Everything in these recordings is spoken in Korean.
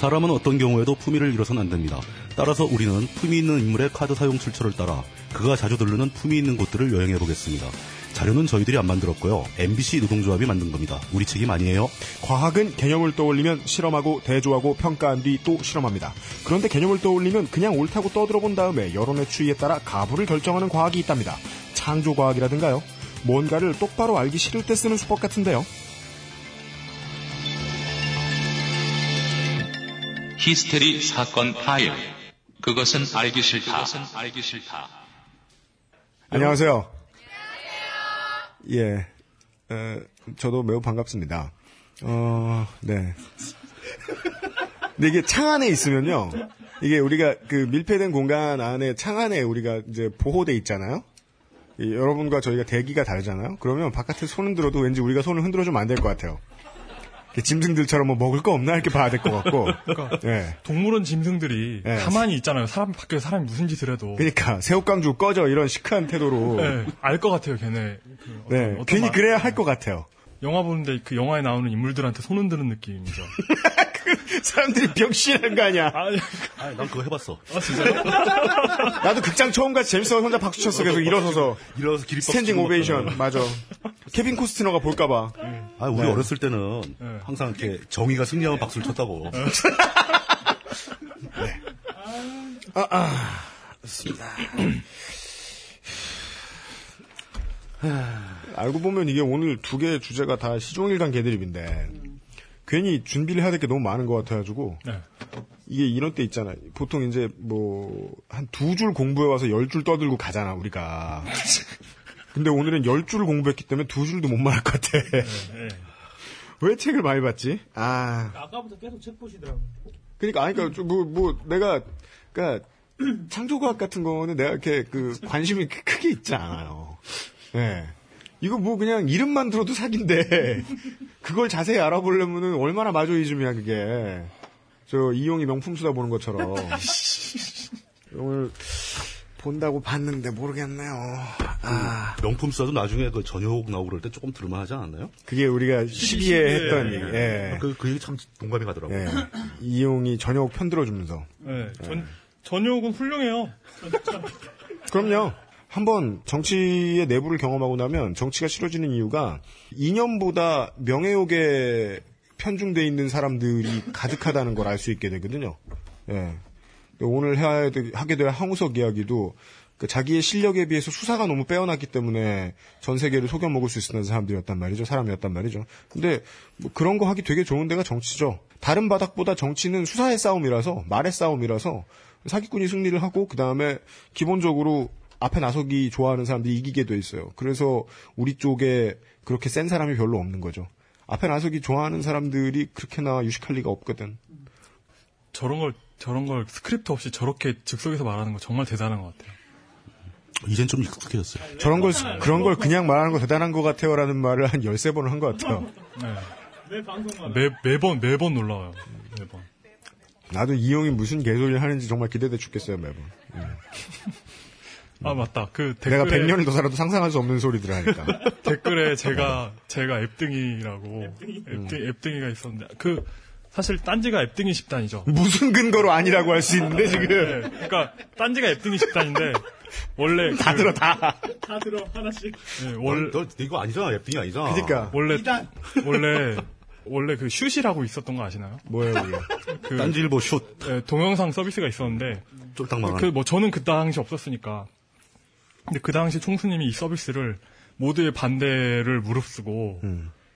사람은 어떤 경우에도 품위를 잃어서는 안 됩니다. 따라서 우리는 품위 있는 인물의 카드 사용 출처를 따라 그가 자주 들르는 품위 있는 곳들을 여행해 보겠습니다. 자료는 저희들이 안 만들었고요. MBC 노동조합이 만든 겁니다. 우리 책임 아니에요. 과학은 개념을 떠올리면 실험하고 대조하고 평가한 뒤 또 실험합니다. 그런데 개념을 떠올리면 그냥 옳다고 떠들어본 다음에 여론의 추이에 따라 가부를 결정하는 과학이 있답니다. 창조과학이라든가요. 뭔가를 똑바로 알기 싫을 때 쓰는 수법 같은데요. 히스테리 사건 파일. 그것은 알기 싫다. 그것은 알기 싫다. 안녕하세요. 예. 에, 저도 매우 반갑습니다. 어, 네. 근데 이게 창 안에 있으면요. 이게 우리가 그 밀폐된 공간 안에 창 안에 우리가 이제 보호돼 있잖아요. 이 여러분과 저희가 대기가 다르잖아요. 그러면 바깥에 손 흔들어도 왠지 우리가 손을 흔들어 주면 안 될 것 같아요. 짐승들처럼 뭐 먹을 거 없나 이렇게 봐야 될 것 같고. 그러니까 예. 동물원 짐승들이 네. 가만히 있잖아요. 사람 밖에서 사람이 무슨 짓을 해도 그러니까 새우깡 주고 꺼져 이런 시크한 태도로. 네, 알것 같아요. 걔네. 그 어떤- 네, 어떤 괜히 말- 그래야 할 것 같아요. 영화 보는데 그 영화에 나오는 인물들한테 손 흔드는 느낌이죠. 사람들이 병신한 거 아니야. 아, 아, 난 그거 해봤어. 아 진짜요? 나도 극장 처음 가서 재밌어서 혼자 박수 쳤어. 계속 일어서서. 일어나서 기립박수 standing ovation. 막 맞아. 케빈 코스트너가 볼까봐. 아, 우리 네. 어렸을 때는 항상 이렇게 정의가 승리하면 박수를 쳤다고. 알고 보면 이게 오늘 두 개의 주제가 다 시종일관 개드립인데, 괜히 준비를 해야 될 게 너무 많은 것 같아가지고, 네. 이게 이런 때 있잖아요. 보통 이제 뭐, 한 두 줄 공부해 와서 열 줄 떠들고 가잖아, 우리가. 근데 오늘은 열 줄을 공부했기 때문에 두 줄도 못 말할 것 같아. 왜 책을 많이 봤지? 아. 아까부터 계속 책 보시더라고요. 그러니까 아니 그러니까 뭐, 뭐 내가 그러니까 창조과학 같은 거는 내가 이렇게 그 관심이 크- 크게 있지 않아요. 예. 이거 뭐 그냥 이름만 들어도 사기인데 그걸 자세히 알아보려면은 얼마나 마조이즘이야 그게. 저 이용이 명품 수다 보는 것처럼. 오늘 본다고 봤는데 모르겠네요. 아, 명품 수사도 나중에 그 전효옥 나오고 그럴 때 조금 들을만 하지 않았나요? 그게 우리가 12회 했던 얘기. 예. 그, 그 얘기 참 동감이 가더라고요. 예. 이용이 저녁 편들어 주면서. 네, 전 전욕은 훌륭해요. 그럼요. 한번 정치의 내부를 경험하고 나면 정치가 싫어지는 이유가 이념보다 명예욕에 편중돼 있는 사람들이 가득하다는 걸 알 수 있게 되거든요. 예. 오늘 해야 되- 하게 될 항우석 이야기도 그 자기의 실력에 비해서 수사가 너무 빼어났기 때문에 전 세계를 속여 먹을 수 있었던 사람들이었단 말이죠. 사람이었단 말이죠. 근데 뭐 그런 거 하기 되게 좋은 데가 정치죠. 다른 바닥보다 정치는 수사의 싸움이라서 말의 싸움이라서 사기꾼이 승리를 하고 그 다음에 기본적으로 앞에 나서기 좋아하는 사람들이 이기게 돼 있어요. 그래서 우리 쪽에 그렇게 센 사람이 별로 없는 거죠. 앞에 나서기 좋아하는 사람들이 그렇게나 유식할 리가 없거든. 저런 걸 저런 걸 스크립트 없이 저렇게 즉석에서 말하는 거 정말 대단한 것 같아요. 이젠 좀 익숙해졌어요. 저런 걸, 그런 걸 그냥 말하는 거 대단한 것 같아요. 라는 말을 한 13번을 한 것 같아요. 네. 매 매번 매번 놀라워요. 매번. 나도 이 형이 무슨 개소리를 하는지 정말 기대돼 죽겠어요, 매번. 아 맞다. 그 내가 댓글에 100년을 더 살아도 상상할 수 없는 소리들을 하니까. 댓글에 제가 제가 앱등이라고 앱등, 앱등이가 있었는데 그 사실 딴지가 앱등이 집단이죠. 무슨 근거로 아니라고 할 수 있는데, 지금. 네, 그러니까 딴지가 앱등이 집단인데 원래 다 그- 들어, 다. 다 들어, 하나씩. 네, 원, 원, 너, 이거 아니잖아. 앱등이 아니잖아. 그니까. 원래 원래 원래 그 슛이라고 있었던 거 아시나요? 뭐예요, 그게. 그 딴지일보 슛. 네, 동영상 서비스가 있었는데 쫄딱 망한. 그뭐 저는 그 당시 없었으니까. 근데 그 당시 총수님이 이 서비스를 모두의 반대를 무릅쓰고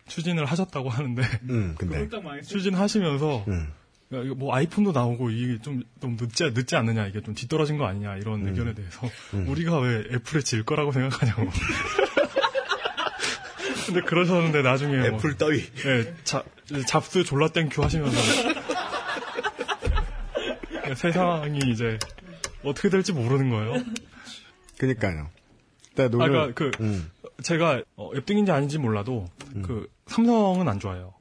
추진을 하셨다고 하는데 음, 근데. 추진하시면서 음. 야, 이거 뭐 아이폰도 나오고 이게 좀, 좀 늦지, 늦지 않느냐, 이게 좀 뒤떨어진 거 아니냐, 이런 의견에 대해서 우리가 왜 애플에 질 거라고 생각하냐고. 근데 그러셨는데 나중에 뭐, 애플 따위. 예, 자, 잡스 졸라 thank you 하시면서 세상이 이제 어떻게 될지 모르는 거예요. 그니까요. 나 아, 노래. 그러니까 그 음. 제가 어, 앱등인지 아닌지 몰라도 그 삼성은 안 좋아해요.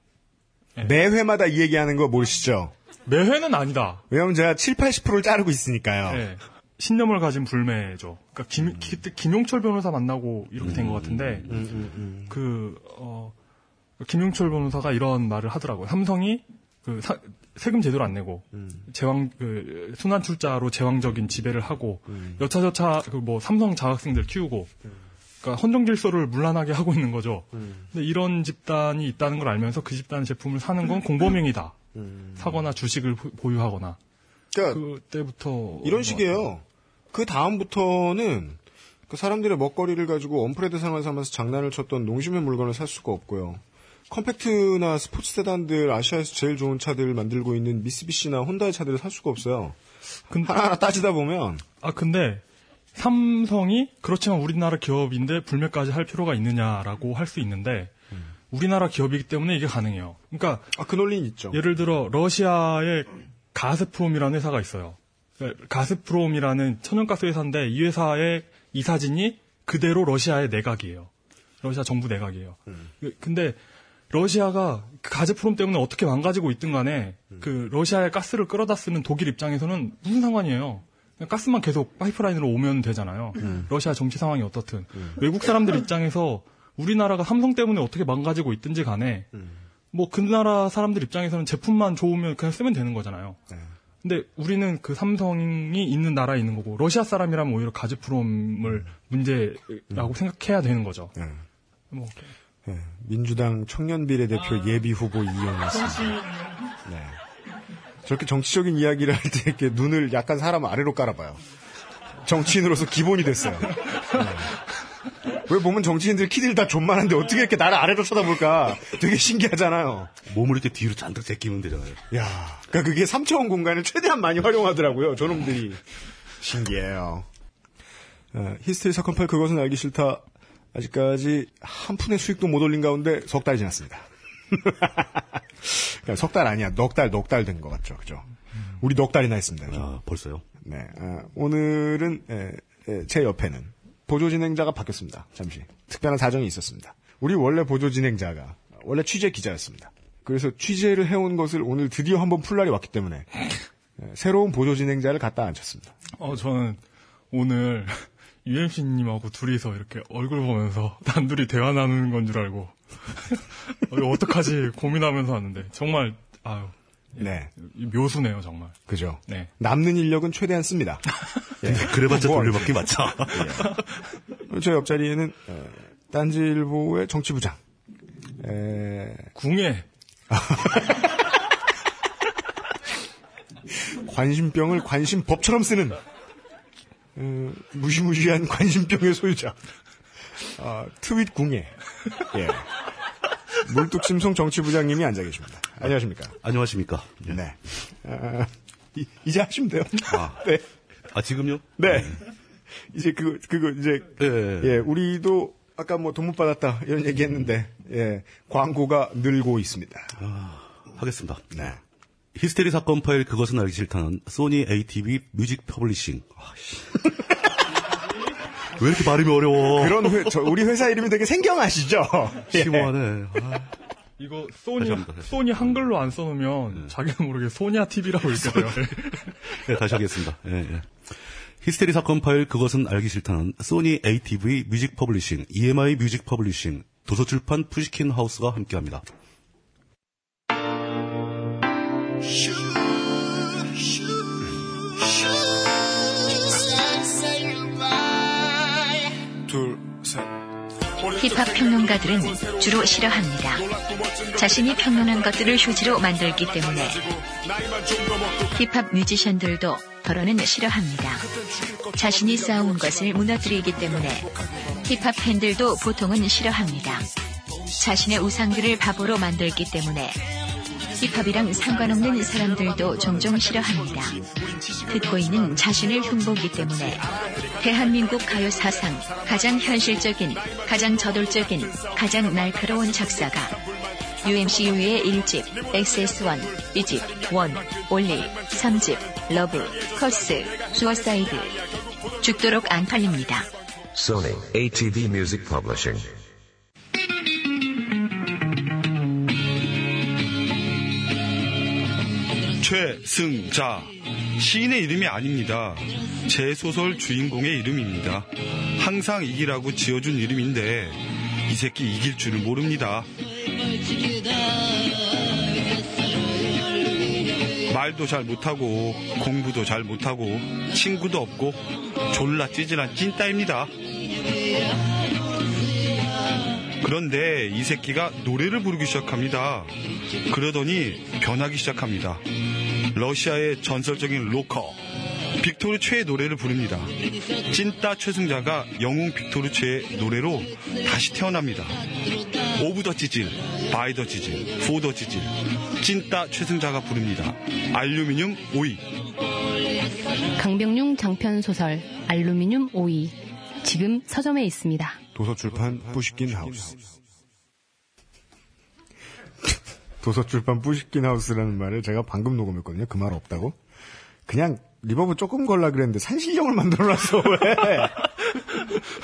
매 회마다 이 얘기하는 거 모르시죠? 매 회는 아니다. 왜냐면 제가 7, 80%를 자르고 있으니까요. 네. 신념을 가진 불매죠. 그러니까 김, 그때 김용철 변호사 만나고 이렇게 된 것 같은데 그 어, 김용철 변호사가 이런 말을 하더라고요. 삼성이 그 사- 세금 제도를 안 내고 음. 제왕 그 순환 출자로 제왕적인 지배를 하고 음. 여차저차 그 뭐 삼성 자학생들 키우고 그러니까 헌정 질서를 문란하게 하고 있는 거죠. 음. 근데 이런 집단이 있다는 걸 알면서 그 집단 제품을 사는 건 공범행위다. 사거나 주식을 보- 보유하거나 음. 그러니까 그때부터 이런 뭐- 식이에요. 그 다음부터는 그 사람들의 먹거리를 가지고 언프레 대상을 삼아서 장난을 쳤던 농심의 물건을 살 수가 없고요. 컴팩트나 스포츠 세단들 아시아에서 제일 좋은 차들을 만들고 있는 미쓰비시나 혼다의 차들을 살 수가 없어요. 근- 하나하나 따지다 보면 아 근데 삼성이 그렇지만 우리나라 기업인데 불매까지 할 필요가 있느냐라고 할 수 있는데 우리나라 기업이기 때문에 이게 가능해요. 그러니까 아, 그 논리는 있죠. 예를 들어 러시아의 가스프롬이라는 회사가 있어요. 그러니까 가스프롬이라는 천연가스 회사인데 이 회사의 이사진이 그대로 러시아의 내각이에요. 러시아 정부 내각이에요. 그- 근데 러시아가 그 가스프롬 때문에 어떻게 망가지고 있든 간에 그 러시아의 가스를 끌어다 쓰는 독일 입장에서는 무슨 상관이에요. 가스만 계속 파이프라인으로 오면 되잖아요. 러시아 정치 상황이 어떻든. 외국 사람들 입장에서 우리나라가 삼성 때문에 어떻게 망가지고 있든지 간에 뭐그 나라 사람들 입장에서는 제품만 좋으면 그냥 쓰면 되는 거잖아요. 근데 우리는 그 삼성이 있는 나라에 있는 거고 러시아 사람이라면 오히려 가즈프롬을 문제라고 생각해야 되는 거죠. 네. 뭐 네, 민주당 청년 비례대표 예비 후보 이영희 씨. 네. 저렇게 정치적인 이야기를 할 때 이렇게 눈을 약간 사람 아래로 깔아봐요. 정치인으로서 기본이 됐어요. 네. 왜 보면 정치인들 키들 다 존만한데 어떻게 이렇게 나를 아래로 쳐다볼까 되게 신기하잖아요. 몸을 이렇게 뒤로 잔뜩 제끼면 되잖아요. 야, 그러니까 그게 3차원 공간을 최대한 많이 활용하더라고요. 저놈들이 신기해요. 어, 히스테리 사건 파일 그것은 알기 싫다. 아직까지 한 푼의 수익도 못 올린 가운데 석 달 지났습니다. 그러니까 석달 아니야. 넉 달, 넉 달 된 것 같죠. 그죠? 우리 넉 달이나 했습니다. 그죠? 아, 벌써요? 네. 아, 오늘은 에, 에, 제 옆에는 보조 진행자가 바뀌었습니다. 잠시 특별한 사정이 있었습니다. 우리 원래 보조 진행자가 원래 취재 기자였습니다. 그래서 취재를 해온 것을 오늘 드디어 한번 풀 날이 왔기 때문에 에, 새로운 보조 진행자를 갖다 앉혔습니다. 어, 저는 오늘 UMC님하고 둘이서 이렇게 얼굴 보면서 단둘이 대화 나누는 건 줄 알고 어, 이거 어떡하지 고민하면서 왔는데 정말 아유 네, 이 묘수네요 정말. 그죠. 네. 남는 인력은 최대한 씁니다. 예. 그래봤자 뭐, 돌려받기 맞죠? 저 옆자리에는 에, 딴지일보의 정치부장, 에, 궁예 관심병을 관심법처럼 쓰는 어, 무시무시한 관심병의 소유자 아, 트윗 궁예 예. 물뚝심송 정치부장님이 앉아 계십니다. 안녕하십니까? 안녕하십니까? 예. 네. 아, 이, 이제 하시면 돼요. 아. 네. 아, 지금요? 네. 이제 그거 그거 이제 예, 예. 예, 우리도 아까 뭐 돈못 받았다 이런 얘기 했는데 예, 광고가 늘고 있습니다. 하겠습니다. 네. 히스테리 사건 파일 그것은 알기 싫다는 Sony ATV Music Publishing. 아씨. 왜 이렇게 발음이 어려워? 그런 회, 저, 우리 회사 이름이 되게 생경하시죠? 예. 심오하네. 아, 이거 소니 다시 합니다, 다시. 소니 한글로 안 써놓으면 자기는 모르게 소니아 TV라고 읽게 돼요. 네, 다시 하겠습니다. 예, 예. 히스테리 사건 파일 그것은 알기 싫다는 Sony ATV Music Publishing, EMI Music Publishing, 도서출판 푸시킨 하우스가 함께합니다. 힙합 평론가들은 주로 싫어합니다. 자신이 평론한 것들을 휴지로 만들기 때문에 힙합 뮤지션들도 더러는 싫어합니다. 자신이 쌓아온 것을 무너뜨리기 때문에 힙합 팬들도 보통은 싫어합니다. 자신의 우상들을 바보로 만들기 때문에 힙합이랑 상관없는 사람들도 종종 싫어합니다. 듣고 있는 자신을 흉보기 때문에 대한민국 가요 사상 가장 현실적인, 가장 저돌적인, 가장 날카로운 작사가 UMC/UW의 1집, XSLP, 2집, One, Only, 3집, Love, Curse, Suicide. 죽도록 안 팔립니다. Sony ATV Music Publishing. 최승자 시인의 이름이 아닙니다. 제 소설 주인공의 이름입니다. 항상 이기라고 지어준 이름인데 이 새끼 이길 줄을 모릅니다. 말도 잘 못하고 공부도 잘 못하고 친구도 없고 졸라 찌질한 찐따입니다. 그런데 이 새끼가 노래를 부르기 시작합니다. 그러더니 변하기 시작합니다. 러시아의 전설적인 로커 빅토르 최의 노래를 부릅니다. 찐따 최승자가 영웅 빅토르 최의 노래로 다시 태어납니다. of the 찌질, by the 찌질, for the 찌질, 찐따 최승자가 부릅니다. 알루미늄 오이. 강병융 장편 소설 알루미늄 오이 지금 서점에 있습니다. 도서출판 푸시킨 하우스. 도서출판 뿌시킨 하우스라는 말을 제가 방금 녹음했거든요. 그 말 없다고. 그냥 reverb 조금 걸라 그랬는데 산신령을 만들어놨어 왜?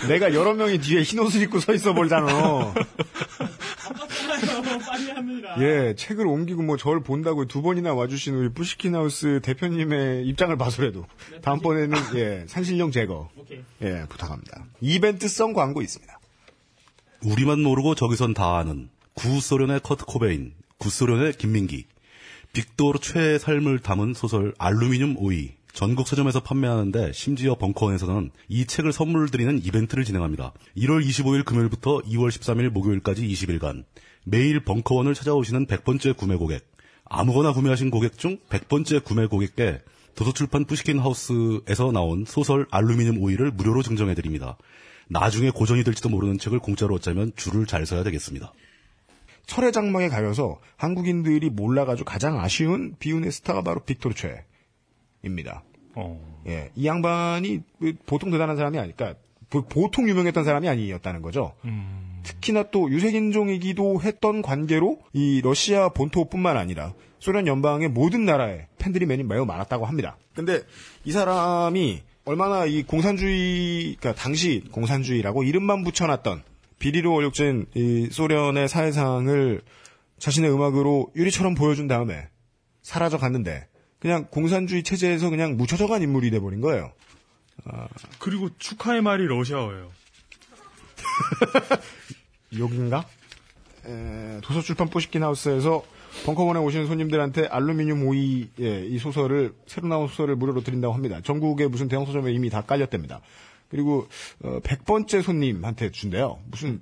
내가 여러 명이 뒤에 흰 옷을 입고 서 있어 합니다. 예, 책을 옮기고 뭐 저를 본다고 두 번이나 와주신 우리 뿌시킨 하우스 대표님의 입장을 봐서라도 다음번에는 예 산신령 제거 오케이. 예 부탁합니다. 이벤트성 광고 있습니다. 우리만 모르고 저기선 다 아는 구소련의 커트 코베인, 구소련의 김민기, 빅토르 최의 삶을 담은 소설 알루미늄 오이. 전국 서점에서 판매하는데 심지어 벙커원에서는 이 책을 선물 드리는 이벤트를 진행합니다. 1월 25일 금요일부터 2월 13일 목요일까지 20일간 매일 벙커원을 찾아오시는 100번째 구매 고객, 아무거나 구매하신 고객 중 100번째 구매 고객께 도서출판 뿌시킨 하우스에서 나온 소설 알루미늄 오이를 무료로 증정해 드립니다. 나중에 고전이 될지도 모르는 책을 공짜로 얻자면 줄을 잘 서야 되겠습니다. 철의 장막에 가려서 한국인들이 몰라가지고 가장 아쉬운 비운의 스타가 바로 빅토르 최입니다. 어. 예, 이 양반이 보통 대단한 사람이 아니까 보통 유명했던 사람이 아니었다는 거죠. 음. 특히나 또 유색인종이기도 했던 관계로 이 러시아 본토뿐만 아니라 소련 연방의 모든 나라에 팬들이 매우 많았다고 합니다. 근데 이 사람이 얼마나 이 공산주의, 그러니까 당시 공산주의라고 이름만 붙여놨던 비리로 얼룩진 이 소련의 사회상을 자신의 음악으로 유리처럼 보여준 다음에 사라져 갔는데 그냥 공산주의 체제에서 그냥 묻혀져간 인물이 돼버린 거예요. 그리고 축하의 말이 러시아어예요. 욕인가? 에, 도서출판 뿌시킨 하우스에서 벙커원에 오시는 손님들한테 알루미늄 오이 예, 이 소설을 새로 나온 소설을 무료로 드린다고 합니다. 전국의 무슨 대형 서점에 이미 다 깔렸답니다. 그리고 어, 100번째 손님한테 준대요. 무슨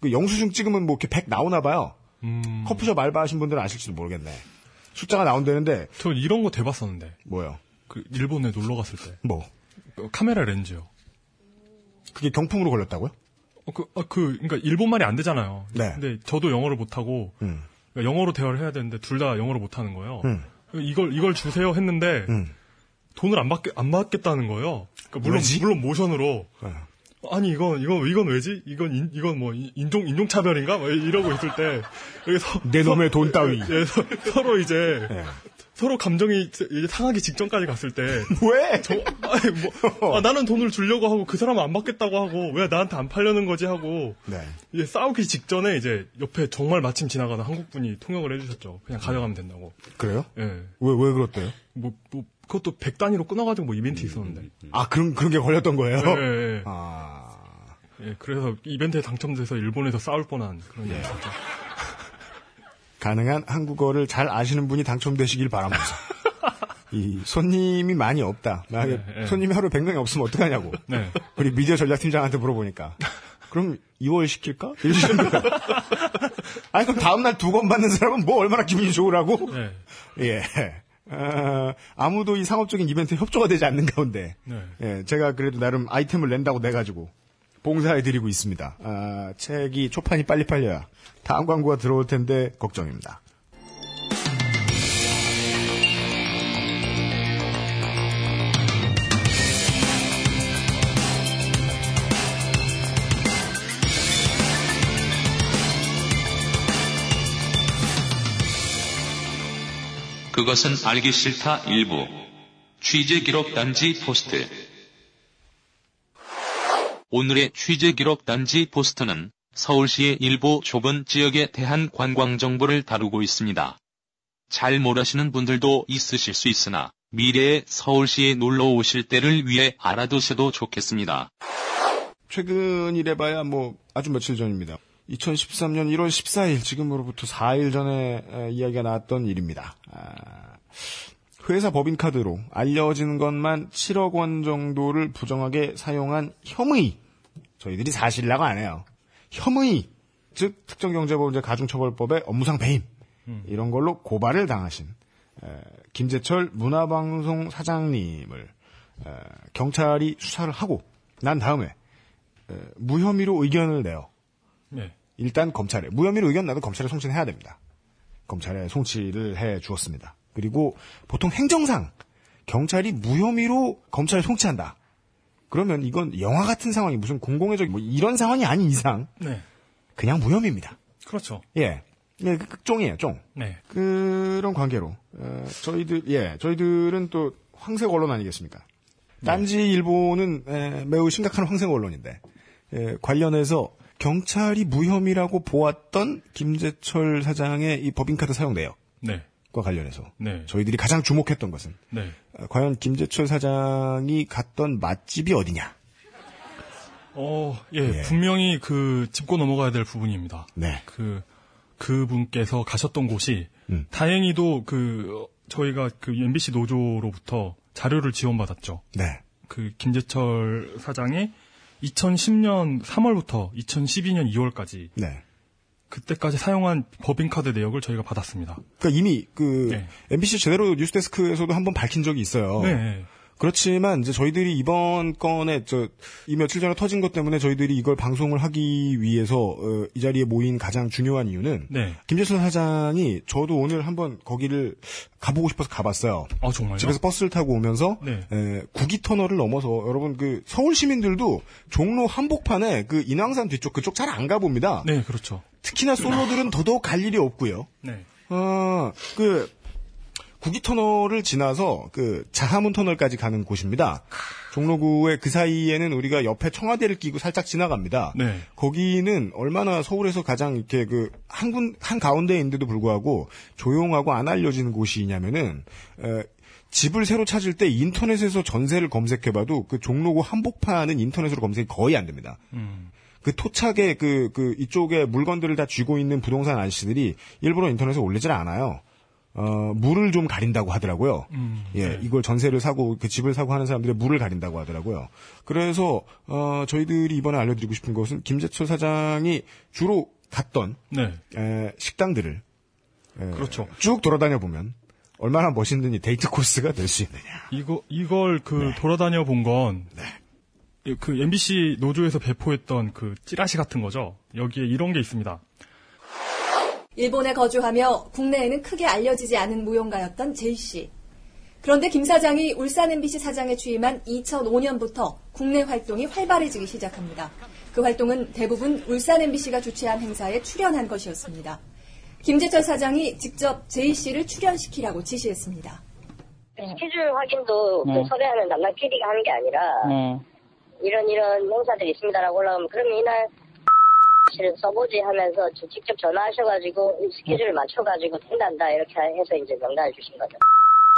그 영수증 찍으면 뭐 이렇게 100 나오나 봐요. 음. 커피숍 알바하신 분들은 아실지도 모르겠네. 숫자가 나온다는데 전 이런 거 대봤었는데. 뭐요? 그 일본에 놀러 갔을 때. 뭐 어, 카메라 렌즈요. 그게 경품으로 걸렸다고요? 어, 그, 아, 그, 그니까 일본말이 안 되잖아요. 네. 근데 저도 영어를 못하고, 음. 그러니까 영어로 대화를 해야 되는데 둘 다 영어를 못하는 거예요. 음. 이걸, 이걸 주세요 했는데, 음. 돈을 안 받게, 안 받겠다는 거예요. 그러니까 물론, 왜지? 물론 모션으로. 네. 아니, 이건, 이건, 이건 왜지? 이건, 인, 이건 뭐, 인- 인종, 인종 차별인가? 막 이러고 있을 때, 여기서. 내 놈의 돈 따위. 예, 서, 서로 이제, 예. 서로 감정이 이제 상하기 직전까지 갔을 때, 왜? 저, 아니, 뭐, 아, 나는 돈을 주려고 하고 그 사람은 안 받겠다고 하고 왜 나한테 안 팔려는 거지 하고 네. 이제 싸우기 직전에 이제 옆에 정말 마침 지나가는 한국 분이 통역을 해주셨죠. 그냥 가져가면 된다고. 그래요? 예. 왜왜 그렇대요? 뭐, 뭐 그것도 100 단위로 끊어가지고 뭐 이벤트 있었는데. 아 그런 그런 게 걸렸던 거예요? 예, 예, 예. 아 예, 그래서 이벤트에 당첨돼서 일본에서 싸울 뻔한 그런 예. 일이 있었죠. 가능한 한국어를 잘 아시는 분이 당첨되시길 바라면서. 이 손님이 많이 없다. 만약에 네, 네. 손님이 하루 100명이 없으면 어떡하냐고. 네. 우리 미디어 전략팀장한테 물어보니까. 그럼 2월 시킬까? 이러시는 거예요. 아니, 그럼 다음날 두건 받는 사람은 뭐 얼마나 기분이 좋으라고? 네. 예. 어, 아무도 이 상업적인 이벤트에 협조가 되지 않는 가운데. 네. 예, 제가 그래도 나름 아이템을 낸다고 내가지고 봉사해드리고 있습니다. 아, 책이 초판이 빨리 팔려야 다음 광고가 들어올 텐데 걱정입니다. 그것은 알기 싫다 일부. 취재 기록 단지 포스트. 오늘의 취재 기록 단지 포스트는 서울시의 일부 좁은 지역에 대한 관광 정보를 다루고 있습니다. 잘 모르시는 분들도 있으실 수 있으나 미래에 서울시에 놀러 오실 때를 위해 알아두셔도 좋겠습니다. 최근이래봐야 뭐 아주 며칠 전입니다. 2013년 1월 14일 지금으로부터 4일 전에 에, 이야기가 나왔던 일입니다. 아, 회사 법인카드로 알려진 것만 7억 원 정도를 부정하게 사용한 혐의. 저희들이 사실이라고 안 해요. 혐의. 즉, 특정경제법원제 가중처벌법의 업무상 배임. 이런 걸로 고발을 당하신 에, 김재철 문화방송 사장님을 에, 경찰이 수사를 하고 난 다음에 에, 무혐의로 의견을 내요. 네. 일단 검찰에 무혐의로 의견 나도 검찰에 송치는 해야 됩니다. 검찰에 송치를 해 주었습니다. 그리고 보통 행정상 경찰이 무혐의로 검찰에 송치한다. 그러면 이건 영화 같은 상황이 무슨 공공의적 뭐 이런 상황이 아닌 이상 네. 그냥 무혐의입니다. 그렇죠. 예. 예, 그 쫑이에요, 쫑. 네. 그런 관계로 어, 저희들 예 저희들은 또 황색 언론 아니겠습니까? 딴지 일보는 에, 매우 심각한 황색 언론인데 에, 관련해서 경찰이 무혐의라고 보았던 김재철 사장의 이 법인카드 사용 내역과 네. 관련해서 네. 저희들이 가장 주목했던 것은 네. 어, 과연 김재철 사장이 갔던 맛집이 어디냐? 어, 예, 분명히 그 짚고 넘어가야 될 부분입니다. 네. 그, 그 분께서 가셨던 곳이, 음. 다행히도 그, 어, 저희가 그 MBC 노조로부터 자료를 지원받았죠. 네. 그 김재철 사장이 2010년 3월부터 2012년 2월까지 네. 그때까지 사용한 법인카드 내역을 저희가 받았습니다. 그러니까 이미 그 네. MBC 제대로 뉴스데스크에서도 한번 밝힌 적이 있어요. 네. 그렇지만 이제 저희들이 이번 건에 저 이 며칠 전에 터진 것 때문에 저희들이 이걸 방송을 하기 위해서 어, 이 자리에 모인 가장 중요한 이유는 네. 김재철 사장이 저도 오늘 한번 거기를 가보고 싶어서 가봤어요. 아, 정말요? 집에서 버스를 타고 오면서 네. 에, 구기 터널을 넘어서 여러분 그 서울 시민들도 종로 한복판에 그 인왕산 뒤쪽 그쪽 잘 안 가봅니다. 네, 그렇죠. 특히나 솔로들은 더더욱 갈 일이 없고요. 네. 어, 그, 구기 터널을 지나서 그 자하문 터널까지 가는 곳입니다. 종로구의 그 사이에는 우리가 옆에 청와대를 끼고 살짝 지나갑니다. 네. 거기는 얼마나 서울에서 가장 이렇게 그 한 군, 한 가운데인데도 불구하고 조용하고 안 알려지는 곳이냐면은, 에, 집을 새로 찾을 때 인터넷에서 전세를 검색해봐도 그 종로구 한복판은 인터넷으로 검색이 거의 안 됩니다. 음. 그 토착에 그, 그, 이쪽에 물건들을 다 쥐고 있는 부동산 아저씨들이 일부러 인터넷에 올리질 않아요. 어, 물을 좀 가린다고 하더라고요. 음, 예, 네. 이걸 전세를 사고 그 집을 사고 하는 사람들의 물을 가린다고 하더라고요. 그래서, 어, 저희들이 이번에 알려드리고 싶은 것은 김재철 사장이 주로 갔던, 네. 에, 식당들을, 에, 그렇죠. 쭉 돌아다녀 보면 얼마나 멋있는 이 데이트 코스가 될 수 있느냐. 이거, 이걸 그 돌아다녀 본 건, 그 MBC 노조에서 배포했던 그 찌라시 같은 거죠. 여기에 이런 게 있습니다. 일본에 거주하며 국내에는 크게 알려지지 않은 무용가였던 제이 씨. 그런데 김 사장이 울산 MBC 사장에 취임한 2005년부터 국내 활동이 활발해지기 시작합니다. 그 활동은 대부분 울산 MBC가 주최한 행사에 출연한 것이었습니다. 김재철 사장이 직접 제이 씨를 출연시키라고 지시했습니다. 스케줄 확인도 네. 그 섭외하는 담당 PD가 하는 게 아니라 네. 이런 이런 행사들이 있습니다라고 올라오면 그러면 이날 실은 써보지 하면서 저 직접 전화하셔가지고 이 스케줄을 맞춰가지고 된단다 이렇게 해서 이제 명단을 주신 거죠.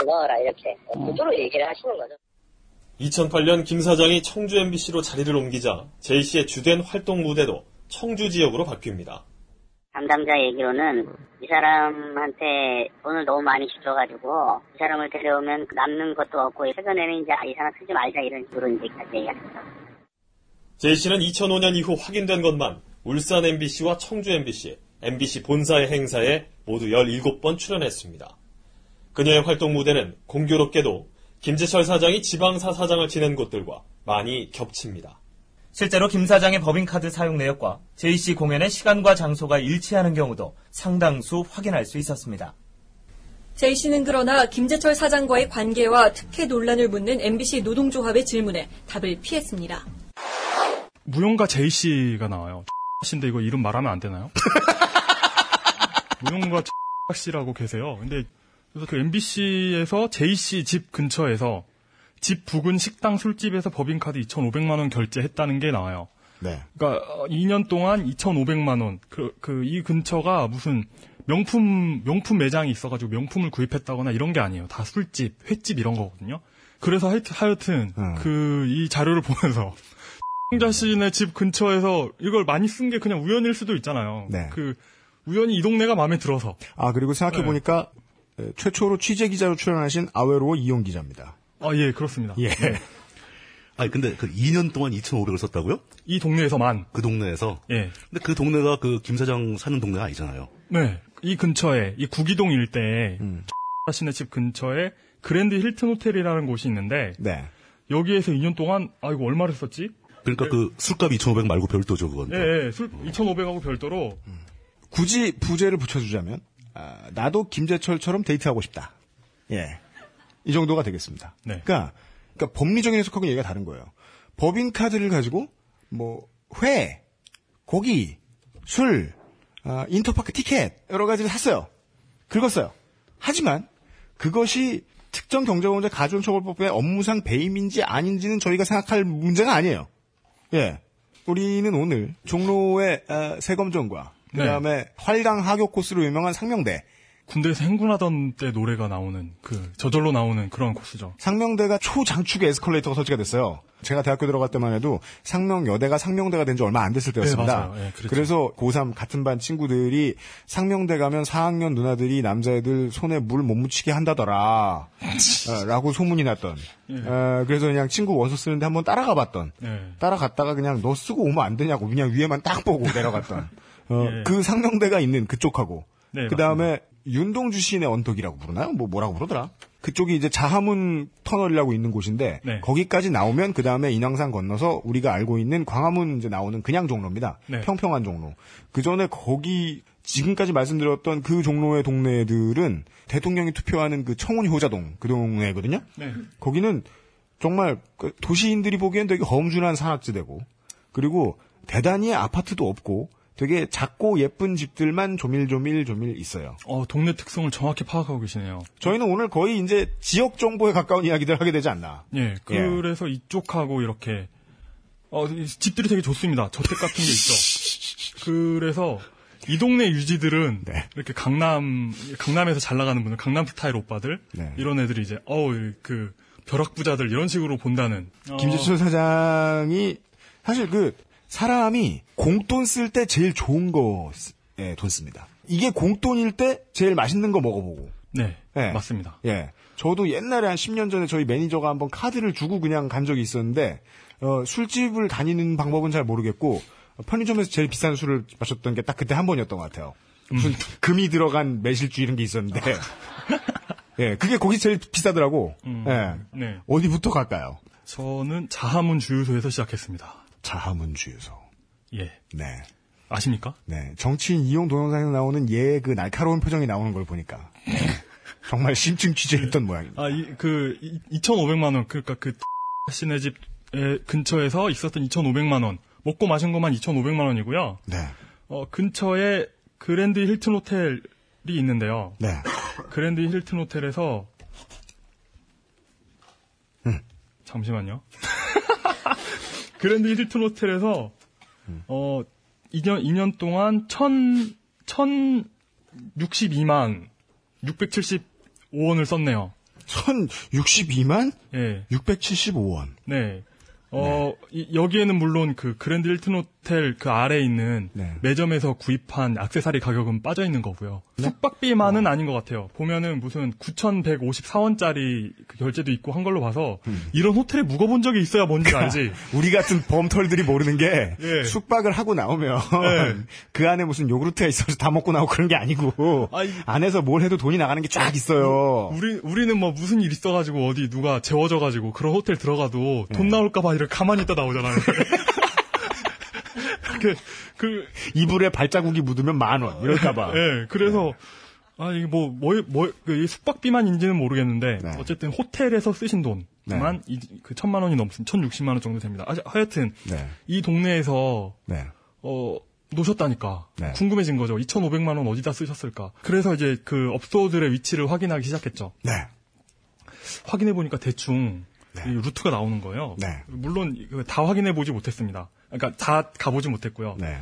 넣어라 이렇게 구조로 얘기를 하시는 거죠. 2008년 김 사장이 청주 MBC로 자리를 옮기자 제이 씨의 주된 활동 무대도 청주 지역으로 바뀝니다. 담당자 얘기로는 이 사람한테 돈을 너무 많이 주셔가지고 이 사람을 데려오면 남는 것도 없고 최근에는 이제 아, 이 사람 쓰지 말자 이런 식으로 이제 얘기합니다. 제이 씨는 2005년 이후 확인된 것만 울산 MBC와 청주 MBC, MBC 본사의 행사에 모두 17번 출연했습니다. 그녀의 활동 무대는 공교롭게도 김재철 사장이 지방사 사장을 지낸 곳들과 많이 겹칩니다. 실제로 김 사장의 법인카드 사용 내역과 제이씨 공연의 시간과 장소가 일치하는 경우도 상당수 확인할 수 있었습니다. 제이 씨는 그러나 김재철 사장과의 관계와 특혜 논란을 묻는 MBC 노동조합의 질문에 답을 피했습니다. 무용가 제이 씨가 나와요. 씨인데 이거 이름 말하면 안 되나요? 무용가 씨라고 계세요. 근데 그래서 그 MBC에서 제이 씨집 근처에서 집 부근 식당 술집에서 법인카드 2,500만 원 결제했다는 게 나와요. 네. 그러니까 어, 2년 동안 2,500만 원. 그 그 이 근처가 무슨 명품 명품 매장이 있어가지고 명품을 구입했다거나 이런 게 아니에요. 다 술집, 횟집 이런 거거든요. 그래서 하여튼, 하여튼 그이 자료를 보면서 자신의 집 근처에서 이걸 많이 쓴 게 그냥 우연일 수도 있잖아요. 네. 그 우연히 이 동네가 마음에 들어서. 아, 그리고 생각해 보니까, 에, 최초로 취재 기자로 출연하신 아웨로 이용 기자입니다. 아, 예, 그렇습니다. 예. 아니 근데 그 2년 동안 2,500을 썼다고요? 이 동네에서만. 그 동네에서. 예. 근데 그 동네가 그 김 사장 사는 동네가 아니잖아요. 네. 이 근처에, 이 구기동 일대에, 음. 씨네 집 근처에 그랜드 힐튼 호텔이라는 곳이 있는데, 네. 여기에서 2년 동안, 아, 이거 얼마를 썼지? 그러니까 그 술값 2,500 말고 별도죠 그건. 예, 예, 술 2,500하고 별도로, 굳이 부제를 붙여주자면 아, 나도 김재철처럼 데이트하고 싶다. 예, 이 정도가 되겠습니다. 네. 그러니까, 그러니까 법리적인 해석하고 얘기가 다른 거예요. 법인 카드를 가지고 뭐 회, 고기, 술, 아, 인터파크 티켓 여러 가지를 샀어요. 긁었어요. 하지만 그것이 특정 경제범죄 가중처벌법의 업무상 배임인지 아닌지는 저희가 생각할 문제가 아니에요. 예. 우리는 오늘 종로의 어, 세검정과 네. 그다음에 활강 하교 코스로 유명한 상명대 군대에서 행군하던 때 노래가 나오는, 그, 저절로 나오는 그런 코스죠. 상명대가 초장축의 에스컬레이터가 설치가 됐어요. 제가 대학교 들어갈 때만 해도 상명여대가 상명대가 된 지 얼마 안 됐을 때였습니다. 네, 맞아요. 예, 그랬죠. 그래서 고3 같은 반 친구들이 상명대 가면 4학년 누나들이 남자애들 손에 물 못 묻히게 한다더라. 어, 라고 소문이 났던. 예. 어, 그래서 그냥 친구 원서 쓰는데 한번 따라가 봤던. 예. 따라갔다가 그냥 너 쓰고 오면 안 되냐고 그냥 위에만 딱 보고 내려갔던. 어, 예. 그 상명대가 있는 그쪽하고. 네, 그 다음에 윤동주 시인의 언덕이라고 부르나요? 뭐 뭐라고 부르더라? 그쪽이 이제 자하문 터널이라고 있는 곳인데 네. 거기까지 나오면 그 다음에 인왕산 건너서 우리가 알고 있는 광화문 이제 나오는 그냥 종로입니다. 네. 평평한 종로. 그 전에 거기 지금까지 말씀드렸던 그 종로의 동네들은 대통령이 투표하는 그 청운 효자동 그 동네거든요. 네. 거기는 정말 그 도시인들이 보기엔 되게 험준한 산악지대고 그리고 대단히 아파트도 없고 되게 작고 예쁜 집들만 조밀조밀 조밀 있어요. 어, 동네 특성을 정확히 파악하고 계시네요. 저희는 오늘 거의 이제 지역 정보에 가까운 이야기들 하게 되지 않나. 예, 그래서 이쪽하고 이렇게 어, 이 집들이 되게 좋습니다. 저택 같은 게 있죠. 그래서 이 동네 유지들은 네. 이렇게 강남 강남에서 잘 나가는 분들, 강남 스타일 오빠들 네. 이런 애들이 이제 어우 그 벼락 부자들 이런 식으로 본다는 어, 김재철 사장이 사실 그 사람이 공돈 쓸 때 제일 좋은 거에 돈 씁니다. 이게 공돈일 때 제일 맛있는 거 먹어보고. 네, 예. 맞습니다. 예. 저도 옛날에 한 10년 전에 저희 매니저가 한번 카드를 주고 그냥 간 적이 있었는데, 어, 술집을 다니는 방법은 잘 모르겠고, 어, 편의점에서 제일 비싼 술을 마셨던 게 딱 그때 한 번이었던 것 같아요. 무슨 금이 들어간 매실주 이런 게 있었는데, 예, 그게 거기 제일 비싸더라고. 음, 예. 네. 어디부터 갈까요? 저는 자하문 주유소에서 시작했습니다. 자하문 주유소. 예. 네. 아십니까? 네. 정치인 이용 동영상에 나오는 얘의 그 날카로운 표정이 나오는 걸 보니까. 네. 정말 심층 취재했던 모양입니다. 아, 이, 그, 2,500만 원, 그러니까 그, 씨네 집 근처에서 있었던 2,500만 원. 먹고 마신 것만 2,500만 원이고요. 네. 어, 근처에 그랜드 힐튼 호텔이 있는데요. 네. 그랜드 힐튼 호텔에서 음. 잠시만요. 그랜드 힐튼 호텔에서 어 2년 2년 동안 1,000 1,062만 675원을 썼네요. 1062만 예. 675원. 네. 어, 이- 여기에는 물론 그 그랜드 힐튼 호텔 그 아래에 있는 네. 매점에서 구입한 액세서리 가격은 빠져 있는 거고요. 네? 숙박비만은 아닌 것 같아요. 보면은 무슨 9,154원짜리 그 결제도 있고 한 걸로 봐서 음. 이런 호텔에 묵어본 적이 있어야 뭔지 알지. 우리 같은 범털들이 모르는 게 예. 숙박을 하고 나오면 예. 그 안에 무슨 요구르트가 있어서 다 먹고 나오고 그런 게 아니고 아이. 안에서 뭘 해도 돈이 나가는 게 쫙 있어요. 우리 우리는 뭐 무슨 일 있어가지고 어디 누가 재워져가지고 그런 호텔 들어가도 네. 돈 나올까봐 이렇게 가만히 있다 나오잖아요. 그, 그 이불에 발자국이 묻으면 만 원. 이럴까봐. 예, 그래서 아 이게 뭐 뭐 뭐 그 숙박비만인지는 모르겠는데 네. 어쨌든 호텔에서 쓰신 돈만 이, 그 천만 원이 넘습니다. 천육십만 원 정도 됩니다. 아, 하여튼 네. 이 동네에서 네. 어 노셨다니까 네. 궁금해진 거죠. 2,500만 원 어디다 쓰셨을까? 그래서 이제 그 업소들의 위치를 확인하기 시작했죠. 네. 확인해 보니까 대충 이 루트가 나오는 거예요. 네. 물론 다 확인해 보지 못했습니다. 그러니까 다 가보지 못했고요. 네.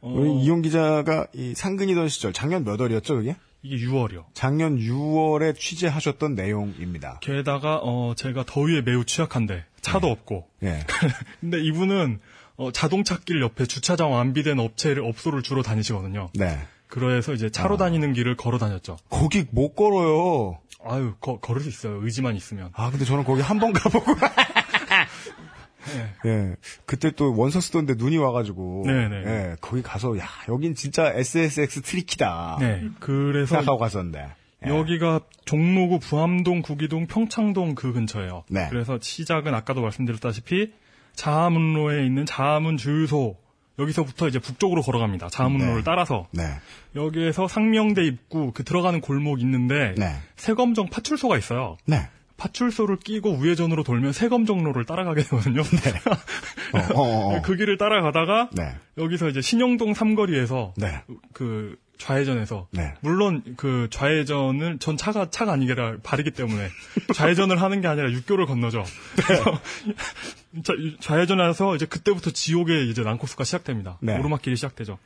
어, 우리 이용 기자가 이 상근이던 시절 작년 몇 월이었죠, 그게? 이게 6월이요. 작년 6월에 취재하셨던 내용입니다. 게다가 어 제가 더위에 매우 취약한데 차도 없고. 예. 근데 이분은 어, 자동차 길 옆에 주차장 완비된 업체를 업소를 주로 다니시거든요. 네. 그래서 이제 차로 다니는 길을 걸어 다녔죠. 거기 못 걸어요. 아유, 거- 걸을 수 있어요. 의지만 있으면. 아, 근데 저는 거기 한 번 가보고. 예. 그때 또 원서 쓰던데 눈이 와가지고. 네네. 예. 거기 가서, 야, 여긴 진짜 SSX 트리키다. 네. 그래서 생각하고 갔었는데. 예. 여기가 종로구 부암동, 구기동, 평창동 그 근처예요. 네. 그래서 시작은 아까도 말씀드렸다시피 자하문로에 있는 자하문 주유소 여기서부터 이제 북쪽으로 걸어갑니다. 자하문로를 네. 따라서 네. 여기에서 상명대 입구 그 들어가는 골목 있는데 네. 세검정 파출소가 있어요. 네. 파출소를 끼고 우회전으로 돌면 세검정로를 따라가게 되거든요. 어, 어, 어. 그 길을 따라가다가 네. 여기서 이제 신영동 삼거리에서 네. 그 좌회전에서 네. 물론 그 좌회전을 전 차가 차가 아니라 발이기 때문에 좌회전을 하는 게 아니라 육교를 건너죠. 좌회전해서 이제 그때부터 지옥의 이제 난코스가 시작됩니다. 네. 오르막길이 시작되죠.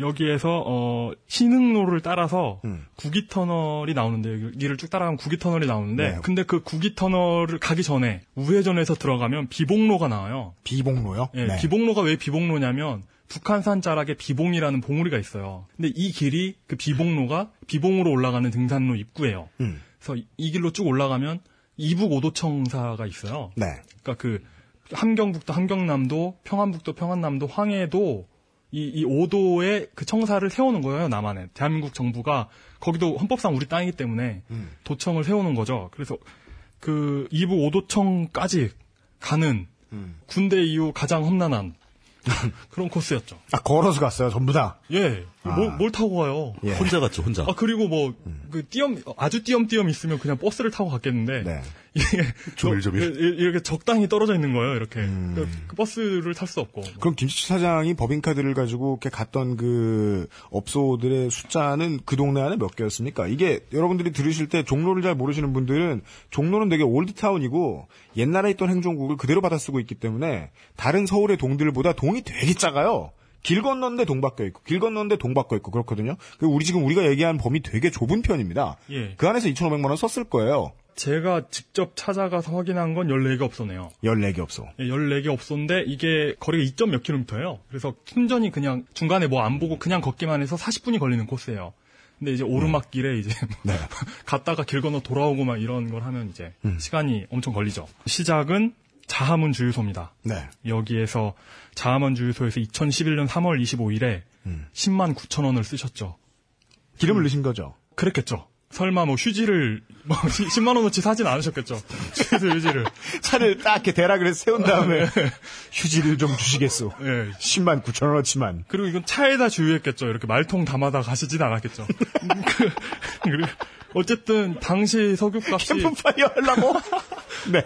예. 여기에서 어 신흥로를 따라서 음. 구기 터널이 나오는데 여기를 쭉 따라가면 구기 터널이 나오는데 네. 근데 그 구기 터널을 가기 전에 우회전해서 들어가면 비봉로가 나와요. 비봉로요? 예, 네. 비봉로가 왜 비봉로냐면 북한산 자락에 비봉이라는 봉우리가 있어요. 근데 이 길이 그 비봉로가 비봉으로 올라가는 등산로 입구예요. 음. 그래서 이- 이 길로 쭉 올라가면 이북 오도청사가 있어요. 네. 그러니까 그 함경북도 함경남도 평안북도 평안남도 황해도 이, 이 오도에 그 청사를 세우는 거예요 남한에 대한민국 정부가 거기도 헌법상 우리 땅이기 때문에 음. 도청을 세우는 거죠 그래서 그 이북 오도청까지 가는 음. 군대 이후 가장 험난한 그런 코스였죠 아, 걸어서 갔어요, 전부 다. 예 뭘, 뭘 타고 가요 예. 혼자 갔죠, 혼자. 아 그리고 뭐그 띄엄 아주 띄엄띄엄 있으면 그냥 버스를 타고 갔겠는데 네. 이게 조밀조밀. 이- 이- 이렇게 적당히 떨어져 있는 거예요 이렇게 음. 그, 그 버스를 탈 수 없고 그럼 김치치 사장이 법인카드를 가지고 이렇게 갔던 그 업소들의 숫자는 그 동네 안에 몇 개였습니까? 이게 여러분들이 들으실 때 종로를 잘 모르시는 분들은 종로는 되게 올드타운이고 옛날에 있던 행정국을 그대로 받아 쓰고 있기 때문에 다른 서울의 동들보다 동이 되게 작아요. 길 건너는데 동 바뀌어 있고 길 건너는데 동 바뀌어 있고 그렇거든요. 그리고 우리 지금 우리가 얘기한 범위 되게 좁은 편입니다. 예. 그 안에서 2,500만 원 썼을 거예요. 제가 직접 찾아가서 확인한 건 14개 업소네요. 14개 업소. 예, 14개 업소인데 이게 거리가 2점 몇 킬로미터예요. 그래서 순전히 그냥 중간에 뭐 안 보고 그냥 걷기만 해서 40분이 걸리는 코스예요. 근데 이제 오르막길에 이제 네. 갔다가 길 건너 돌아오고 막 이런 걸 하면 이제 음. 시간이 엄청 걸리죠. 시작은 자하문 주유소입니다. 네. 여기에서 자하문 주유소에서 2011년 3월 25일에 음. 10만 9천 원을 쓰셨죠. 기름을 넣으신 거죠? 그랬겠죠. 설마 뭐 휴지를 뭐 10만 원어치 사진 않으셨겠죠. 휴지 휴지를. 차를 딱 이렇게 대락을 세운 다음에 휴지를 좀 주시겠소. 예. 10만 9천 원어치만. 그리고 이건 차에다 주유했겠죠. 이렇게 말통 담아다 가시진 않았겠죠. 그, 그리고 어쨌든 당시 석유값이 캠프파이어 하려고? 네.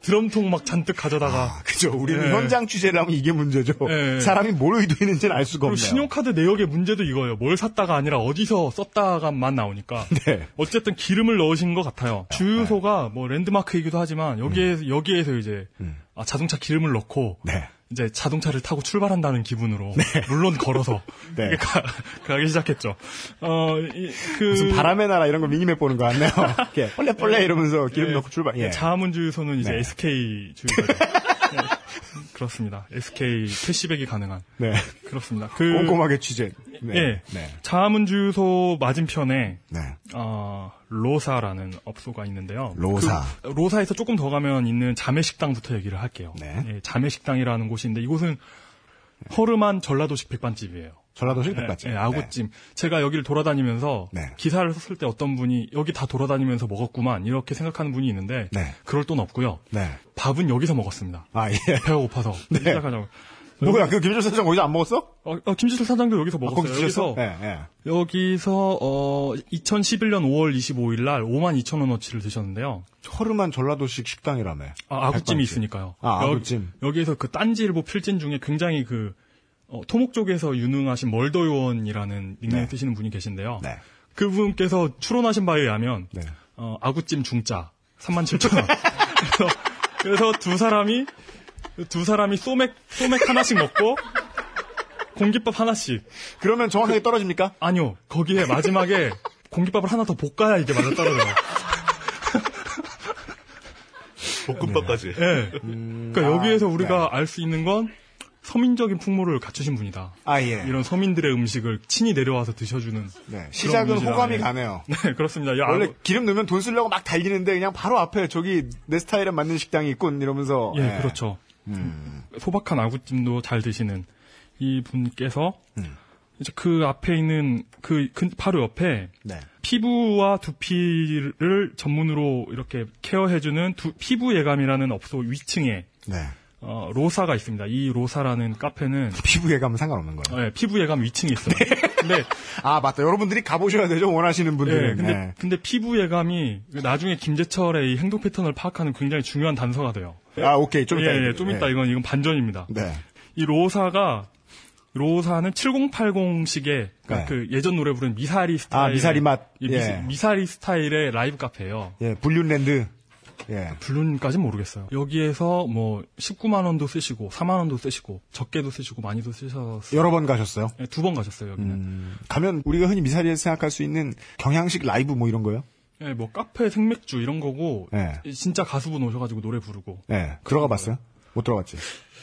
드럼통 막 잔뜩 가져다가 그죠. 우리는 예. 현장 취재를 하면 이게 문제죠. 예. 사람이 뭘 의도했는지는 알 수가 그리고 없네요. 신용카드 내역의 문제도 이거예요. 뭘 샀다가 아니라 어디서 썼다가만 나오니까. 네. 어쨌든 기름을 넣으신 것 같아요. 주유소가 뭐 랜드마크이기도 하지만 여기에 여기에서 이제 아, 자동차 기름을 넣고 음. 네. 이제 자동차를 타고 출발한다는 기분으로 물론 걸어서 네. 가, 가기 시작했죠. 어, 이, 그 무슨 바람의 나라 이런 거 미니맵 보는 거 같네요. 이렇게 뻘레 뻘레 이러면서 기름 예. 넣고 출발. 예. 자하문 주유소는 이제 네. SK 주유소죠. 네. 그렇습니다. SK 캐시백이 가능한. 네. 그렇습니다. 그 꼼꼼하게 취재. 네. 예. 네. 자하문 주유소 맞은편에 네. 어, 로사라는 업소가 있는데요. 로사. 그 로사에서 조금 더 가면 있는 자매식당부터 얘기를 할게요. 네. 예, 자매식당이라는 곳인데 이곳은 허름한 전라도식 백반집이에요. 전라도식 예, 백반집. 예, 아구찜. 제가 여기를 돌아다니면서 네. 기사를 썼을 때 어떤 분이 여기 다 돌아다니면서 먹었구만 이렇게 생각하는 분이 있는데 네. 그럴 돈 없고요. 네. 밥은 여기서 먹었습니다. 아, 예. 배가 고파서 네. 시작하자고. 뭐야, 그 김철 사장 거기서 안 먹었어? 어, 어, 김지철 사장도 여기서 아, 먹었어요. 드셨어? 여기서 예, 예. 여기서 어 2011년 5월 25일 날 5만 2천 원어치를 드셨는데요. 허름한 전라도식 식당이라며. 아, 아구찜이. 있으니까요. 아, 여- 아구찜. 여기에서 그 딴지일보 필진 중에 굉장히 그 어, 토목 쪽에서 유능하신 멀더요원이라는 닉네임 네. 쓰시는 분이 계신데요. 네. 그분께서 추론하신 바에 의하면 네. 어, 아구찜 중짜 3만 7천 원. 그래서, 그래서 두 사람이 두 사람이 소맥 소맥 하나씩 먹고 공깃밥 하나씩. 그러면 정확하게 떨어집니까? 아니요. 거기에 마지막에 공깃밥을 하나 더 볶아야 이게 맞아 떨어져요. 볶음밥까지. 예. 그러니까 여기에서 우리가 알 수 있는 건 서민적인 풍모를 갖추신 분이다. 아, 예. 이런 서민들의 음식을 친히 내려와서 드셔주는. 네, 시작은 호감이. 가네요. 네, 그렇습니다. 야, 원래 기름 넣으면 돈 쓰려고 막 달리는데 그냥 바로 앞에 저기 내 스타일에 맞는 식당이 있군 이러면서 예, 예. 그렇죠. 음. 소박한 아구찜도 잘 드시는 이 분께서 음. 이제 그 앞에 있는 그, 그 바로 옆에 네. 피부와 두피를 전문으로 이렇게 케어해주는 두- 피부 예감이라는 업소 위층에 네. 어, 로사가 있습니다. 이 로사라는 카페는 피부 예감은 상관없는 거예요. 네, 피부 예감 위층에 있어요. 근데 아 맞다. 여러분들이 가보셔야 되죠. 원하시는 분들은. 네, 근데 네. 근데 피부 예감이 나중에 김재철의 이 행동 패턴을 파악하는 굉장히 중요한 단서가 돼요. 아 오케이 좀 이따 예, 예, 좀 예. 이따 이건 이건 반전입니다. 네. 이 로사가 로사는 7080식의 네. 그 예전 노래 부르는 미사리 스타일 아, 미사리 맛. 미, 예. 미 사리 스타일의 라이브 카페예요. 예, 불륜랜드. 예. 불륜까지는 모르겠어요. 여기에서 뭐 19만 원도 쓰시고 4만 원도 쓰시고 적게도 쓰시고 많이도 쓰셔서 여러 번 가셨어요? 두번 가셨어요 여기는. 음, 가면 우리가 흔히 미사리에서 생각할 수 있는 경향식 라이브 뭐 이런 거요? 예, 뭐 카페 생맥주 이런 거고 예. 진짜 가수분 오셔가지고 노래 부르고. 예. 들어가 봤어요? 못 들어갔지.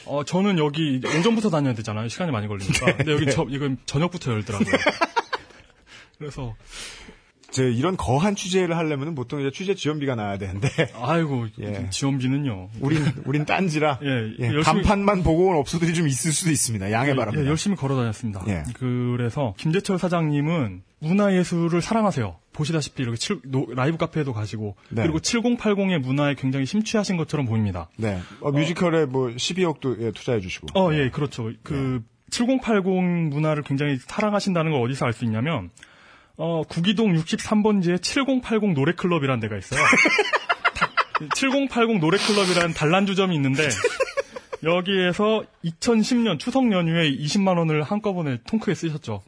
어 저는 여기 오전부터 다녀야 되잖아요. 시간이 많이 걸리니까. 근데 여기 네. 저 이건 저녁부터 열더라고요. 그래서 제 이런 거한 취재를 하려면 보통 이제 취재 지원비가 나야 되는데. 아이고 예. 지원비는요. 우린 우린 딴지라 예, 예, 열심히- 간판만 보고 온 업소들이 좀 있을 수도 있습니다. 양해 예, 바랍니다. 예, 열심히 걸어 다녔습니다. 예. 그래서 김재철 사장님은 문화예술을 사랑하세요. 보시다시피 이렇게 칠- 노- 라이브 카페에도 가시고 네. 그리고 7080의 문화에 굉장히 심취하신 것처럼 보입니다. 네. 어, 뮤지컬에 뭐 12억도 예, 투자해 주시고. 어, 예, 그렇죠. 그7080 문화를 굉장히 사랑하신다는 걸 어디서 알 수 있냐면 어, 구기동 63번지에 7080 노래클럽이라는 데가 있어요. 7080 노래클럽이라는 단란주점이 있는데 여기에서 2010년 추석 연휴에 20만 원을 한꺼번에 통크에 쓰셨죠.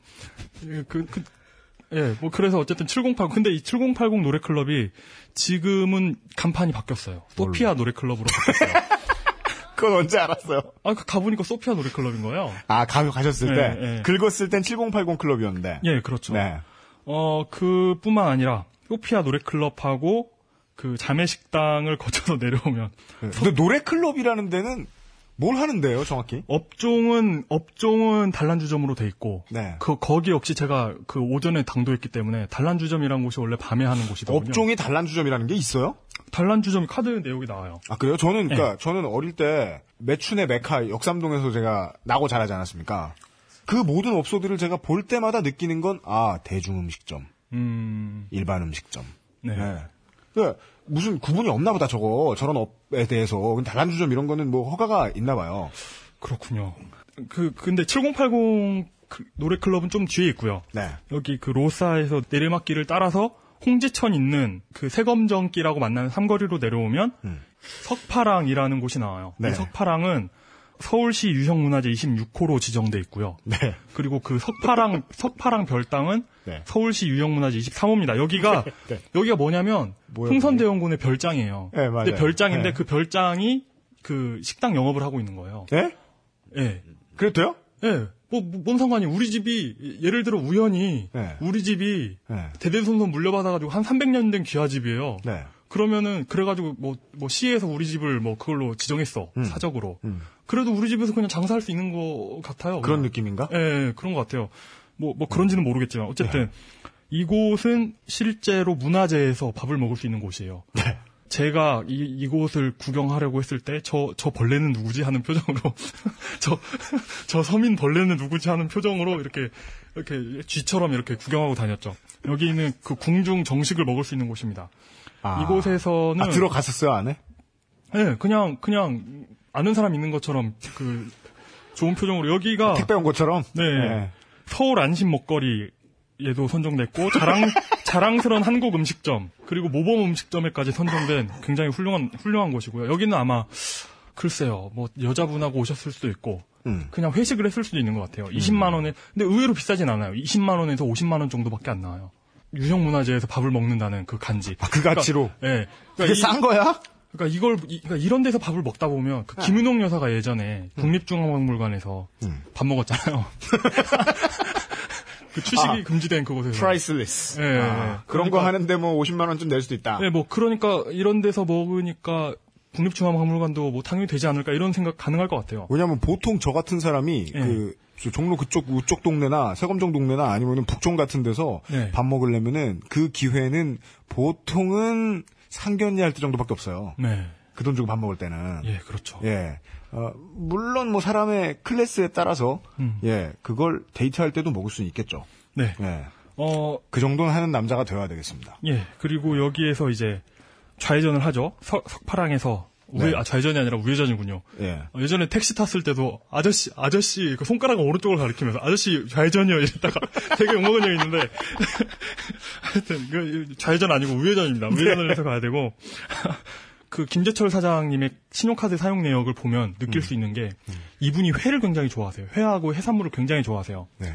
예, 그, 그, 예, 뭐 그래서 어쨌든 7080 근데 이 7080 노래클럽이 지금은 간판이 바뀌었어요. 소피아 노래클럽으로 바뀌었어요. 그건 언제 알았어요? 아, 그 가보니까 소피아 노래클럽인 거예요. 아, 가, 가셨을 예, 때. 예. 긁었을 땐 7080 클럽이었는데. 예, 그렇죠. 네. 어, 그뿐만 아니라 소피아 노래클럽하고 그 자매식당을 거쳐서 내려오면 근데 노래 클럽이라는 데는 뭘 하는데요, 정확히? 업종은 업종은 단란주점으로 돼 있고 네. 그 거기 역시 제가 그 오전에 당도했기 때문에 단란주점이라는 곳이 원래 밤에 하는 곳이거든요. 업종이 단란주점이라는 게 있어요? 단란주점 카드 내역이 나와요. 아, 그래요? 저는, 네. 그니까, 저는 어릴 때, 매춘의 메카, 역삼동에서 제가 나고 자라지 않았습니까? 그 모든 업소들을 제가 볼 때마다 느끼는 건, 아, 대중음식점, 음, 일반 음식점. 네. 그 무슨 구분이 없나 보다, 저거. 저런 업에 대해서. 근데 단란주점 이런 거는 뭐 허가가 있나 봐요. 그렇군요. 그 근데 7080 그 노래 클럽은 좀 뒤에 있고요. 네. 여기 그 로사에서 내리막길을 따라서 홍지천 있는 그 세검정길하고 만나는 삼거리로 내려오면 석파랑이라는 곳이 나와요. 네. 이 석파랑은 서울시 유형문화재 26호로 지정돼 있고요. 네. 그리고 그 석파랑 석파랑 별당은 네. 서울시 유형문화재 23호입니다. 여기가 네. 여기가 뭐냐면 뭐예요, 흥선대원군의 별장이에요. 네, 맞아요. 근데 별장인데 네. 그 별장이 그 식당 영업을 하고 있는 거예요. 예? 예. 그랬대요? 예. 뭐, 뭐, 뭔 상관이, 우리 집이, 예를 들어 우연히, 네. 우리 집이 네. 대대손손 물려받아가지고 한 300년 된 귀하집이에요. 네. 그러면은, 그래가지고 뭐, 뭐, 시에서 우리 집을 뭐, 그걸로 지정했어. 음. 사적으로. 음. 그래도 우리 집에서 그냥 장사할 수 있는 것 같아요. 그런 그냥. 느낌인가? 예, 예, 그런 것 같아요. 뭐, 뭐, 그런지는 모르겠지만, 어쨌든, 이곳은 실제로 문화재에서 밥을 먹을 수 있는 곳이에요. 제가 이, 이곳을 구경하려고 했을 때, 저, 저 벌레는 누구지? 하는 표정으로, 저, 저 서민 벌레는 누구지? 하는 표정으로 이렇게, 이렇게 쥐처럼 이렇게 구경하고 다녔죠. 여기는 그 궁중 정식을 먹을 수 있는 곳입니다. 아. 이곳에서는. 아, 들어갔었어요, 안에? 네, 그냥, 그냥, 아는 사람 있는 것처럼, 그, 좋은 표정으로, 여기가. 택배 온 것처럼? 네. 네. 서울 안심 먹거리에도 선정됐고, 자랑, 자랑스러운 한국 음식점, 그리고 모범 음식점에까지 선정된 굉장히 훌륭한, 훌륭한 곳이고요. 여기는 아마, 글쎄요, 뭐, 여자분하고 오셨을 수도 있고, 음. 그냥 회식을 했을 수도 있는 것 같아요. 20만 원에, 근데 의외로 비싸진 않아요. 20만 원에서 50만 원 정도밖에 안 나와요. 유형문화재에서 밥을 먹는다는 그 간지. 아, 그 가치로? 예. 그게 싼 거야? 그러니까 이걸 이, 그러니까 이런 데서 밥을 먹다 보면 그 김은옥 여사가 예전에 국립중앙박물관에서 음. 밥 먹었잖아요. 그 취식이 아, 금지된 그곳에서. priceless. 예, 아, 예. 그런 거 하는데 뭐 50만 원좀낼 수도 있다. 네, 뭐 그러니까 이런 데서 먹으니까 국립중앙박물관도 뭐 당연히 되지 않을까 이런 생각 가능할 것 같아요. 왜냐하면 보통 저 같은 사람이 예. 그 종로 그쪽 우쪽 동네나 세검정 동네나 아니면은 북촌 같은 데서 네. 밥 먹으려면은 그 기회는 보통은 상견례 할 때 정도밖에 없어요. 네. 그 돈 주고 밥 먹을 때는. 예, 그렇죠. 예. 어, 물론 뭐 사람의 클래스에 따라서 음. 예 그걸 데이트할 때도 먹을 수는 있겠죠. 네. 예. 어, 그 정도는 하는 남자가 되어야 되겠습니다. 예. 그리고 여기에서 이제 좌회전을 하죠. 석, 석파랑에서 우회, 네. 아, 좌회전이 아니라 우회전이군요. 예. 어, 예전에 택시 탔을 때도 아저씨, 아저씨, 그 손가락을 오른쪽으로 가리키면서 아저씨 좌회전이요 이랬다가 되게 욕먹은 적이 있는데 하여튼 그 좌회전 아니고 우회전입니다. 우회전을 해서 가야 되고 그 김재철 사장님의 신용카드 사용 내역을 보면 느낄 수 있는 게 이분이 회를 굉장히 좋아하세요. 회하고 해산물을 굉장히 좋아하세요. 네.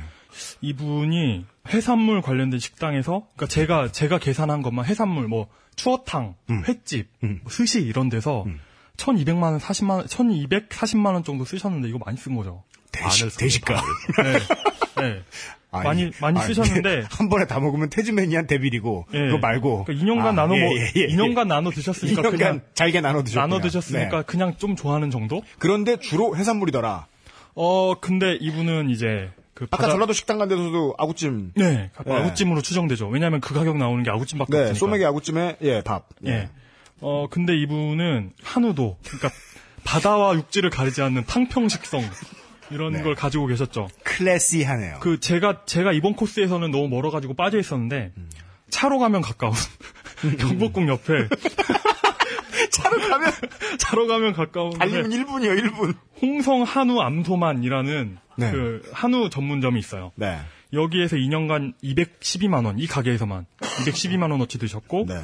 이분이 해산물 관련된 식당에서 그러니까 제가 제가 계산한 것만 해산물 뭐 추어탕, 횟집, 뭐 스시 이런 데서 1,200만 원, 40만 원, 1,240만 원 정도 쓰셨는데 이거 많이 쓴 거죠. 대식, 대식가. 네. 네. 아니, 많이 많이 아니, 쓰셨는데 한 번에 다 먹으면 태즈메니안 데빌이고 예. 그거 말고 그러니까 2년간 아, 나눠 예, 먹 예, 예, 예. 2년간 나눠 드셨으니까 2년간 그냥 잘게 나눠 드셨구나. 나눠 드셨으니까 네. 그냥 좀 좋아하는 정도? 그런데 주로 해산물이더라. 어 근데 이분은 이제 그 아까 바다- 전라도 식당 간 데서도 아구찜. 네, 예. 아구찜으로 추정되죠. 왜냐하면 그 가격 나오는 게 아구찜밖에 네, 없으니까. 소맥이 아구찜에 예 밥. 예. 어, 근데 이분은 한우도, 그러니까 바다와 육지를 가리지 않는 탕평 식성, 이런 네. 걸 가지고 계셨죠. 클래시하네요. 그, 제가, 제가 이번 코스에서는 너무 멀어 가지고 빠져 있었는데, 차로 가면 가까운, 경복궁 옆에. 차로 가면? 차로 가면 가까운. 달리면 1분이요, 1분. 홍성 한우 암소만이라는, 네. 그, 한우 전문점이 있어요. 네. 여기에서 2년간 212만 원, 이 가게에서만 212만 원어치 드셨고, 네.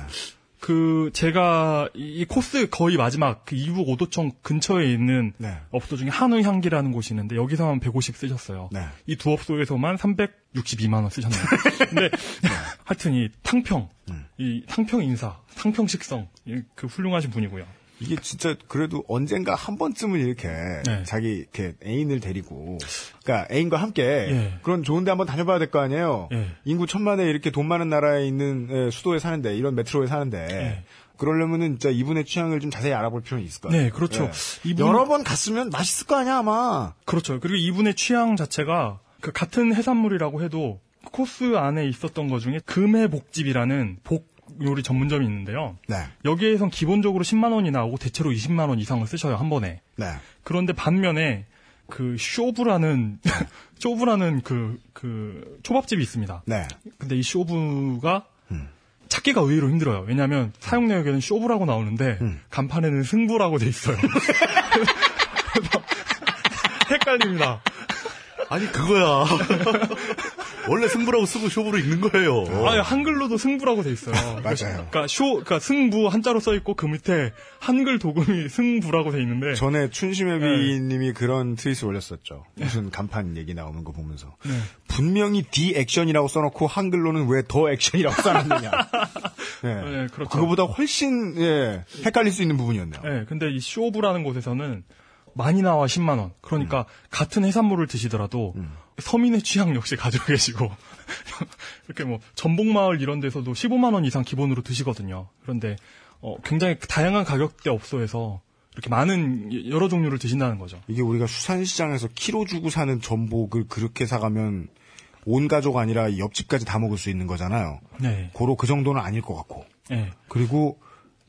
그 제가 이, 이 코스 거의 마지막 그 이북 오도청 근처에 있는 네. 업소 중에 한우 향기라는 곳이 있는데 여기서만 150 쓰셨어요. 네. 이두 업소에서만 362만 원 쓰셨네요. 근데 하여튼 이 탕평, 음. 이 탕평 인사, 탕평 식성 이- 그 훌륭하신 분이고요. 이게 진짜 그래도 언젠가 한 번쯤은 이렇게 네. 자기 이렇게 애인을 데리고 그러니까 애인과 함께 예. 그런 좋은데 한번 다녀봐야 될 거 아니에요. 예. 인구 천만에 이렇게 돈 많은 나라에 있는 예, 수도에 사는데 이런 메트로에 사는데 예. 그러려면은 진짜 이분의 취향을 좀 자세히 알아볼 필요는 있을 것 같아요. 네, 그렇죠. 예. 이분- 여러 번 갔으면 맛있을 거 아니야 아마. 그렇죠. 그리고 이분의 취향 자체가 그 같은 해산물이라고 해도 코스 안에 있었던 것 중에 금해복집이라는 복 요리 전문점이 있는데요. 네. 여기에선 기본적으로 10만 원이 나오고 대체로 20만 원 이상을 쓰셔요 한 번에. 네. 그런데 반면에 그 쇼브라는 쇼브라는 그 그 초밥집이 있습니다. 네. 근데 이 쇼브가 찾기가 의외로 힘들어요. 왜냐하면 사용 내역에는 쇼브라고 나오는데 간판에는 승부라고 돼 있어요. 헷갈립니다. 아니 그거야. 원래 승부라고 쓰고 쇼부로 읽는 거예요. 아니 한글로도 승부라고 돼 있어요. 맞아요. 그러니까 쇼, 그러니까 승부 한자로 써 있고 그 밑에 한글 도금이 승부라고 돼 있는데. 전에 춘심애비님이 네. 그런 트윗을 올렸었죠. 무슨 간판 얘기 나오는 거 보면서 네. 분명히 D 액션이라고 써놓고 한글로는 왜 더 액션이라고 써놨느냐. 네. 네, 그렇죠. 그거보다 훨씬 예, 헷갈릴 수 있는 부분이었네요. 네, 근데 이 쇼브라는 곳에서는 많이 나와 10만 원. 그러니까 음. 같은 해산물을 드시더라도 서민의 취향 역시 가지고 계시고 이렇게 뭐 전복마을 이런 데서도 15만 원 이상 기본으로 드시거든요. 그런데 어, 굉장히 다양한 가격대 업소에서 이렇게 많은 여러 종류를 드신다는 거죠. 이게 우리가 수산시장에서 키로 주고 사는 전복을 그렇게 사가면 온 가족 아니라 옆집까지 다 먹을 수 있는 거잖아요. 네. 고로 그 정도는 아닐 것 같고. 네. 그리고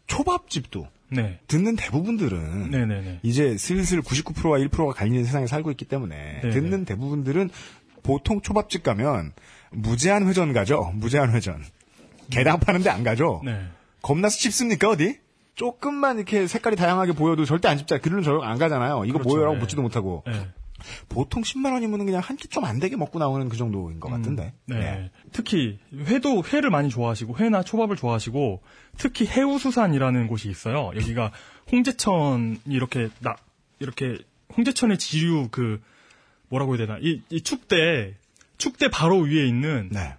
초밥집도 네. 듣는 대부분들은 네네네. 이제 슬슬 99%와 1%가 갈리는 세상에 살고 있기 때문에 네네. 듣는 대부분들은 보통 초밥집 가면 무제한 회전 가죠. 무제한 회전. 개당 파는데 안 가죠. 네. 겁나서 씹습니까 어디? 조금만 이렇게 색깔이 다양하게 보여도 절대 안 씹자. 그들은 저안 가잖아요. 이거 그렇죠. 뭐예요라고 네. 묻지도 못하고. 네. 보통 10만 원이면 그냥 한 끼 좀 안 되게 먹고 나오는 그 정도인 것 같은데. 네. 특히 회도 회를 많이 좋아하시고 회나 초밥을 좋아하시고 특히 해우수산이라는 곳이 있어요. 여기가 홍제천이 이렇게 나 이렇게 홍제천의 지류 그 뭐라고 해야 되나 이, 이 축대 축대 바로 위에 있는 네.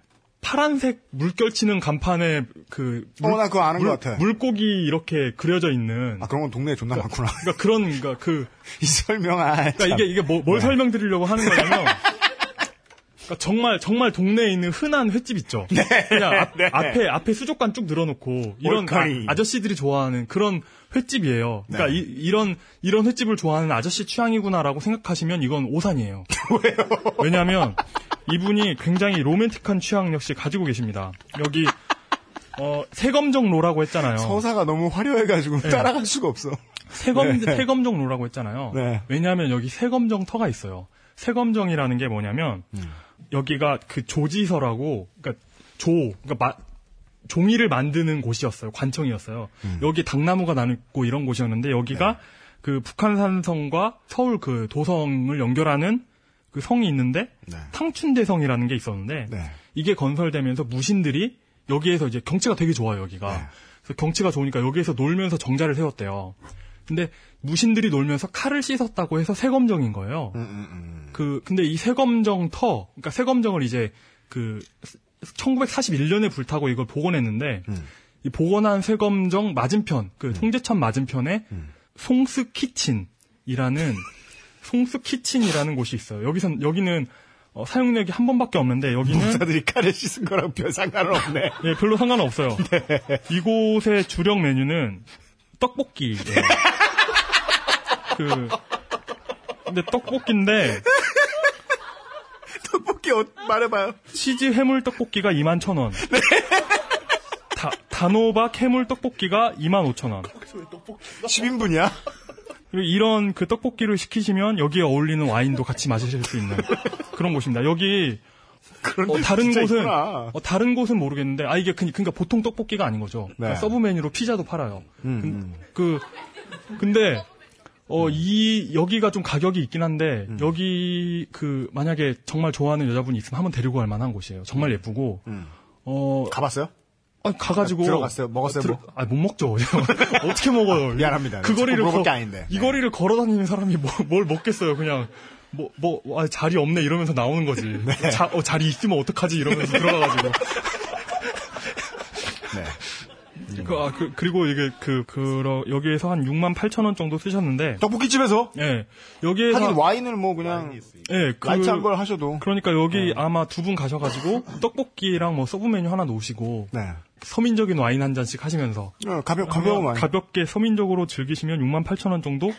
파란색 물결 치는 간판에 그 어, 나 그거 아는 물, 것 같아. 물고기 이렇게 그려져 있는 아 그런 건 동네에 존나 많구나. 그러니까 그런 그러니까 그 이 설명 아. 그러니까 참. 이게 이게 뭐, 뭘 네. 설명드리려고 하는 거냐면 그러니까 정말 정말 동네에 있는 흔한 횟집 있죠. 그냥 앞, 네. 앞에 앞에 수족관 쭉 늘어놓고 이런. 아, 저씨들이 좋아하는 그런 횟집이에요. 그러니까 네. 이, 런 이런 횟집을 좋아하는 아저씨 취향이구나라고 생각하시면 이건 오산이에요. 왜요? 왜냐하면 이분이 굉장히 로맨틱한 취향 역시 가지고 계십니다. 여기 어, 세검정 로라고 했잖아요. 서사가 너무 화려해가지고 네. 따라갈 수가 없어. 세검 네. 세검정 로라고 했잖아요. 네. 왜냐하면 여기 세검정 터가 있어요. 세검정이라는 게 뭐냐면 음. 여기가 그 조지서라고 그러니까 조 그러니까 마- 종이를 만드는 곳이었어요. 관청이었어요. 음. 여기 당나무가 나고 이런 곳이었는데 여기가 네. 그 북한산성과 서울 그 도성을 연결하는 그 성이 있는데 네. 탕춘대성이라는 게 있었는데 이게 건설되면서 무신들이 여기에서 이제 경치가 되게 좋아요 여기가 네. 그래서 경치가 좋으니까 여기에서 놀면서 정자를 세웠대요 근데 무신들이 놀면서 칼을 씻었다고 해서 세검정인 거예요 음, 그 근데 이 세검정 터 그러니까 세검정을 이제 그 1941년에 불타고 이걸 복원했는데 음. 이 복원한 세검정 맞은편 그 송제천 맞은편에 음. 송스 키친이라는 송스 키친이라는 곳이 있어요. 여기선 여기는 어, 사용력이 한 번밖에 없는데 여기는 목사들이 칼을 씻은 거랑 별 상관은 없네. 예, 별로 상관은 없어요. 이곳의 주력 메뉴는 떡볶이예요. 그 근데 떡볶이인데 떡볶이 어, 말해봐요. 치즈 해물 떡볶이가 2만 천 원. 다, 단호박 해물 떡볶이가 2만 5천 원. 10인분이야? 그리고 이런 그 떡볶이를 시키시면 여기에 어울리는 와인도 같이 마시실 수 있는 그런 곳입니다. 여기 어, 다른 곳은. 어, 다른 곳은 모르겠는데 아 이게 그, 그러니까 보통 떡볶이가 아닌 거죠. 네. 그러니까 sub 메뉴로 피자도 팔아요. 음, 그, 그 근데 어이 여기가 좀 가격이 있긴 한데 음. 여기 그 만약에 정말 좋아하는 여자분이 있으면 한번 데리고 갈 만한 곳이에요. 정말 예쁘고 어 음. 가봤어요? 아, 가가지고 들어갔어요? 먹었어요, 들어- 뭐? 아, 못 먹죠. 어떻게 먹어요? 미안합니다. 그 거리를 거- 게 아닌데. 이 거리를 걸어 다니는 사람이 뭐, 뭘 먹겠어요? 그냥 뭐, 뭐, 아, 자리 없네 이러면서 나오는 거지. 네. 자, 어, 자리 있으면 어떡하지 이러면서 들어가가지고. 네. 그, 아, 그, 그리고 이게 그, 그, 여기에서 한 6만 8천 원 정도 쓰셨는데. 떡볶이집에서? 예. 여기에서. 하긴 와인을 뭐 그냥 예, 그, light한 걸 하셔도. 그러니까 여기 아마 두 분 가셔가지고 떡볶이랑 뭐 sub 메뉴 하나 놓으시고. 네. 서민적인 와인 한 잔씩 하시면서. 어, 가볍, 가벼운 와인. 가볍게 서민적으로 즐기시면 6만 8천 원 정도?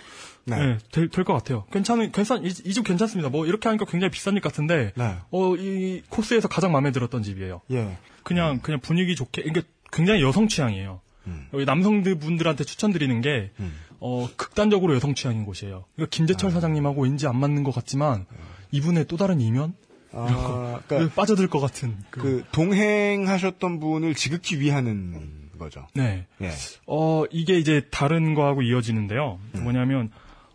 네. 네. 될, 될것 같아요. 괜찮은, 괜찮, 이집 괜찮습니다. 뭐, 이렇게 하니까 굉장히 비싼 집 같은데, 네. 어, 이 코스에서 가장 마음에 들었던 집이에요. 예. 그냥, 그냥 분위기 좋게, 이게 굉장히 여성 취향이에요. 음. 여기 남성들 분들한테 추천드리는 게, 어, 극단적으로 여성 취향인 곳이에요. 그러니까 김재철 사장님하고 왠지 안 맞는 것 같지만, 이분의 또 다른 이면? 아, 그러니까 빠져들 것 같은. 그, 그 동행하셨던 분을 지극히 위하는 거죠. 네. 예. 어, 이게 이제 다른 거하고 이어지는데요. 음. 뭐냐면,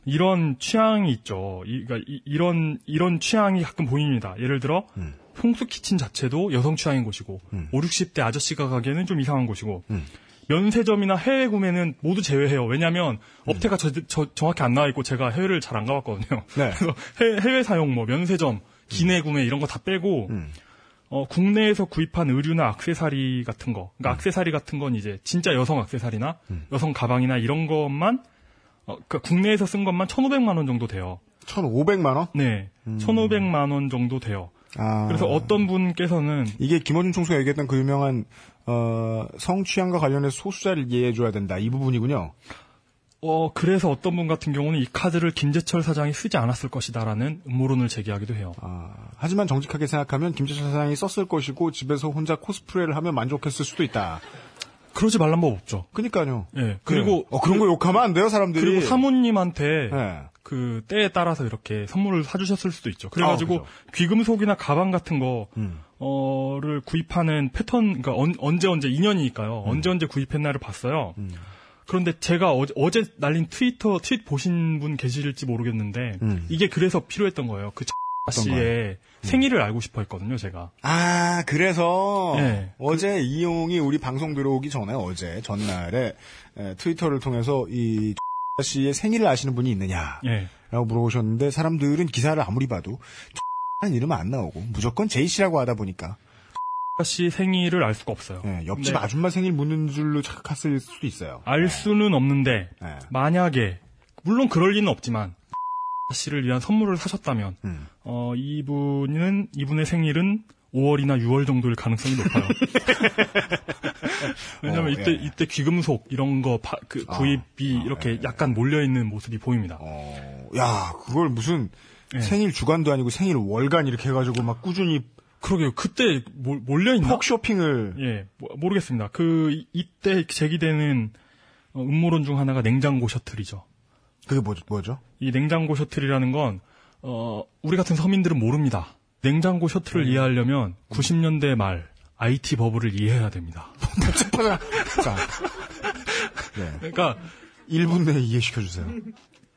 이런 취향이 있죠. 이, 그러니까 이, 런 이런 취향이 가끔 보입니다. 예를 들어, 음. 홍수 키친 자체도 여성 취향인 곳이고, 5, 60대 아저씨가 가기에는 좀 이상한 곳이고, 음. 면세점이나 해외 구매는 모두 제외해요. 왜냐하면 업태가 저, 저- 정확히 안 나와 있고 제가 해외를 잘 안 가봤거든요. 네. 그래서 해외, 해외 사용 뭐 면세점, 기내 구매 이런 거 다 빼고 음. 어, 국내에서 구입한 의류나 악세사리 같은 거, 음. 그러니까 악세사리 같은 건 이제 진짜 여성 악세사리나 여성 가방이나 이런 것만 어, 그러니까 국내에서 쓴 것만 1,500만 원 정도 돼요. 1,500만 원? 네, 1,500만 원 정도 돼요. 아. 그래서 어떤 분께서는 이게 김어준 총수가 얘기했던 그 유명한 어, 성취향과 관련해서 소수자를 이해해줘야 된다 이 부분이군요. 어, 그래서 어떤 분 같은 경우는 이 카드를 김재철 사장이 쓰지 않았을 것이다라는 음모론을 제기하기도 해요. 하지만 정직하게 생각하면 김재철 사장이 썼을 것이고 집에서 혼자 코스프레를 하면 만족했을 수도 있다. 그러지 말란 법 없죠. 그니까요. 예. 그리고 어, 그런 거 욕하면 안 돼요 사람들이. 그리고 사모님한테 네. 그 때에 따라서 이렇게 선물을 사주셨을 수도 있죠. 그래가지고 아. 귀금속이나 가방 같은 거 음. 어를 구입하는 패턴, 그러니까 언, 언제 언제 음. 인연이니까요. 언제 언제 구입했나를 봤어요. 그런데 제가 어제, 어제 날린 트위터 트윗 보신 분 계실지 모르겠는데 음. 이게 그래서 필요했던 거예요. 그 씨의 거요? 생일을 알고 싶어 했거든요, 제가. 아, 그래서 네. 어제 이용이 우리 방송 들어오기 전에 어제 전날에 에, 트위터를 통해서 이 씨의 생일을 아시는 분이 있느냐라고 예. 물어보셨는데 사람들은 기사를 아무리 봐도 하는 이름은 안 나오고 무조건 제이 씨라고 하다 보니까 씨 생일을 알 수가 없어요. 예, 옆집 네. 아줌마 생일 묻는 줄로 착각했을 수도 있어요. 알 수는 없는데 네. 만약에 물론 그럴 리는 없지만 씨를 위한 선물을 사셨다면 음. 어, 이분은 이분의 생일은 5월이나 6월 정도일 가능성이 높아요. 왜냐면 어, 이때 예. 이때 귀금속 이런 거그 아, 구입이 이렇게 약간 몰려 있는 모습이 보입니다. 어, 야, 그걸 무슨 예. 생일 주간도 아니고 생일 월간 이렇게 해가지고 막 꾸준히 그러게요. 그때 몰- 몰려 있나? 폭 쇼핑을 예, 모- 모르겠습니다. 그 이- 이때 제기되는 어, 음모론 중 하나가 냉장고 셔틀이죠. 그게 뭐, 뭐죠? 이 냉장고 셔틀이라는 건 어, 우리 같은 서민들은 모릅니다. 냉장고 셔틀을 네. 이해하려면 90년대 말 IT 버블을 이해해야 됩니다. 네. 그러니까 1분 내에 이해시켜 주세요.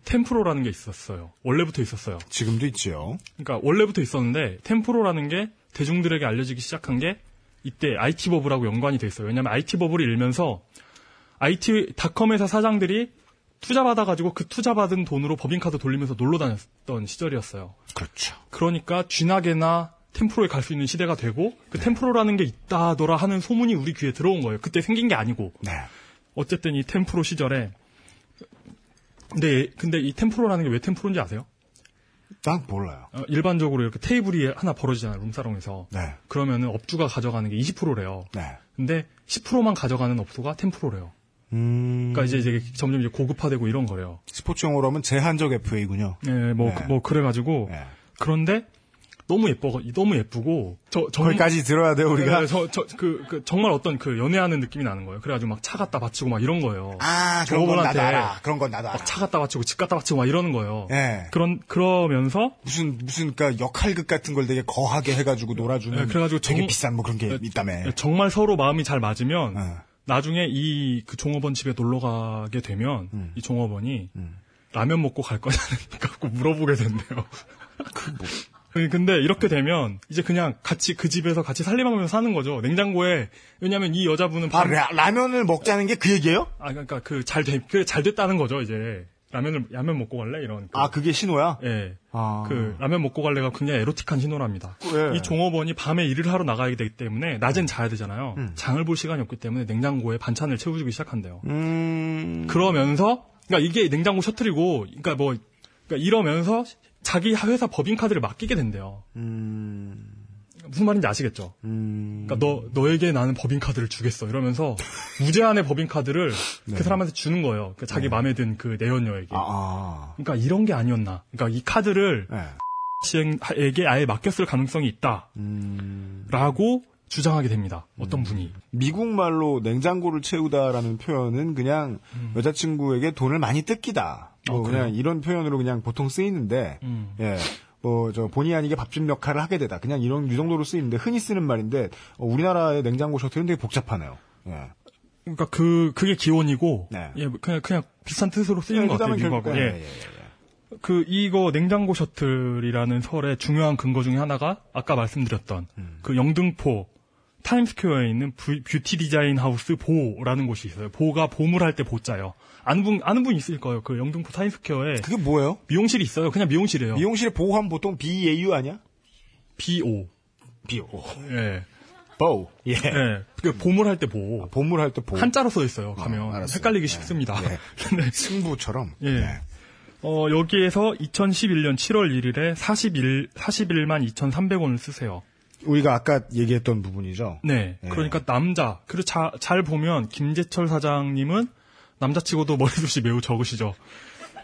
템프로라는 게 있었어요. 원래부터 있었어요. 지금도 있지요. 그러니까 원래부터 있었는데 템프로라는 게 대중들에게 알려지기 시작한 게 이때 IT 버블하고 연관이 돼 있어요. 왜냐하면 IT 버블이 일면서 IT 닷컴 회사 사장들이 투자 받아가지고 그 투자 받은 돈으로 법인카드 돌리면서 놀러 다녔던 시절이었어요. 그렇죠. 그러니까 쥐나게나 템프로에 갈 수 있는 시대가 되고 그 템프로라는 게 있다더라 하는 소문이 우리 귀에 들어온 거예요. 그때 생긴 게 아니고. 네. 어쨌든 이 템프로 시절에 근데 근데 이 템프로라는 게 왜 템프로인지 아세요? 난 몰라요. 어, 일반적으로 이렇게 테이블이 하나 벌어지잖아요, 룸사롱에서. 네. 그러면은 업주가 가져가는 게 20%래요. 네. 근데 10%만 가져가는 업소가 10%래요. 음. 그러니까 이제, 이제 점점 이제 고급화되고 이런 거래요. 스포츠 용어로 하면 제한적 FA군요. 네, 뭐, 네. 그- 뭐 그래가지고 그런데 너무 예뻐, 너무 예쁘고 저 정- 거기까지 들어야 돼요, 우리가? 네, 저, 저, 그, 그 정말 어떤 그 연애하는 느낌이 나는 거예요. 그래가지고 막 차 갖다 바치고 막 이런 거예요. 아, 그런 건 나도 알아. 그런 건 나도 알아. 막차 갖다 바치고 집 갖다 바치고 막 이러는 거예요. 예. 그런 그러면서 무슨 무슨 그러니까 역할극 같은 걸 되게 거하게 해가지고 놀아주는 네, 그래가지고 되게 정- 비싼 뭐 그런 게 있다며. 네, 정말 서로 마음이 잘 맞으면 네. 나중에 이 그 종업원 집에 놀러 가게 되면 음. 이 종업원이 라면 먹고 갈 거냐고 물어보게 된대요. 그 근데 이렇게 되면 이제 그냥 같이 그 집에서 같이 살림하면서 사는 거죠. 냉장고에 왜냐면 이 여자분은 아, 밤- 라, 라면을 먹자는 게 그 얘기예요? 아 그러니까 그잘그잘 됐다는 거죠 이제 라면을 라면 먹고 갈래 이런 그, 아, 그게 신호야? 예. 아. 그 라면 먹고 갈래가 굉장히 에로틱한 신호랍니다. 왜? 이 종업원이 밤에 일을 하러 나가야 되기 때문에 낮엔 자야 되잖아요. 음. 장을 볼 시간이 없기 때문에 냉장고에 반찬을 채워주기 시작한대요. 음. 그러면서 그러니까 이게 냉장고 셔틀이고 그러니까 뭐 그러니까 이러면서 자기 회사 법인카드를 맡기게 된대요. 음. 무슨 말인지 아시겠죠? 그러니까 너 너에게 나는 법인카드를 주겠어 이러면서 무제한의 법인카드를 네. 그 사람한테 주는 거예요. 그 자기 마음에 든 그 내연녀에게. 아. 그러니까 이런 게 아니었나. 그러니까 이 카드를 네. 씨에게 아예 맡겼을 가능성이 있다. 음. 라고 주장하게 됩니다. 어떤 분이. 미국 말로 냉장고를 채우다라는 표현은 그냥 여자친구에게 돈을 많이 뜯기다. 뭐 음. 어? 그냥 이런 표현으로 그냥 보통 쓰이는데, 음. 예. 뭐, 저, 본의 아니게 밥집 역할을 하게 되다. 그냥 이런, 이 정도로 쓰이는데, 흔히 쓰는 말인데, 어, 우리나라의 냉장고 셔틀은 되게 복잡하네요. 예. 그러니까 그 그게 기원이고 네. 예, 그냥 그냥 비슷한 뜻으로 쓰이는 예, 것 같아요. 미국하고. 결국- 예. 예, 예, 예, 그 이거 냉장고 셔틀이라는 설의 중요한 근거 중에 하나가 아까 말씀드렸던 음. 그 영등포 타임스퀘어에 있는 뷰- 뷰티 디자인 하우스 보라는 곳이 있어요. 보가 보물 할 때 보자요. 아는 분 아는 분 있을 거예요. 그 영등포 타임스퀘어에 그게 뭐예요? 미용실이 있어요. 그냥 미용실이에요. 미용실에 보 하면 보통 BAU 아니야? BO. BO. 예. 보우. 예. 예. 그 보물 할 때 보. 보물 할 때 보. 한자로 써 있어요. 가면 알았어요. 헷갈리기 네. 쉽습니다. 네. 네. 승부처럼. 예. 네. 어, 여기에서 2011년 7월 1일에 41, 41만 2,300원을 쓰세요. 우리가 아까 얘기했던 부분이죠. 네. 네. 그러니까 남자. 그리고 자, 잘 보면 김재철 사장님은 남자치고도 머리숱이 매우 적으시죠.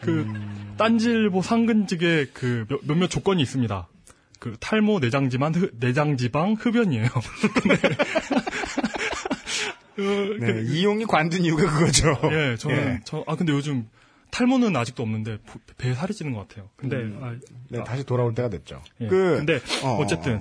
그 딴지일보 상근직에 그 몇- 몇몇 조건이 있습니다. 그 탈모 내장지만 흡- 내장지방 흡연이에요. 그, 네, 그- 이용이 관둔 이유가 그거죠. 예, 저는 예. 저 아 근데 요즘 탈모는 아직도 없는데 보- 배에 살이 찌는 것 같아요. 근데 아, 네, 다시 돌아올 때가 됐죠. 예. 그, 근데 어, 어, 쨌든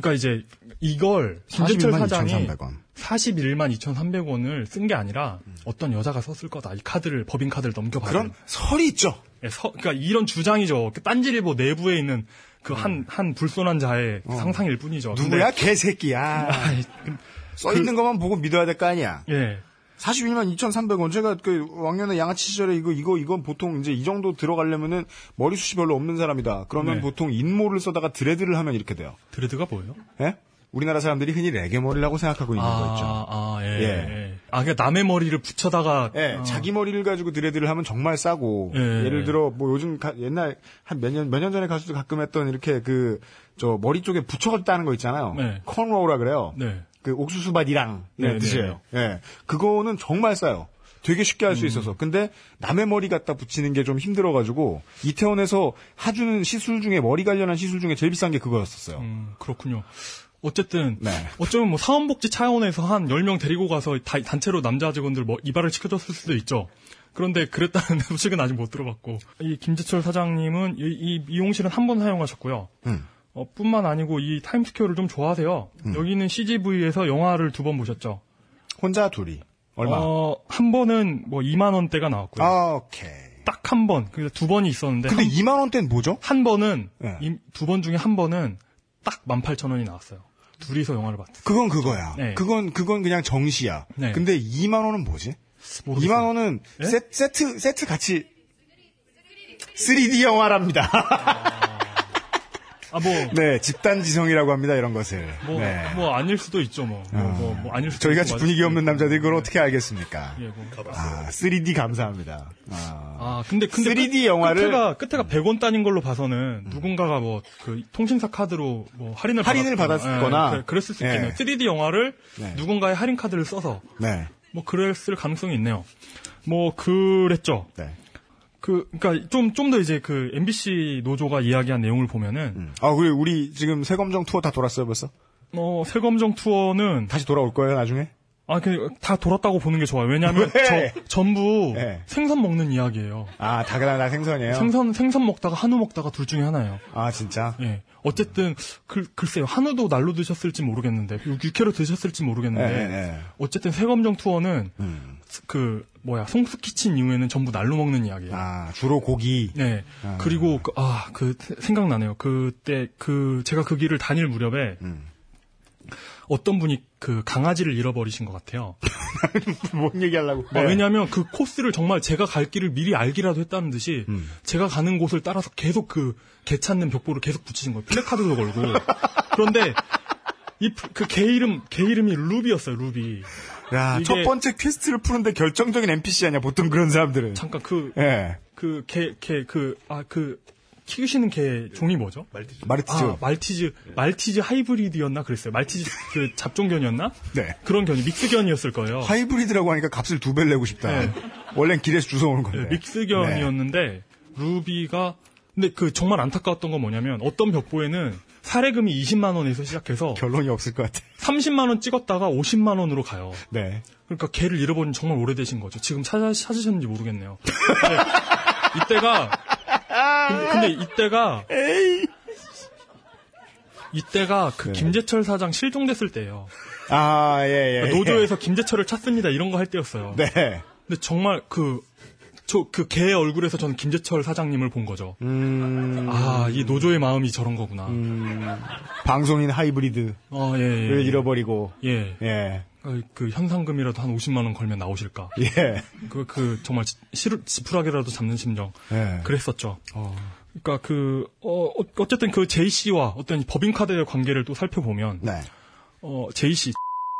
그러니까 이제 이걸 김재철 41만 사장이 2,300원. 41만 2,300원을 쓴 게 아니라 어떤 여자가 썼을 거다. 이 카드를 법인 카드를 넘겨받은. 그런 설이 있죠. 예, 서- 그러니까 이런 주장이죠. 그 딴지일보 내부에 있는 그 한한 불손한 자의 상상일 뿐이죠. 음. 어. 누구야? 개새끼야. 써 있는 것만 보고 믿어야 될 거 아니야. 예. 41만 2,300원. 제가 그 왕년에 양아치 시절에 이거, 이거, 이건 보통 이제 이 정도 들어가려면은 머리숱이 별로 없는 사람이다. 그러면 네. 보통 인모를 써다가 dread를 하면 이렇게 돼요. dread가 뭐예요? 예? 우리나라 사람들이 흔히 레게 머리라고 생각하고 있는 거 있죠. 아, 예. 예. 예. 아, 그러니까 남의 머리를 붙여다가 예, 어. 자기 머리를 가지고 dread를 하면 정말 싸고 예. 예를 들어 뭐 요즘 가- 옛날 한 몇 년 몇 년 전에 가수들 가끔 했던 이렇게 그 저 머리 쪽에 붙여가지고 따는 거 있잖아요. 네. cornrow라 그래요. 네. 그 옥수수밭이랑 네, 네, 드세요. 예, 그거는 정말 싸요. 되게 쉽게 할수 음. 있어서. 근데 남의 머리 갖다 붙이는 게 좀 힘들어가지고 이태원에서 하주는 시술 중에 머리 관련한 시술 중에 제일 비싼 게 그거였었어요. 음, 그렇군요. 어쨌든 네. 어쩌면 뭐 사원복지 차원에서 한 10명 데리고 가서 다- 단체로 남자 직원들 뭐 이발을 시켜줬을 수도 있죠. 그런데 그랬다는 소식은 아직 못 들어봤고 이 김재철 사장님은 이, 이 미용실은 한 번 사용하셨고요. 음. 어, 뿐만 아니고 이 타임스퀘어를 좀 좋아하세요. 여기는 CGV에서 영화를 두 번 보셨죠. 혼자 둘이 얼마? 어, 한 번은 뭐 2만 원대가 나왔고요. 아, 오케이. 딱 한 번. 그래서 두 번이 있었는데 근데 한, 2만 원대는 뭐죠? 한 번은 네. 두번 중에 한 번은 딱 18,000원이 나왔어요. 둘이서 영화를 봤어요. 그건 그거야. 네. 그건 그건 그냥 정시야. 네. 근데 2만 원은 뭐지? 모르겠어요. 2만 원은 네? 세, 세트 세트 같이 3D 영화랍니다. 아, 뭐, 네, 집단 지성이라고 합니다. 이런 것을. 뭐, 네. 뭐, 아닐 수도 있죠, 뭐. 뭐, 뭐, 뭐 아닐 수도 저희 있고, 같이 맞을 분위기 없는. 남자들이 그걸 어떻게 알겠습니까? 예, 뭐. 아, 3D 감사합니다. 아, 아, 근데, 근데. 3D 끝- 영화를- 끝에가, 끝에가 100원 따인 걸로 봐서는 누군가가 뭐, 그, 통신사 카드로 뭐, 할인을 할인을 받았거나. 예, 그랬을 수 예. 있겠네요. 3D 영화를 네. 누군가의 할인 카드를 써서, 네. 뭐, 그랬을 가능성이 있네요. 뭐, 그랬죠. 네. 그, 그니까, 좀, 좀 더 이제 그, MBC 노조가 이야기한 내용을 보면은, 아, 그리고 우리 지금 세검정 투어 다 돌았어요, 벌써? 어, 세검정 투어는, 다시 돌아올 거예요, 나중에? 아, 그, 다 돌았다고 보는 게 좋아요. 왜냐면, 왜? 저, 전부 네. 생선 먹는 이야기예요. 아, 다그나 생선이에요? 생선, 생선 먹다가 한우 먹다가 둘 중에 하나예요. 아, 진짜? 예. 어쨌든, 글, 글쎄요. 한우도 날로 드셨을지 모르겠는데, 육- 육회로 드셨을지 모르겠는데, 네, 네. 어쨌든 세검정 투어는, 음. 그, 뭐야, 송수키친 이후에는 전부 날로 먹는 이야기예요. 아, 주로 고기. 네. 아. 그리고, 그, 아, 그, 생각나네요. 그때, 그, 제가 그 길을 다닐 무렵에, 음. 어떤 분이 그 강아지를 잃어버리신 것 같아요. 뭔 얘기하려고. 아, 네. 왜냐하면 그 코스를 정말 제가 갈 길을 미리 알기라도 했다는 듯이 음. 제가 가는 곳을 따라서 계속 그 개 찾는 벽보를 계속 붙이신 거예요. 플래카드도 걸고. 그런데 이 그 개 이름 개 이름이 루비였어요. 루비. 야, 이게- 첫 번째 quest를 푸는데 결정적인 NPC 아니야, 보통 그런 사람들은. 잠깐 그 예. 그 개 개 그 아 그 키우시는 개 종이 뭐죠? 말티즈. 말티즈. 아, 말티즈 말티즈 하이브리드였나 그랬어요. 말티즈 그 잡종견이었나? 네. 그런 견이 믹스견이었을 거예요. 하이브리드라고 하니까 값을 두 배를 내고 싶다. 네. 원래는 길에서 주워 오는 건데. 네, 믹스견이었는데 루비가 근데 그 정말 안타까웠던 건 뭐냐면 어떤 벽보에는 사례금이 20만 원에서 시작해서 결론이 없을 것 같아. 30만 원 찍었다가 50만 원으로 가요. 네. 그러니까 개를 잃어버린 지 정말 오래되신 거죠. 지금 찾아, 찾으셨는지 모르겠네요. 이때가 근데, 근데 이때가 이때가 그 네. 김재철 사장 실종됐을 때예요. 아, 예, 예. 그러니까 노조에서 김재철을 찾습니다 이런 거 할 때였어요. 네. 근데 정말 그, 저, 그 개 얼굴에서 저는 김재철 사장님을 본 거죠. 음, 아, 이 노조의 마음이 저런 거구나. 방송인 하이브리드를 어, 예, 예. 잃어버리고. 예. 예. 그, 그 현상금이라도 한 50만 원 걸면 나오실까. 예. 그, 그, 정말 지- 시루, 지푸라기라도 잡는 심정. 예. 그랬었죠. 그러니까 그, 어, 어- 어쨌든 그 제이 씨와 어떤 이 법인카드의 관계를 또 살펴보면, 네. 어, 제이 씨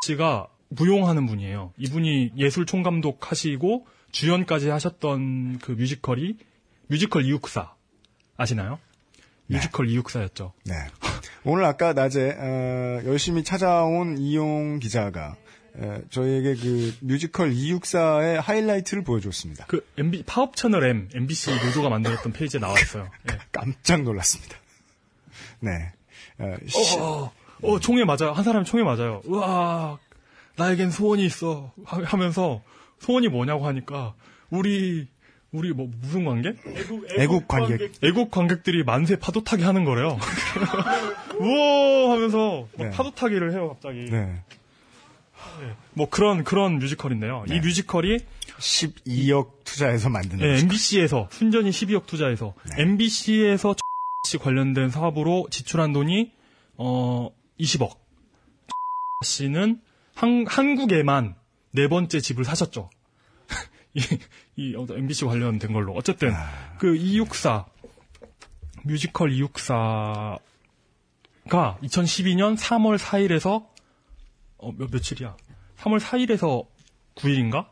씨가 무용하는 분이에요. 이분이 예술 총감독 하시고 주연까지 하셨던 그 뮤지컬이 뮤지컬 이육사 아시나요? 뮤지컬 이육사였죠. 네. 오늘 아까 낮에 어, 열심히 찾아온 이용 기자가 에, 저희에게 그 뮤지컬 264의 하이라이트를 보여줬습니다. 그 MB 파업 채널 M MBC 노조가 만들었던 페이지에 나와 있어요. 예. 깜짝 놀랐습니다. 네. 어, 시- 어, 어, 총에 맞아요. 한 사람이 총에 맞아요. 우와, 나에겐 소원이 있어. 하- 하면서 소원이 뭐냐고 하니까 우리 우리 뭐 무슨 관계? 애국 관객. 애국 관객들이 만세 파도 타기 하는 거래요. 우와 하면서 막 네. 파도 타기를 해요 갑자기. 네. 뭐 그런 그런 뮤지컬인데요. 이 뮤지컬이 12억 투자해서 만든 네, MBC에서 순전히 12억 투자해서 MBC에서 씨 관련된 사업으로 지출한 돈이 어 20억. 씨는 한, 한국에만 네 번째 집을 사셨죠. 이, 이 MBC 관련된 걸로 어쨌든 그264 뮤지컬 264 2012년 3월 4일에서 어, 몇 며칠이야? 3월 4일에서 9일인가?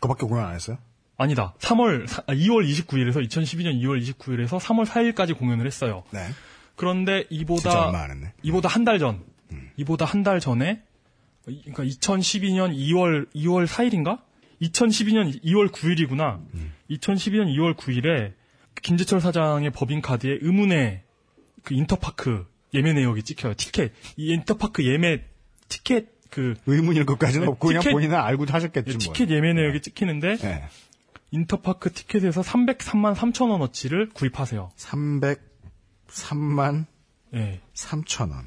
그밖에 공연 안 했어요? 아니다. 3월 2월 29일에서 2012년 2월 29일에서 3월 4일까지 공연을 했어요. 네. 그런데 이보다. 음. 이보다 한 달 전, 이보다 한달 전에 그러니까 2012년 2월 2월 4일인가? 2012년 2월 9일이구나. 음. 2012년 2월 9일에 김재철 사장의 법인카드에 의문의 그 인터파크 예매 내역이 찍혀요. 티켓 이 인터파크 예매 티켓 그 의문일 것까지는 없고 그냥 티켓- 본인은 알고 하셨겠지 뭐. 티켓 예매 내역이 찍히는데 네. 인터파크 티켓에서 303만 3천 원어치를 구입하세요. 303만 네. 3천 원.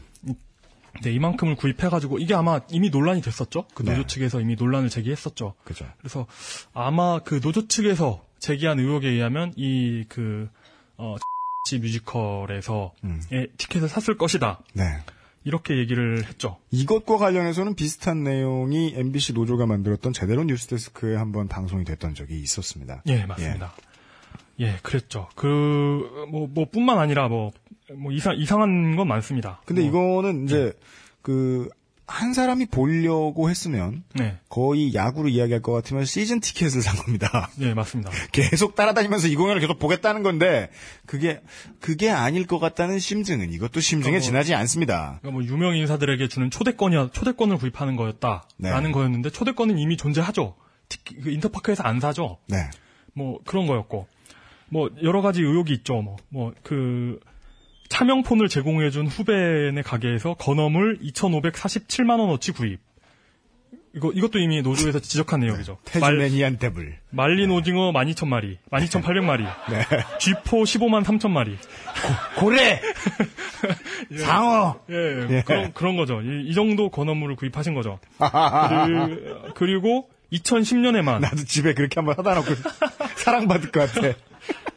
네, 이만큼을 구입해가지고 이게 아마 이미 논란이 됐었죠. 그 노조 네. 측에서 이미 논란을 제기했었죠. 그죠. 그래서 아마 그 노조 측에서 제기한 의혹에 의하면 이그 어, 뮤지컬에서 의 티켓을 샀을 것이다. 네. 이렇게 얘기를 했죠. 이것과 관련해서는 비슷한 내용이 MBC 노조가 만들었던 제대로 뉴스데스크에 한번 방송이 됐던 적이 있었습니다. 예, 맞습니다. 예, 그랬죠. 그, 뭐, 뭐, 뿐만 아니라 뭐, 뭐, 이상, 이상한 건 많습니다. 근데 뭐, 이거는 이제 그한 사람이 보려고 했으면 네. 거의 야구로 이야기할 것 같으면 시즌 티켓을 산 겁니다. 예, 맞습니다. 계속 따라다니면서 이 공연을 계속 보겠다는 건데 그게 그게 아닐 것 같다는 심증은 이것도 심증에 뭐- 지나지 않습니다. 그러니까 뭐 유명 인사들에게 주는 초대권이야 초대권을 구입하는 거였다라는 네. 거였는데 초대권은 이미 존재하죠. 특히 그 인터파크에서 안 사죠. 네. 뭐 그런 거였고 뭐 여러 가지 의혹이 있죠. 뭐 뭐 그 차명폰을 제공해준 후배네 가게에서 건어물 2,547만 원어치 구입. 이거 이것도 이미 노조에서 지적한 내용이죠. 태즈메니안 데블. 말린 오징어 12,000마리, 12,800마리, 네. 쥐포 15만 3,000마리. 고래! 상어! 예, 예. 그런, 그런 거죠. 이, 이 정도 건어물을 구입하신 거죠. 그리- 그리고 2010년에만. 나도 집에 그렇게 한번 하다 놓고 사랑받을 것 같아.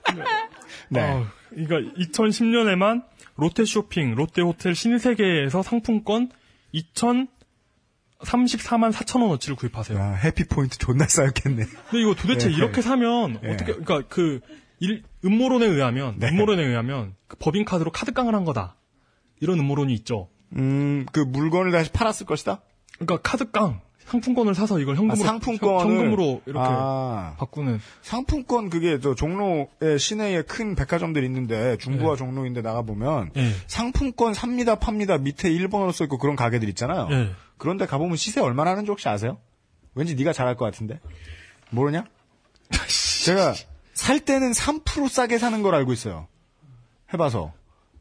네. 어, 그러니까 2010년에만 롯데 쇼핑, 롯데 호텔 신세계에서 상품권 2,034만 4천 원어치를 구입하세요. 아, 해피 포인트 존나 쌓였겠네. 근데 이거 도대체 예. 이렇게 사면 예. 어떻게 그러니까 그 일- 음모론에 의하면 음모론에 의하면 그 법인 카드로 카드깡을 한 거다. 이런 음모론이 있죠. 음, 그 물건을 다시 팔았을 것이다? 그러니까 카드깡 상품권을 사서 이걸 현금으로 아, 상품권을 현금으로 이렇게 아. 바꾸는 상품권 그게 저 종로에 시내에 큰 백화점들이 있는데 중부와 종로인데 나가 보면 예. 상품권 삽니다 팝니다 밑에 일본어로 써 있고 그런 가게들 있잖아요. 예. 그런데 가 보면 시세 얼마나 하는지 혹시 아세요? 왠지 네가 잘할 것 같은데 모르냐? 제가 살 때는 3% 싸게 사는 걸 알고 있어요. 해봐서.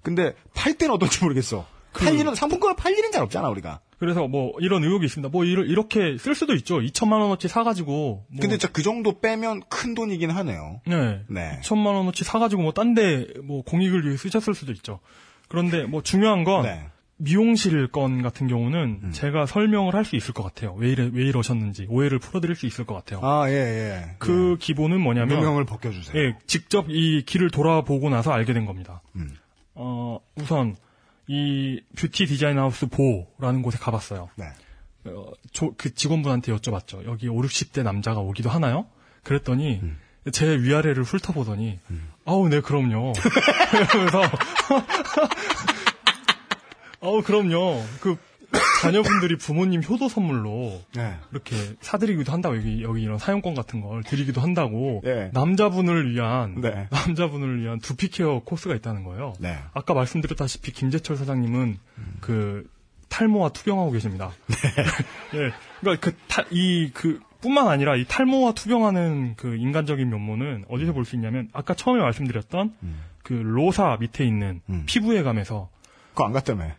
근데 팔 때는 어떨지 모르겠어. 팔 일은 상품권을 팔 일은 잘 없잖아 우리가. 그래서 뭐 이런 의혹이 있습니다. 뭐 이러- 이렇게 쓸 수도 있죠. 2천만 원어치 사가지고. 뭐 근데 진짜 그 정도 빼면 큰 돈이긴 하네요. 네. 네. 2천만 원어치 사가지고 뭐 딴 데 뭐 공익을 위해 쓰셨을 수도 있죠. 그런데 뭐 중요한 건 네. 미용실 건 같은 경우는 음. 제가 설명을 할 수 있을 것 같아요. 왜 이래 왜 이러셨는지 오해를 풀어드릴 수 있을 것 같아요. 아, 예, 예. 그 기본은 뭐냐면 누명을 벗겨주세요. 예, 직접 이 길을 돌아보고 나서 알게 된 겁니다. 음. 어, 우선 이 뷰티 디자인 하우스 보라는 곳에 가봤어요. 네. 어, 조- 그 직원분한테 여쭤봤죠. 여기 5, 60대 남자가 오기도 하나요? 그랬더니 음. 제 위아래를 훑어보더니 아우 네 그럼요. 그래서 아우 그럼요. 그 자녀분들이 부모님 효도 선물로 네. 이렇게 사드리기도 한다고 여기 여기 이런 사용권 같은 걸 드리기도 한다고 네. 남자분을 위한 네. 남자분을 위한 두피 케어 코스가 있다는 거예요. 네. 아까 말씀드렸다시피 김재철 사장님은 그 탈모와 투병하고 계십니다. 예, 그러니까 그이그 뿐만 아니라 이 탈모와 투병하는 그 인간적인 면모는 어디서 볼 수 있냐면 아까 처음에 말씀드렸던 그 로사 밑에 있는 피부 예감에서 그거 안 갔다며.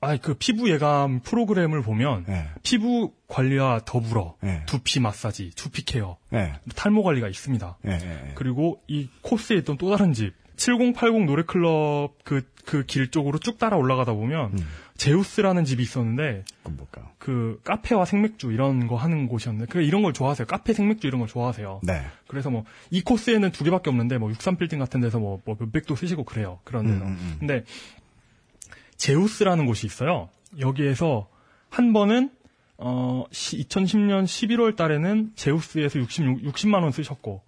아, 그 피부 예감 프로그램을 보면 네. 피부 관리와 더불어 네. 두피 마사지, 두피 케어, 네. 탈모 관리가 있습니다. 그리고 이 코스에 있던 또 다른 집 7080 노래 클럽 그 그 길 쪽으로 쭉 따라 올라가다 보면 음. 제우스라는 집이 있었는데? 그 카페와 생맥주 이런 거 하는 곳이었는데 그 이런 걸 좋아하세요. 카페 생맥주 이런 걸 좋아하세요. 네. 그래서 뭐 이 코스에는 두 개밖에 없는데 뭐 63빌딩 같은 데서 뭐, 뭐 몇백도 쓰시고 그래요. 그런 데서. 음, 음, 음. 근데 제우스라는 곳이 있어요. 여기에서 한 번은 어 2010년 11월 달에는 제우스에서 60 60만 원 쓰셨고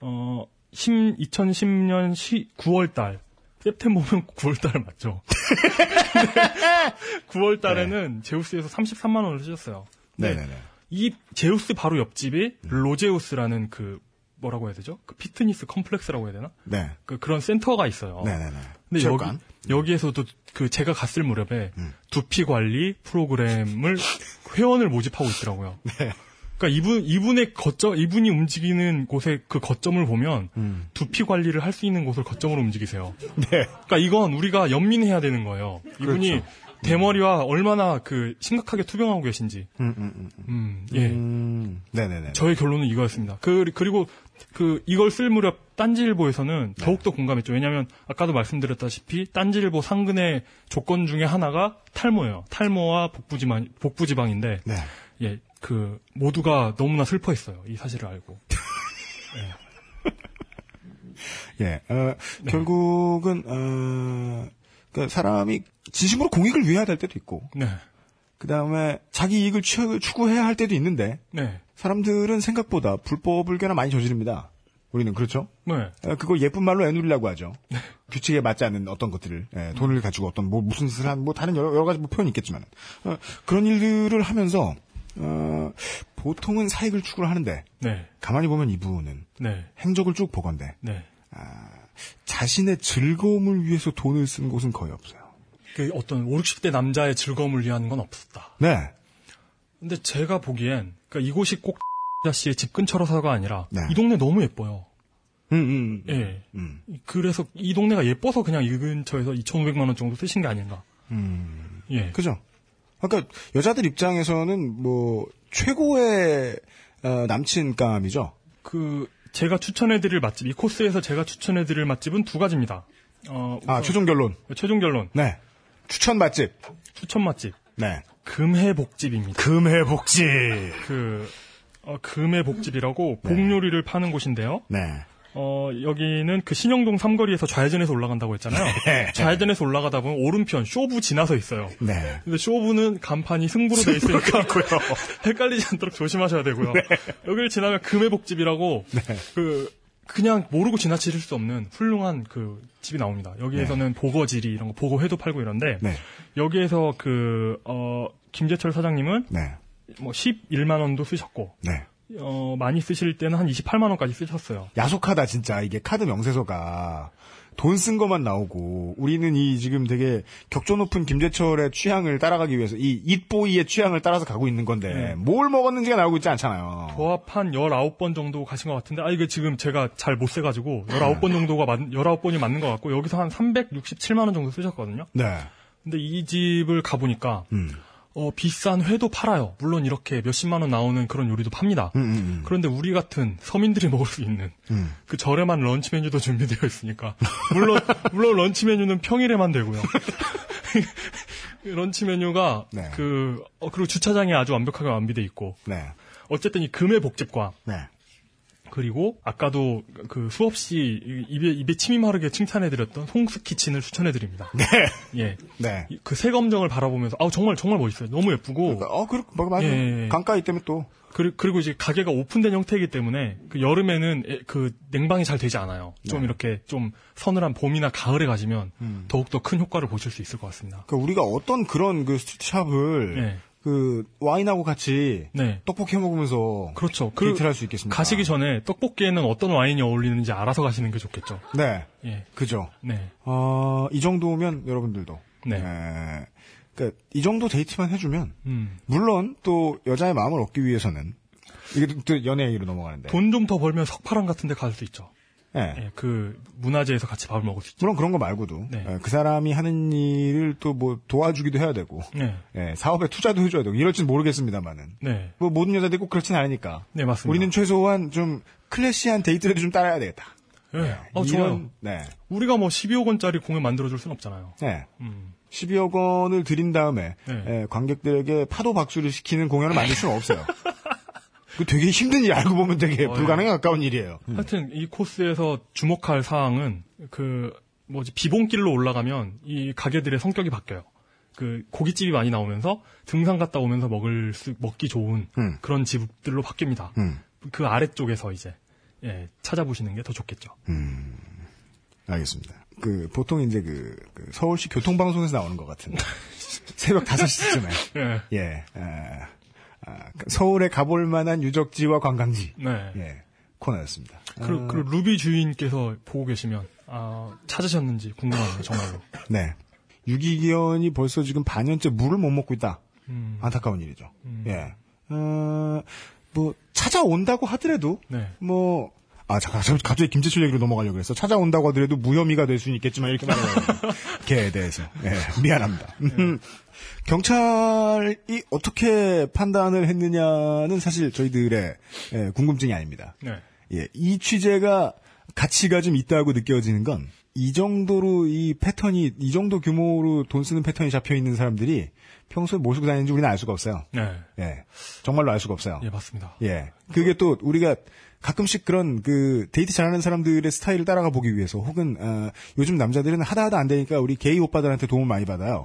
어 10, 2010년 9월 달 세프템버면 9월달에 맞죠. 9월 달에는 제우스에서 33만 원을 쓰셨어요. 네. 네네네. 이 제우스 바로 옆집이 로제우스라는 그 뭐라고 해야 되죠? 그 피트니스 컴플렉스라고 해야 되나? 네. 그 그런 센터가 있어요. 네네네. 근데 여기 체육관? 여기에서도 그 제가 갔을 무렵에 두피 관리 프로그램을 회원을 모집하고 있더라고요. 그러니까 이분 이분의 거점 이분이 움직이는 곳의 그 거점을 보면 두피 관리를 할 수 있는 곳을 거점으로 움직이세요. 네. 그러니까 이건 우리가 연민해야 되는 거예요. 이분이 그렇죠. 대머리와 얼마나 그 심각하게 투병하고 계신지. 음, 음, 음. 음, 예. 음, 네네네. 저의 결론은 이거였습니다. 그, 그리고 그 이걸 쓸 무렵 딴지일보에서는 네. 더욱더 공감했죠. 왜냐하면 아까도 말씀드렸다시피 딴지일보 상근의 조건 중에 하나가 탈모예요. 탈모와 복부지방 복부지방인데 네. 예, 그 모두가 너무나 슬퍼했어요. 이 사실을 알고. 예, 어, 네. 결국은, 어, 그 사람이 진심으로 공익을 위해야 될 때도 있고, 네. 그 다음에 자기 이익을 추, 추구해야 할 때도 있는데, 네. 사람들은 생각보다 불법을 꽤나 많이 저지릅니다. 우리는 그렇죠? 네. 어, 그걸 예쁜 말로 애누리라고 하죠. 규칙에 맞지 않는 어떤 것들을, 예, 돈을 가지고 어떤 뭐 무슨 짓을 한, 뭐 다른 여러, 여러 가지 뭐 표현이 있겠지만, 어, 그런 일들을 하면서, 어, 보통은 사익을 추구를 하는데, 네. 가만히 보면 이분은 네. 행적을 쭉 보건데, 네. 자신의 즐거움을 위해서 돈을 쓴 곳은 거의 없어요. 그 어떤 5, 60대 남자의 즐거움을 위한 건 없었다. 네. 근데 제가 보기엔 그러니까 이곳이 꼭 씨의 집 근처라서가 아니라 네. 이 동네 너무 예뻐요. 음, 음, 예. 음. 그래서 이 동네가 예뻐서 그냥 이 근처에서 2,500만 원 정도 쓰신 게 아닌가. 음. 예. 그죠? 그러니까 여자들 입장에서는 뭐 최고의 어, 남친감이죠. 그 제가 추천해드릴 맛집 이 코스에서 제가 추천해드릴 맛집은 두 가지입니다. 어, 아 최종 결론. 최종 결론 네. 추천 맛집. 추천 맛집 네. 금해복집입니다. 금해복집. 그 어, 금해복집이라고 복요리를 파는 곳인데요. 네. 어, 여기는 그 신영동 삼거리에서 좌회전해서 올라간다고 했잖아요. 네. 좌회전해서 올라가다 보면 오른편 쇼부 지나서 있어요. 네. 근데 쇼부는 간판이 승부로 돼 있으니까 헷갈리지 않도록 조심하셔야 되고요. 여기를 지나면 금해복집이라고 그 그냥 모르고 지나칠 수 없는 훌륭한 그 집이 나옵니다. 여기에서는 보거지리 이런 거 보거회도 팔고 이런데 네. 여기에서 그 어, 김재철 사장님은 네. 뭐 11만 원도 쓰셨고 네. 어, 많이 쓰실 때는 한 28만 원까지 쓰셨어요. 야속하다 진짜 이게 카드 명세서가 돈 쓴 것만 나오고 우리는 이 지금 되게 격조 높은 김재철의 취향을 따라가기 위해서 이 잇보이의 취향을 따라서 가고 있는 건데 네. 뭘 먹었는지가 나오고 있지 않잖아요. 도합 한 19번 정도 가신 것 같은데, 아, 이게 지금 제가 잘 못 세 가지고, 19번 정도가 맞, 19번이 맞는 것 같고, 여기서 한 367만 원 정도 쓰셨거든요? 네. 근데 이 집을 가 보니까, 음. 어, 비싼 회도 팔아요. 물론 이렇게 몇십만 원 나오는 그런 요리도 팝니다. 음, 음, 그런데 우리 같은 서민들이 먹을 수 있는, 음. 그 저렴한 런치 메뉴도 준비되어 있으니까, 물론, 물론 런치 메뉴는 평일에만 되고요. 런치 메뉴가, 네. 그, 어, 그리고 주차장이 아주 완벽하게 완비돼 있고, 네. 어쨌든 이 금의 복집과 네. 그리고 아까도 그 수없이 입에 입에 침이 마르게 칭찬해드렸던 홍스 키친을 추천해드립니다. 네. 예. 네. 그 새검정을 바라보면서 아우 정말 정말 멋있어요. 너무 예쁘고. 어, 그, 뭐, 맞아요. 예, 예. 강가이 때문에 또. 그리, 그리고 이제 가게가 오픈된 형태이기 때문에 그 여름에는 에- 그 냉방이 잘 되지 않아요. 좀 네. 이렇게 좀 서늘한 봄이나 가을에 가시면 음. 더욱 더 큰 효과를 보실 수 있을 것 같습니다. 그러니까 우리가 어떤 그런 그 street shop을 네. 그 와인하고 같이 네. 떡볶이 해 먹으면서 그렇죠. 데이트를 할수 있겠습니까? 가시기 전에 떡볶이에는 어떤 와인이 어울리는지 알아서 가시는 게 좋겠죠. 네. 예. 그죠. 네. 어, 이 정도면 여러분들도 네. 에, 그러니까 이 정도 데이트만 해주면 음. 물론 또 여자의 마음을 얻기 위해서는 이게 또 연애 얘기로 넘어가는데 돈 좀 더 벌면 석파랑 같은 데 갈 수 있죠. 예. 예, 그 문화재에서 같이 밥을 먹을 수 있죠. 물론 그런 거 말고도 네. 에, 그 사람이 하는 일을 또 뭐 도와주기도 해야 되고 네. 예, 사업에 투자도 해줘야 되고 이럴지는 모르겠습니다만은 네. 뭐 모든 여자들이 꼭 그렇진 않으니까 네, 맞습니다. 우리는 최소한 좀 클래시한 데이트라도 좀 따라야 되겠다. 예. 아, 이런- 좋아요. 네. 우리가 뭐 12억 원짜리 공연 만들어줄 순 없잖아요. 네. 음. 12억 원을 들인 다음에 네. 예, 관객들에게 파도 박수를 시키는 공연을 만들 수는 없어요. 그 되게 힘든 일 알고 보면 되게 어, 불가능에 가까운 일이에요. 하여튼 이 코스에서 주목할 사항은 그 뭐지 비봉길로 올라가면 이 가게들의 성격이 바뀌어요. 그 고깃집이 많이 나오면서 등산 갔다 오면서 먹을 수 먹기 좋은 음. 그런 집들로 바뀝니다. 음. 그 아래쪽에서 이제 예, 찾아보시는 게 더 좋겠죠. 알겠습니다. 그 보통 이제 그, 그 서울시 교통방송에서 나오는 것 같은 새벽 5시쯤에 예. 예. 아, 아, 서울에 가볼 만한 유적지와 관광지 네. 예, 코너였습니다. 그리고, 아, 그리고 루비 주인께서 보고 계시면 아, 찾으셨는지 궁금하네요, 정말로. 네. 유기견이 벌써 지금 반년째 물을 못 먹고 있다. 음. 안타까운 일이죠. 음. 예. 어, 뭐 찾아온다고 하더라도 네. 뭐 아, 잠깐, 잠깐, 갑자기 김재철 얘기로 넘어가려고 그랬어. 찾아온다고 하더라도 무혐의가 될 수는 있겠지만, 이렇게 말해요. 걔에 대해서. 예, 미안합니다. 음, 경찰이 어떻게 판단을 했느냐는 사실 저희들의 예, 궁금증이 아닙니다. 네. 예, 이 취재가 가치가 좀 있다고 느껴지는 건, 이 정도로 이 패턴이, 이 정도 규모로 돈 쓰는 패턴이 잡혀 있는 사람들이 평소에 뭐 쓰고 다니는지 우리는 알 수가 없어요. 네. 예. 정말로 알 수가 없어요. 예, 맞습니다. 예. 그게 또 우리가 가끔씩 그런 그 데이트 잘하는 사람들의 스타일을 따라가 보기 위해서 혹은 어, 요즘 남자들은 하다 하다 안 되니까 우리 게이 오빠들한테 도움을 많이 받아요.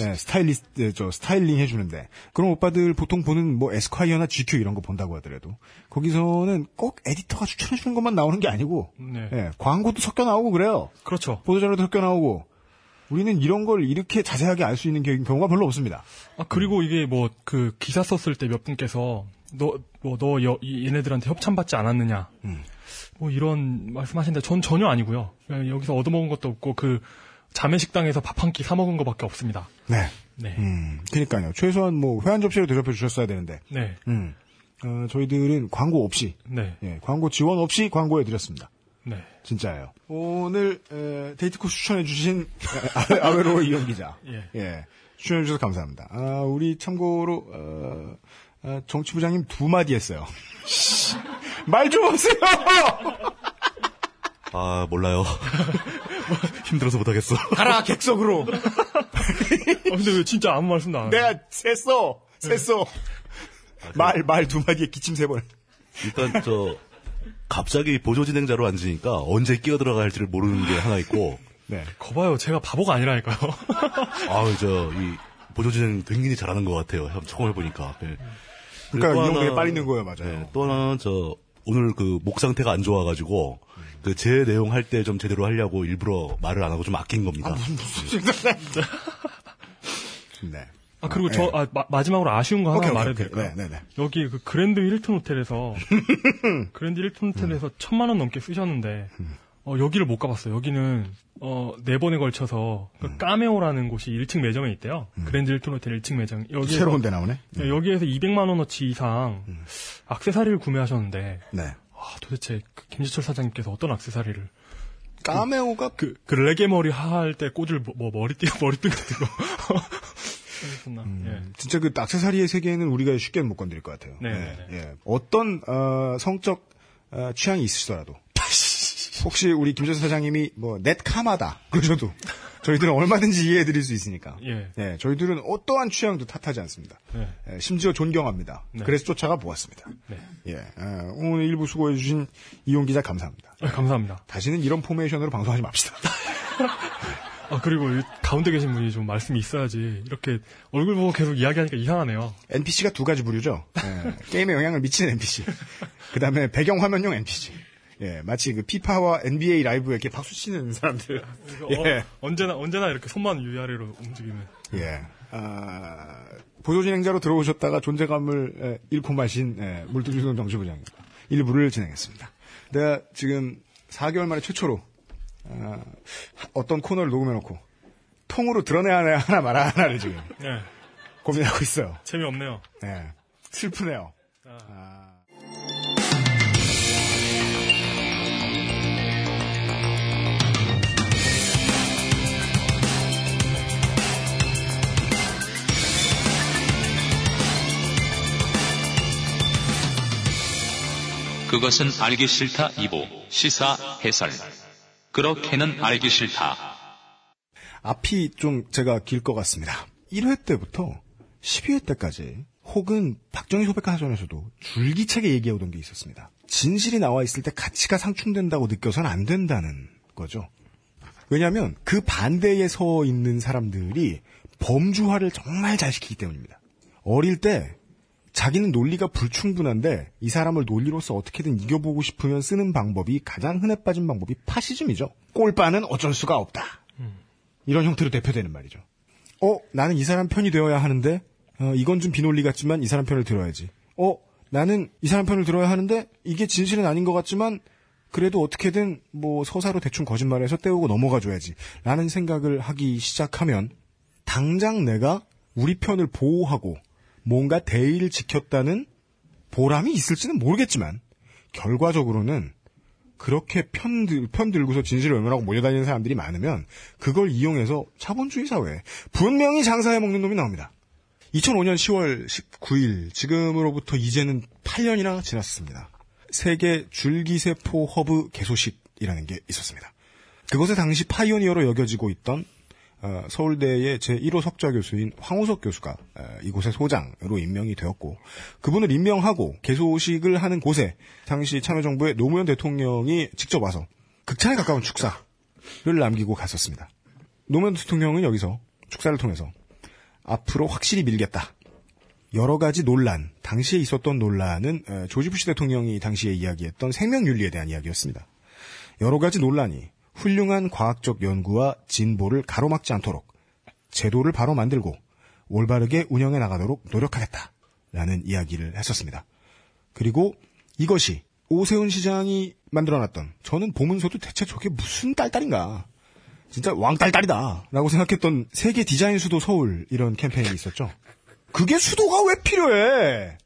예, 스타일리스트 저 스타일링 해주는데 그런 오빠들 보통 보는 뭐 에스콰이어나 GQ 이런 거 본다고 하더라도 거기서는 꼭 에디터가 추천해 주는 것만 나오는 게 아니고 네. 예, 광고도 섞여 나오고 그래요. 그렇죠. 보도자료도 섞여 나오고 우리는 이런 걸 이렇게 자세하게 알 수 있는 겨- 경우가 별로 없습니다. 아, 그리고 이게 뭐, 그, 기사 썼을 때 몇 분께서, 너, 뭐, 너, 여, 이- 얘네들한테 협찬받지 않았느냐. 음. 뭐, 이런 말씀하시는데, 전 전혀 아니고요. 여기서 얻어먹은 것도 없고, 그, 자매식당에서 밥 한 끼 사먹은 것밖에 없습니다. 네. 네. 음, 그러니까요. 최소한 뭐 회한 접시로 대접해 주셨어야 되는데. 네. 음. 어, 저희들은 광고 없이 네. 예, 광고 지원 없이 광고해 드렸습니다. 네. 진짜예요. 오늘 에, 데이트 코스 추천해 주신 에, 아- 아웨로 이용 기자. 예. 추천해 주셔서 감사합니다. 아, 우리 참고로 어, 아, 정치부장님 두 마디 했어요. 말 좀 하세요. 아, 몰라요. 힘들어서 못하겠어. 가라 객석으로. 어, 근데 왜 진짜 아무 말씀도 안 하세요? 내가 셌어. 셌어. 말말 두 마디에 기침 세 번. 일단 저 갑자기 보조 진행자로 앉으니까 언제 끼어 들어갈지를 모르는 게 하나 있고. 네. 거봐요. 제가 바보가 아니라니까요. 아우 저 이 보조 진행 굉장히 잘하는 것 같아요. 형 처음 해보니까. 네. 그러니까 또 이용되게 하나- 빨리 는 거예요, 맞아요. 네, 또 하나는 저 오늘 그 목 상태가 안 좋아가지고 그 제 내용 할 때 좀 제대로 하려고 일부러 말을 안 하고 좀 아낀 겁니다. 네. 아, 그리고 아, 저, 예. 아, 마, 지막으로 아쉬운 거 하나 오케이, 말해도 오케이. 될까요? 네, 네, 네. 여기 그 그랜드 힐튼 호텔에서, 그랜드 힐튼 호텔에서 천만 원 넘게 쓰셨는데, 어, 여기를 못 가봤어요. 여기는, 어, 네 번에 걸쳐서, 그 까메오라는 곳이 1층 매점에 있대요. 그랜드 힐튼 호텔 1층 매장. 여기에서, 새로운 데 나오네. 네, 여기에서 200만 원어치 이상, 악세사리를 구매하셨는데, 네. 아, 도대체 그 김지철 사장님께서 어떤 악세사리를 까메오가 그, 그 레게 머리 할 때 꽂을 뭐, 뭐 머리띠 머리띠 같은 거 했었나? 예. 진짜 그 악세사리의 세계에는 우리가 쉽게 못 건드릴 것 같아요. 네, 예, 네, 예. 어떤 어, 성적 어, 취향이 있으시더라도 혹시 우리 김재수 사장님이 뭐 넷카마다 그러셔도 저희들은 얼마든지 이해해드릴 수 있으니까. 예. 저희들은 어떠한 취향도 탓하지 않습니다. 네. 예, 심지어 존경합니다. 네. 그래서 쫓아가 보았습니다. 네. 예, 어, 오늘 일부 수고해주신 이용 기자 감사합니다. 아, 감사합니다. 다시는 이런 포메이션으로 방송하지 맙시다. 아 그리고 이 가운데 계신 분이 좀 말씀이 있어야지 이렇게 얼굴 보고 계속 이야기하니까 이상하네요. NPC가 두 가지 부류죠. 예, 게임에 영향을 미치는 NPC. 그 다음에 배경 화면용 NPC. 예, 마치 그 피파와 NBA 라이브에 이렇게 박수 치는 사람들. 예. 어, 언제나 언제나 이렇게 손만 위아래로 움직이는. 예. 아, 보조 진행자로 들어오셨다가 존재감을 에, 잃고 마신 에, 물두주동 정치부장님 일부를 진행했습니다. 내가 지금 4개월 만에 최초로 아, 어떤 코너를 녹음해놓고 통으로 드러내야 하나 말아 하나를 지금 네. 고민하고 있어요. 재미없네요. 네. 슬프네요. 그것은 알기 싫다 2부 시사 해설. 그렇게는 알기 싫다. 앞이 좀 제가 길 것 같습니다. 1회 때부터 12회 때까지 혹은 박정희 소백화사전에서도 줄기차게 얘기해오던 게 있었습니다. 진실이 나와 있을 때 가치가 상충된다고 느껴서는 안 된다는 거죠. 왜냐하면 그 반대에 서 있는 사람들이 범주화를 정말 잘 시키기 때문입니다. 어릴 때 자기는 논리가 불충분한데 이 사람을 논리로서 어떻게든 이겨보고 싶으면 쓰는 방법이 가장 흔해 빠진 방법이 파시즘이죠. 꼴빠는 어쩔 수가 없다. 이런 형태로 대표되는 말이죠. 어, 나는 이 사람 편이 되어야 하는데, 어, 이건 좀 비논리 같지만 이 사람 편을 들어야지. 어, 나는 이 사람 편을 들어야 하는데, 이게 진실은 아닌 것 같지만, 그래도 어떻게든 뭐 서사로 대충 거짓말해서 때우고 넘어가줘야지. 라는 생각을 하기 시작하면, 당장 내가 우리 편을 보호하고 뭔가 대의를 지켰다는 보람이 있을지는 모르겠지만, 결과적으로는 그렇게 편들, 편들고서 진실을 외면하고 몰려다니는 사람들이 많으면 그걸 이용해서 자본주의 사회에 분명히 장사해 먹는 놈이 나옵니다. 2005년 10월 19일, 지금으로부터 이제는 8년이나 지났습니다. 세계 줄기세포 허브 개소식이라는 게 있었습니다. 그것에 당시 파이오니어로 여겨지고 있던 어, 서울대의 제1호 석좌 교수인 황우석 교수가 어, 이곳의 소장으로 임명이 되었고 그분을 임명하고 개소식을 하는 곳에 당시 참여정부의 노무현 대통령이 직접 와서 극찬에 가까운 축사를 남기고 갔었습니다. 노무현 대통령은 여기서 축사를 통해서 앞으로 확실히 밀겠다. 여러 가지 논란, 당시에 있었던 논란은 어, 조지 부시 대통령이 당시에 이야기했던 생명윤리에 대한 이야기였습니다. 여러 가지 논란이 훌륭한 과학적 연구와 진보를 가로막지 않도록 제도를 바로 만들고 올바르게 운영해 나가도록 노력하겠다라는 이야기를 했었습니다. 그리고 이것이 오세훈 시장이 만들어놨던 저는 보면서도 대체 저게 무슨 딸딸인가 진짜 왕딸딸이다라고 생각했던 세계 디자인 수도 서울 이런 캠페인이 있었죠. 그게 수도가 왜 필요해?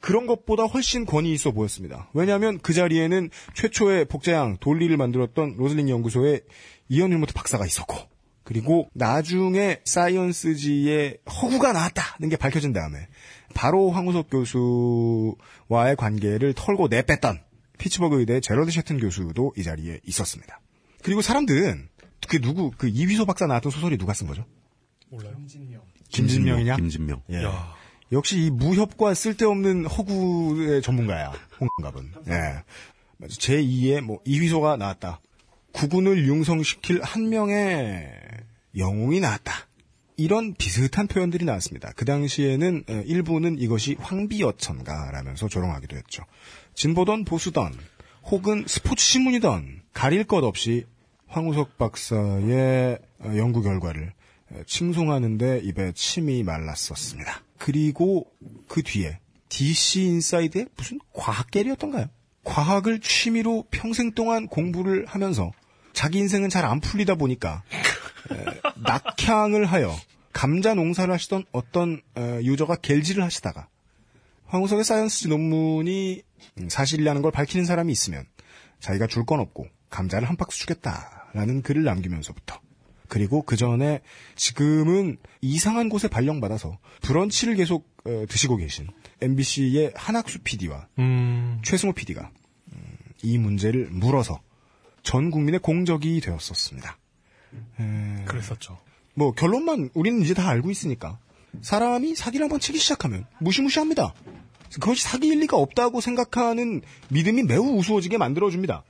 그런 것보다 훨씬 권위 있어 보였습니다. 왜냐하면 그 자리에는 최초의 복제양 돌리를 만들었던 로즐린 연구소의 이현 힐모트 박사가 있었고, 그리고 나중에 사이언스지의 허구가 나왔다는 게 밝혀진 다음에 바로 황우석 교수와의 관계를 털고 내뺐던 피츠버그 의대 제러드 셰튼 교수도 이 자리에 있었습니다. 그리고 사람들은 그 누구 그 이휘소 박사 나왔던 소설이 누가 쓴 거죠? 몰라요. 김진명이냐? 김진명. 예. 역시 이 무협과 쓸데없는 허구의 전문가야. 홍갑은. 예. 제2의 뭐 이휘소가 나왔다. 구군을 융성시킬 한 명의 영웅이 나왔다. 이런 비슷한 표현들이 나왔습니다. 그 당시에는 어, 일부는 이것이 황비어천가라면서 조롱하기도 했죠. 진보던 보수던 혹은 스포츠 신문이던 가릴 것 없이 황우석 박사의 어, 연구 결과를 어, 칭송하는데 입에 침이 말랐었습니다. 그리고 그 뒤에 DC 인사이드의 무슨 과학계리였던가요? 과학을 취미로 평생 동안 공부를 하면서 자기 인생은 잘 안 풀리다 보니까 에, 낙향을 하여 감자 농사를 하시던 어떤 에, 유저가 갤질을 하시다가 황우석의 사이언스 논문이 음, 사실이라는 걸 밝히는 사람이 있으면 자기가 줄 건 없고 감자를 한 박스 주겠다라는 글을 남기면서부터 그리고 그 전에 지금은 이상한 곳에 발령받아서 브런치를 계속 어, 드시고 계신 MBC의 한학수 PD와 음. 최승호 PD가 이 문제를 물어서 전 국민의 공적이 되었었습니다. 에, 그랬었죠. 뭐 결론만 우리는 이제 다 알고 있으니까 사람이 사기를 한번 치기 시작하면 무시무시합니다. 그것이 사기일 리가 없다고 생각하는 믿음이 매우 우스워지게 만들어줍니다.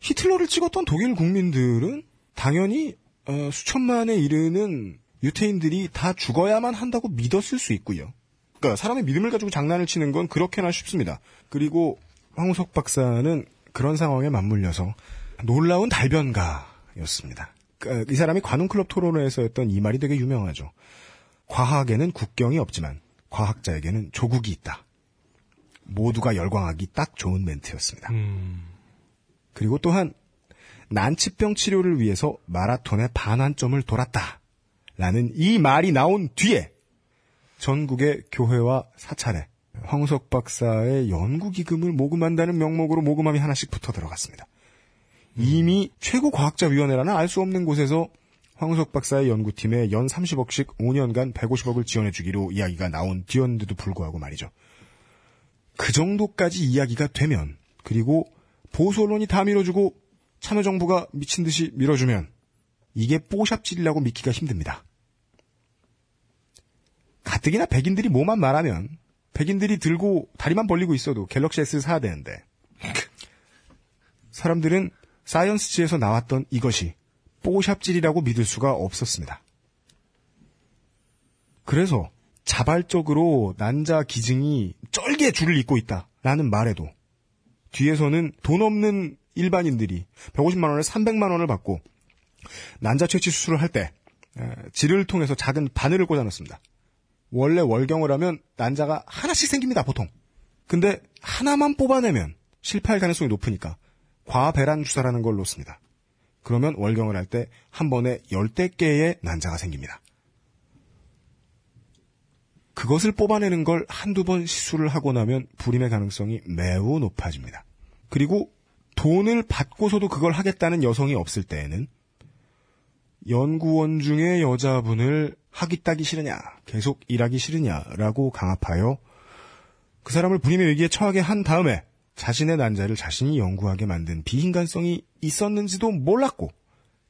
히틀러를 찍었던 독일 국민들은 당연히 어, 수천만에 이르는 유태인들이 다 죽어야만 한다고 믿었을 수 있고요. 그러니까 사람의 믿음을 가지고 장난을 치는 건 그렇게나 쉽습니다. 그리고 황우석 박사는 그런 상황에 맞물려서 놀라운 달변가였습니다. 그, 이 사람이 관훈클럽 토론회에서 했던 이 말이 되게 유명하죠. 과학에는 국경이 없지만 과학자에게는 조국이 있다. 모두가 열광하기 딱 좋은 멘트였습니다. 그리고 또한 난치병 치료를 위해서 마라톤의 반환점을 돌았다. 라는 이 말이 나온 뒤에 전국의 교회와 사찰에 황우석 박사의 연구기금을 모금한다는 명목으로 모금함이 하나씩 붙어 들어갔습니다. 이미 최고 과학자위원회라는 알 수 없는 곳에서 황우석 박사의 연구팀에 연 30억씩 5년간 150억을 지원해주기로 이야기가 나온 뒤였는데도 불구하고 말이죠. 그 정도까지 이야기가 되면 그리고 보수 언론이 다 밀어주고 참여정부가 미친 듯이 밀어주면 이게 뽀샵질이라고 믿기가 힘듭니다. 가뜩이나 백인들이 뭐만 말하면 백인들이 들고 다리만 벌리고 있어도 갤럭시 S를 사야 되는데 사람들은 사이언스지에서 나왔던 이것이 뽀샵질이라고 믿을 수가 없었습니다. 그래서 자발적으로 난자 기증이 쩔게 줄을 잇고 있다라는 말에도 뒤에서는 돈 없는 일반인들이 150만 원에 300만 원을 받고 난자 채취 수술을 할 때 질을 통해서 작은 바늘을 꽂아놨습니다. 원래 월경을 하면 난자가 하나씩 생깁니다, 보통. 근데 하나만 뽑아내면 실패할 가능성이 높으니까 과배란 주사라는 걸 놓습니다. 그러면 월경을 할 때 한 번에 열대 개의 난자가 생깁니다. 그것을 뽑아내는 걸 한두 번 시술을 하고 나면 불임의 가능성이 매우 높아집니다. 그리고 돈을 받고서도 그걸 하겠다는 여성이 없을 때에는 연구원 중에 여자분을 하기 따기 싫으냐, 계속 일하기 싫으냐라고 강압하여 그 사람을 불임의 위기에 처하게 한 다음에 자신의 난자를 자신이 연구하게 만든 비인간성이 있었는지도 몰랐고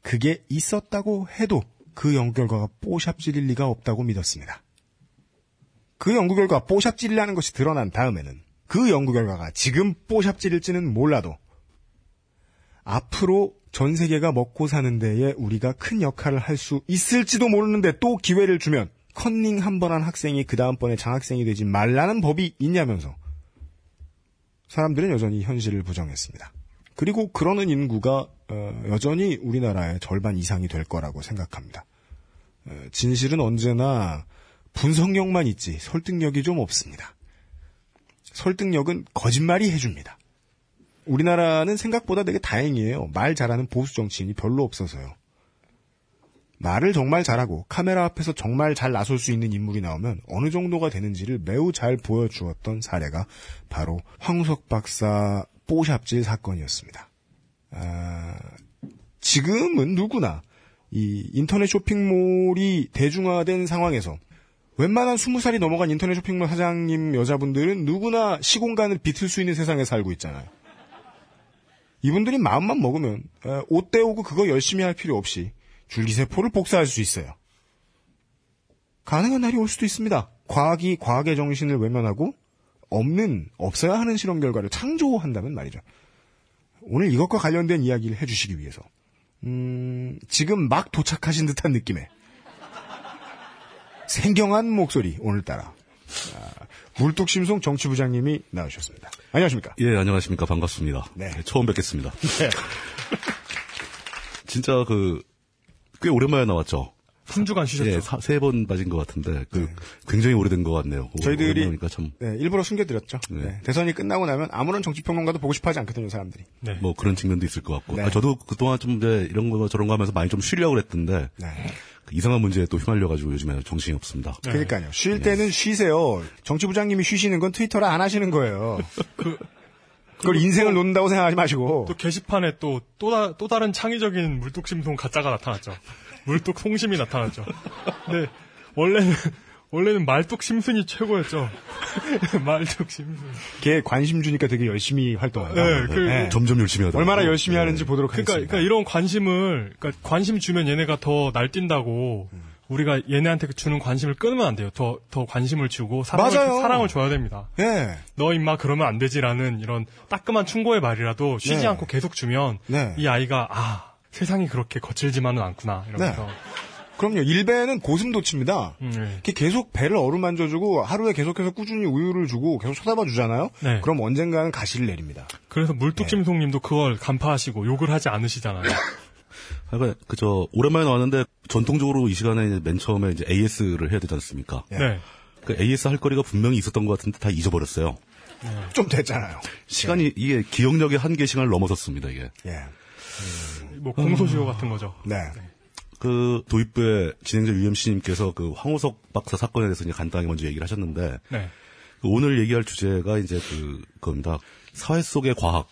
그게 있었다고 해도 그 연구 결과가 뽀샵질일 리가 없다고 믿었습니다. 그 연구 결과 뽀샵질이라는 것이 드러난 다음에는 그 연구 결과가 지금 뽀샵질일지는 몰라도 앞으로 전 세계가 먹고 사는 데에 우리가 큰 역할을 할 수 있을지도 모르는데 또 기회를 주면 컨닝 한 번 한 학생이 그 다음번에 장학생이 되지 말라는 법이 있냐면서 사람들은 여전히 현실을 부정했습니다. 그리고 그러는 인구가 어, 여전히 우리나라의 절반 이상이 될 거라고 생각합니다. 어, 진실은 언제나 분석력만 있지 설득력이 좀 없습니다. 설득력은 거짓말이 해줍니다. 우리나라는 생각보다 되게 다행이에요. 말 잘하는 보수 정치인이 별로 없어서요. 말을 정말 잘하고 카메라 앞에서 정말 잘 나설 수 있는 인물이 나오면 어느 정도가 되는지를 매우 잘 보여주었던 사례가 바로 황우석 박사 뽀샵질 사건이었습니다. 아, 지금은 누구나 이 인터넷 쇼핑몰이 대중화된 상황에서 웬만한 20살이 넘어간 인터넷 쇼핑몰 사장님 여자분들은 누구나 시공간을 비틀 수 있는 세상에 살고 있잖아요. 이분들이 마음만 먹으면 옷 떼오고 그거 열심히 할 필요 없이 줄기세포를 복사할 수 있어요. 가능한 날이 올 수도 있습니다. 과학이 과학의 정신을 외면하고 없는 없어야 하는 실험 결과를 창조한다면 말이죠. 오늘 이것과 관련된 이야기를 해주시기 위해서 음, 지금 막 도착하신 듯한 느낌의 생경한 목소리 오늘따라 아, 물뚝심송 정치부장님이 나오셨습니다. 안녕하십니까? 예, 안녕하십니까. 반갑습니다. 네. 처음 뵙겠습니다. 네. 진짜 그, 꽤 오랜만에 나왔죠. 3주간 쉬셨죠? 예, 세 번 빠진 것 같은데, 그, 굉장히 오래된 것 같네요. 저희들이 오랜만이니까 참. 네, 일부러 숨겨드렸죠. 네. 네, 대선이 끝나고 나면 아무런 정치평론가도 보고 싶어 하지 않거든요, 사람들이. 뭐 그런 측면도 있을 것 같고. 네. 아, 저도 그동안 좀 이제 이런 거 저런 거 하면서 많이 좀 쉬려고 그랬던데, 네. 그 이상한 문제에 또 휘말려가지고 요즘에 정신이 없습니다. 그러니까요. 쉴 네. 때는 쉬세요. 정치부장님이 쉬시는 건 트위터를 안 하시는 거예요. 그걸 인생을 놓는다고 생각하지 마시고. 또 게시판에 또, 또, 다, 또 다른 창의적인 물뚝심송 가짜가 나타났죠. 물뚝 송심이 나타났죠. 근데, 원래는, 원래는 말뚝 심순이 최고였죠. 말뚝 심순. 걔 관심 주니까 되게 열심히 활동한다. 네, 그- 점점 열심히 하다. 얼마나 열심히 하는지 보도록 그러니까, 하겠습니다. 그러니까 이런 관심을, 그러니까 관심 주면 얘네가 더 날뛴다고, 우리가 얘네한테 주는 관심을 끊으면 안 돼요. 더, 더 관심을 주고 사랑을, 맞아요. 사랑을 줘야 됩니다. 예. 너 임마 그러면 안 되지라는 이런 따끔한 충고의 말이라도 쉬지 네. 않고 계속 주면 네. 이 아이가 아 세상이 그렇게 거칠지만은 않구나 이러면서 그럼요. 일배는 고슴도치입니다. 음, 네. 걔 계속 배를 어루만져주고 하루에 계속해서 꾸준히 우유를 주고 계속 쳐다봐 주잖아요. 네. 그럼 언젠가는 가시를 내립니다. 그래서 물뚝심송님도 그걸 간파하시고 욕을 하지 않으시잖아요. 그러니까 그저 오랜만에 나왔는데 전통적으로 이 시간에 맨 처음에 이제 AS를 해야 되지 않습니까? 네. 그 AS 할 거리가 분명히 있었던 것 같은데 다 잊어버렸어요. 좀 됐잖아요. 시간이 이게 기억력의 한계 시간을 넘어섰습니다 이게. 예. 뭐 공소시효 같은 거죠. 네. 그 도입부의 진행자 UMC님께서 그 황우석 박사 사건에 대해서 이제 간단하게 먼저 얘기를 하셨는데 네. 그 오늘 얘기할 주제가 이제 그 겁니다. 사회 속의 과학,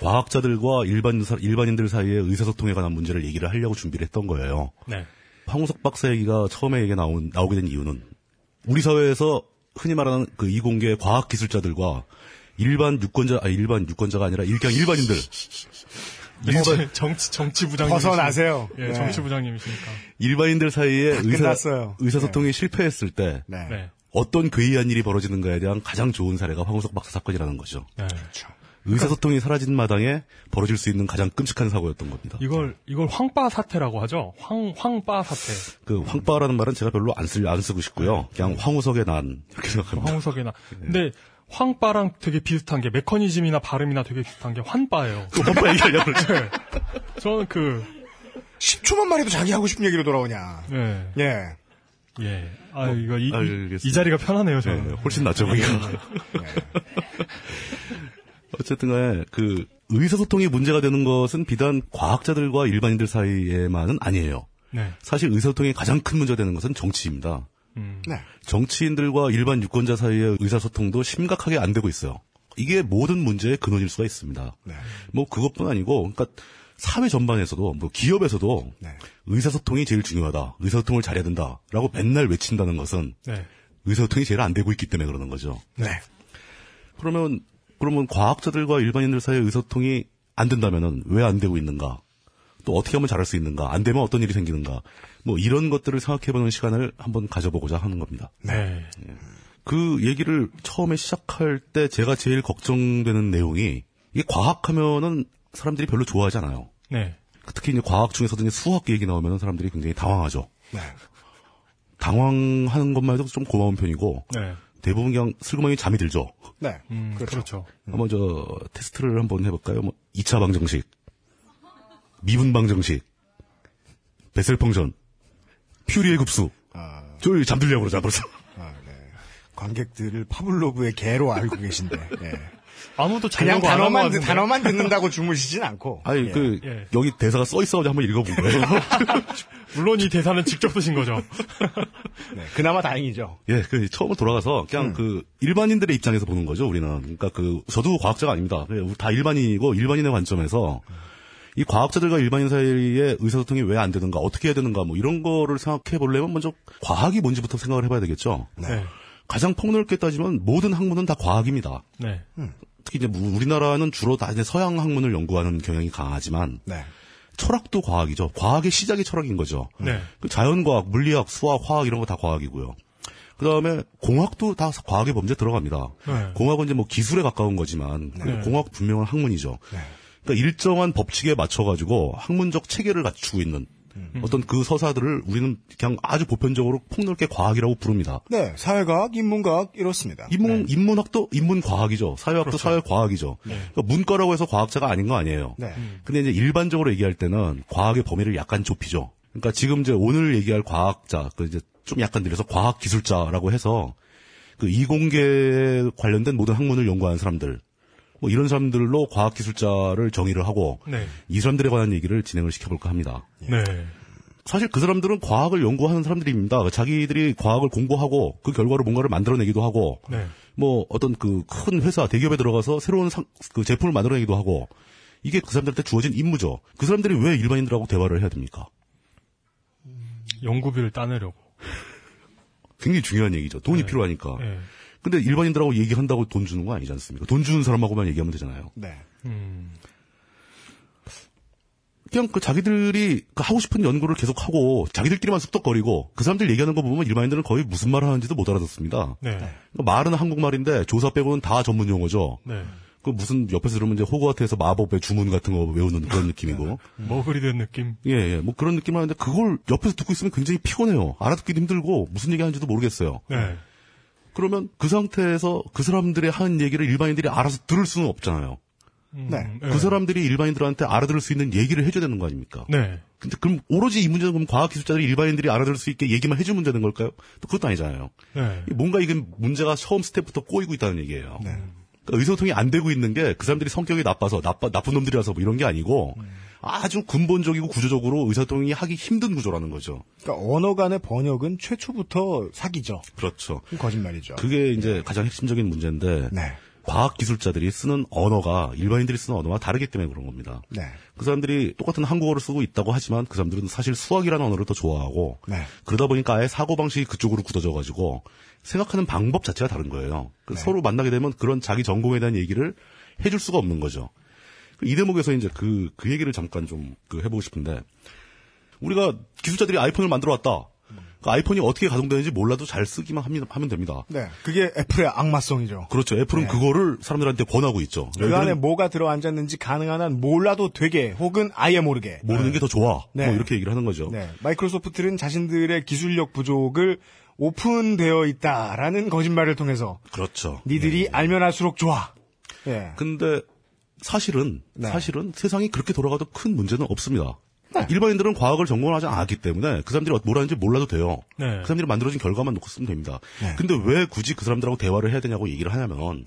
과학자들과 일반 일반인들 사이의 의사소통에 관한 문제를 얘기를 하려고 준비를 했던 거예요. 네. 황우석 박사 얘기가 처음에 얘기 나온 나오게 된 이유는 우리 사회에서 흔히 말하는 그 이공계 과학 기술자들과 일반 유권자 아 일반 유권자가 아니라 그냥 일반인들 정치, 정치, 정치 부장님. 벗어나세요. 예, 네. 정치 부장님이시니까. 일반인들 사이에 다 의사. 의사소통이 실패했을 때 네. 네. 어떤 괴이한 일이 벌어지는가에 대한 가장 좋은 사례가 황우석 박사 사건이라는 거죠. 네. 그렇죠. 의사소통이 사라진 마당에 벌어질 수 있는 가장 끔찍한 사고였던 겁니다. 이걸 이걸 황빠 사태라고 하죠. 황 황빠 사태. 그 황빠라는 말은 제가 별로 안 쓸 안 쓰고 싶고요. 그냥 황우석의 난 이렇게 생각합니다. 황우석의 나. 근데 황빠랑 되게 비슷한 게 메커니즘이나 발음이나 되게 비슷한 게 환빠예요. 또 환빠 얘기하려고 그러죠. 네. 저는 그 10초만 말해도 자기 하고 싶은 얘기로 돌아오냐. 네. 예. 예. 아, 이거 이, 이, 자리가 편하네요, 저는. 네, 훨씬 낫죠, 예. 보기가. 어쨌든 간에 그 의사소통이 문제가 되는 것은 비단 과학자들과 일반인들 사이에만은 아니에요. 네. 사실 의사소통이 가장 큰 문제가 되는 것은 정치입니다. 음. 네. 정치인들과 일반 유권자 사이의 의사소통도 심각하게 안 되고 있어요. 이게 모든 문제의 근원일 수가 있습니다. 네. 뭐 그것뿐 아니고, 그러니까 사회 전반에서도 뭐 기업에서도 네. 의사소통이 제일 중요하다. 의사소통을 잘해야 된다라고 맨날 외친다는 것은 네. 의사소통이 제일 안 되고 있기 때문에 그러는 거죠. 네. 그러면 그러면 과학자들과 일반인들 사이의 의사소통이 안 된다면은 왜 안 되고 있는가? 또 어떻게 하면 잘할 수 있는가? 안 되면 어떤 일이 생기는가? 뭐 이런 것들을 생각해보는 시간을 한번 가져보고자 하는 겁니다. 네. 그 얘기를 처음에 시작할 때 제가 제일 걱정되는 내용이 이게 과학하면은 사람들이 별로 좋아하지 않아요. 네. 특히 이제 과학 중에서도 이제 수학 얘기 나오면 사람들이 굉장히 당황하죠. 네. 당황하는 것만 해도 좀 고마운 편이고 네. 대부분 그냥 슬그머니 잠이 들죠. 네. 음, 그렇죠. 한번 저 테스트를 한번 해볼까요? 뭐 2차 방정식, 미분 방정식, 베셀 펑션, 퓨리의 급수. 아, 저 잠들려고 그러자 벌써. 관객들을 파블로브의 개로 알고 계신데. 예. 아무도 그냥 단어만 듣- 단어만 듣는다고 주무시진 않고. 아니 예. 그 예. 여기 대사가 써 있어가지고 한번 읽어본 거예요. 물론 이 대사는 직접 쓰신 거죠. 네, 그나마 다행이죠. 예, 그 처음으로 돌아가서 그냥 그 일반인들의 입장에서 보는 거죠. 우리는 그러니까 그 저도 과학자가 아닙니다. 다 일반인이고 일반인의 관점에서 이 과학자들과 일반인 사이의 의사소통이 왜 안 되는가, 어떻게 해야 되는가, 뭐 이런 거를 생각해 보려면 먼저 과학이 뭔지부터 생각을 해봐야 되겠죠. 네. 가장 폭넓게 따지면 모든 학문은 다 과학입니다. 네. 특히 이제 우- 우리나라는 주로 다 이제 서양 학문을 연구하는 경향이 강하지만 네. 철학도 과학이죠. 과학의 시작이 철학인 거죠. 네. 그 자연과학, 물리학, 수학, 화학 이런 거 다 과학이고요. 그 다음에 공학도 다 과학의 범죄에 들어갑니다. 네. 공학은 이제 뭐 기술에 가까운 거지만 그 네. 공학 분명한 학문이죠. 그러니까 일정한 법칙에 맞춰가지고 학문적 체계를 갖추고 있는 어떤 그 서사들을 우리는 그냥 아주 보편적으로 폭넓게 과학이라고 부릅니다. 네, 사회과학, 인문과학 이렇습니다. 인문 인문학도 인문과학이죠. 사회학도 그렇죠. 사회과학이죠. 그러니까 문과라고 해서 과학자가 아닌 거 아니에요. 네. 근데 이제 일반적으로 얘기할 때는 과학의 범위를 약간 좁히죠. 그러니까 지금 이제 오늘 얘기할 과학자, 그 이제 좀 약간 늘려서 과학 기술자라고 해서 그 이공계 관련된 모든 학문을 연구하는 사람들, 뭐 이런 사람들로 과학 기술자를 정의를 하고 네. 이 사람들에 관한 얘기를 진행을 시켜볼까 합니다. 네. 사실 그 사람들은 과학을 연구하는 사람들입니다. 자기들이 과학을 공부하고 그 결과로 뭔가를 만들어내기도 하고 네. 뭐 어떤 그 큰 회사 대기업에 들어가서 새로운 상- 그 제품을 만들어내기도 하고 이게 그 사람들한테 주어진 임무죠. 그 사람들이 왜 일반인들하고 대화를 해야 됩니까? 연구비를 따내려고. 굉장히 중요한 얘기죠. 돈이 필요하니까. 네. 근데 일반인들하고 얘기한다고 돈 주는 거 아니지 않습니까? 돈 주는 사람하고만 얘기하면 되잖아요. 네. 음. 그냥 그 자기들이 그 하고 싶은 연구를 계속 하고 자기들끼리만 쑥덕거리고 그 사람들 얘기하는 거 보면 일반인들은 거의 무슨 말을 하는지도 못 알아듣습니다. 네. 그러니까 말은 한국말인데 조사 빼고는 다 전문 용어죠. 네. 그 무슨 옆에서 들으면 이제 호그와트에서 마법의 주문 같은 거 외우는 그런 느낌이고. 머글이 된 느낌. 예, 예. 뭐 그런 느낌 하는데 그걸 옆에서 듣고 있으면 굉장히 피곤해요. 알아듣기도 힘들고 무슨 얘기 하는지도 모르겠어요. 네. 그러면 그 상태에서 그 사람들이 하는 얘기를 일반인들이 알아서 들을 수는 없잖아요. 네. 그 사람들이 일반인들한테 알아들을 수 있는 얘기를 해줘야 되는 거 아닙니까? 네. 근데 그럼 오로지 이 문제는 그럼 과학기술자들이 일반인들이 알아들을 수 있게 얘기만 해주면 되는 걸까요? 또 그것도 아니잖아요. 네. 뭔가 이게 문제가 처음 스텝부터 꼬이고 있다는 얘기예요. 그러니까 의소통이 안 되고 있는 게 그 사람들이 성격이 나빠서 나빠, 나쁜 놈들이라서 뭐 이런 게 아니고 아주 근본적이고 구조적으로 의사소통이 하기 힘든 구조라는 거죠. 그러니까 언어 간의 번역은 최초부터 사기죠. 그렇죠. 거짓말이죠. 그게 이제 가장 핵심적인 문제인데 네. 과학 기술자들이 쓰는 언어가 일반인들이 쓰는 언어와 다르기 때문에 그런 겁니다. 네. 그 사람들이 똑같은 한국어를 쓰고 있다고 하지만 그 사람들은 사실 수학이라는 언어를 더 좋아하고 네. 그러다 보니까 아예 사고 방식이 그쪽으로 굳어져 가지고 생각하는 방법 자체가 다른 거예요. 그 네. 서로 만나게 되면 그런 자기 전공에 대한 얘기를 해줄 수가 없는 거죠. 이 대목에서 이제 그, 그 얘기를 잠깐 좀 그 해보고 싶은데 우리가 기술자들이 아이폰을 만들어 왔다. 그 아이폰이 어떻게 가동되는지 몰라도 잘 쓰기만 하면, 하면 됩니다. 네. 그게 애플의 악마성이죠. 그렇죠. 애플은 네. 그거를 사람들한테 권하고 있죠. 그 안에 뭐가 들어 앉았는지 가능한 한 몰라도 되게 혹은 아예 모르게. 모르는 게더 좋아. 네. 뭐 이렇게 얘기를 하는 거죠. 네. 마이크로소프트는 자신들의 기술력 부족을 오픈되어 있다라는 거짓말을 통해서 그렇죠. 니들이 알면 알수록 좋아. 예. 근데 사실은 네. 사실은 세상이 그렇게 돌아가도 큰 문제는 없습니다. 일반인들은 과학을 전공하지 않았기 때문에 그 사람들이 뭘 하는지 몰라도 돼요. 네. 그 사람들이 만들어진 결과만 놓고 쓰면 됩니다. 네. 근데 왜 굳이 그 사람들하고 대화를 해야 되냐고 얘기를 하냐면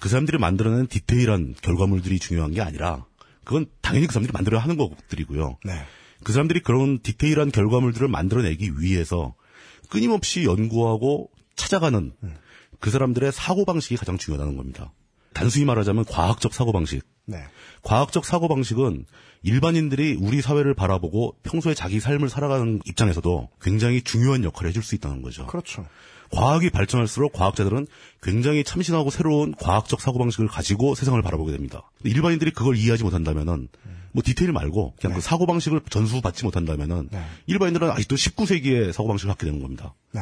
그 사람들이 만들어낸 디테일한 결과물들이 중요한 게 아니라 그건 당연히 그 사람들이 만들어야 하는 것들이고요. 네. 그 사람들이 그런 디테일한 결과물들을 만들어내기 위해서 끊임없이 연구하고 찾아가는 그 사람들의 사고방식이 가장 중요하다는 겁니다. 단순히 말하자면 과학적 사고방식. 네. 과학적 사고방식은 일반인들이 우리 사회를 바라보고 평소에 자기 삶을 살아가는 입장에서도 굉장히 중요한 역할을 해줄 수 있다는 거죠. 그렇죠. 과학이 발전할수록 과학자들은 굉장히 참신하고 새로운 과학적 사고방식을 가지고 세상을 바라보게 됩니다. 일반인들이 그걸 이해하지 못한다면은 뭐 디테일 말고 그냥 그 사고방식을 전수받지 못한다면은 일반인들은 아직도 19세기의 사고방식을 갖게 되는 겁니다. 네.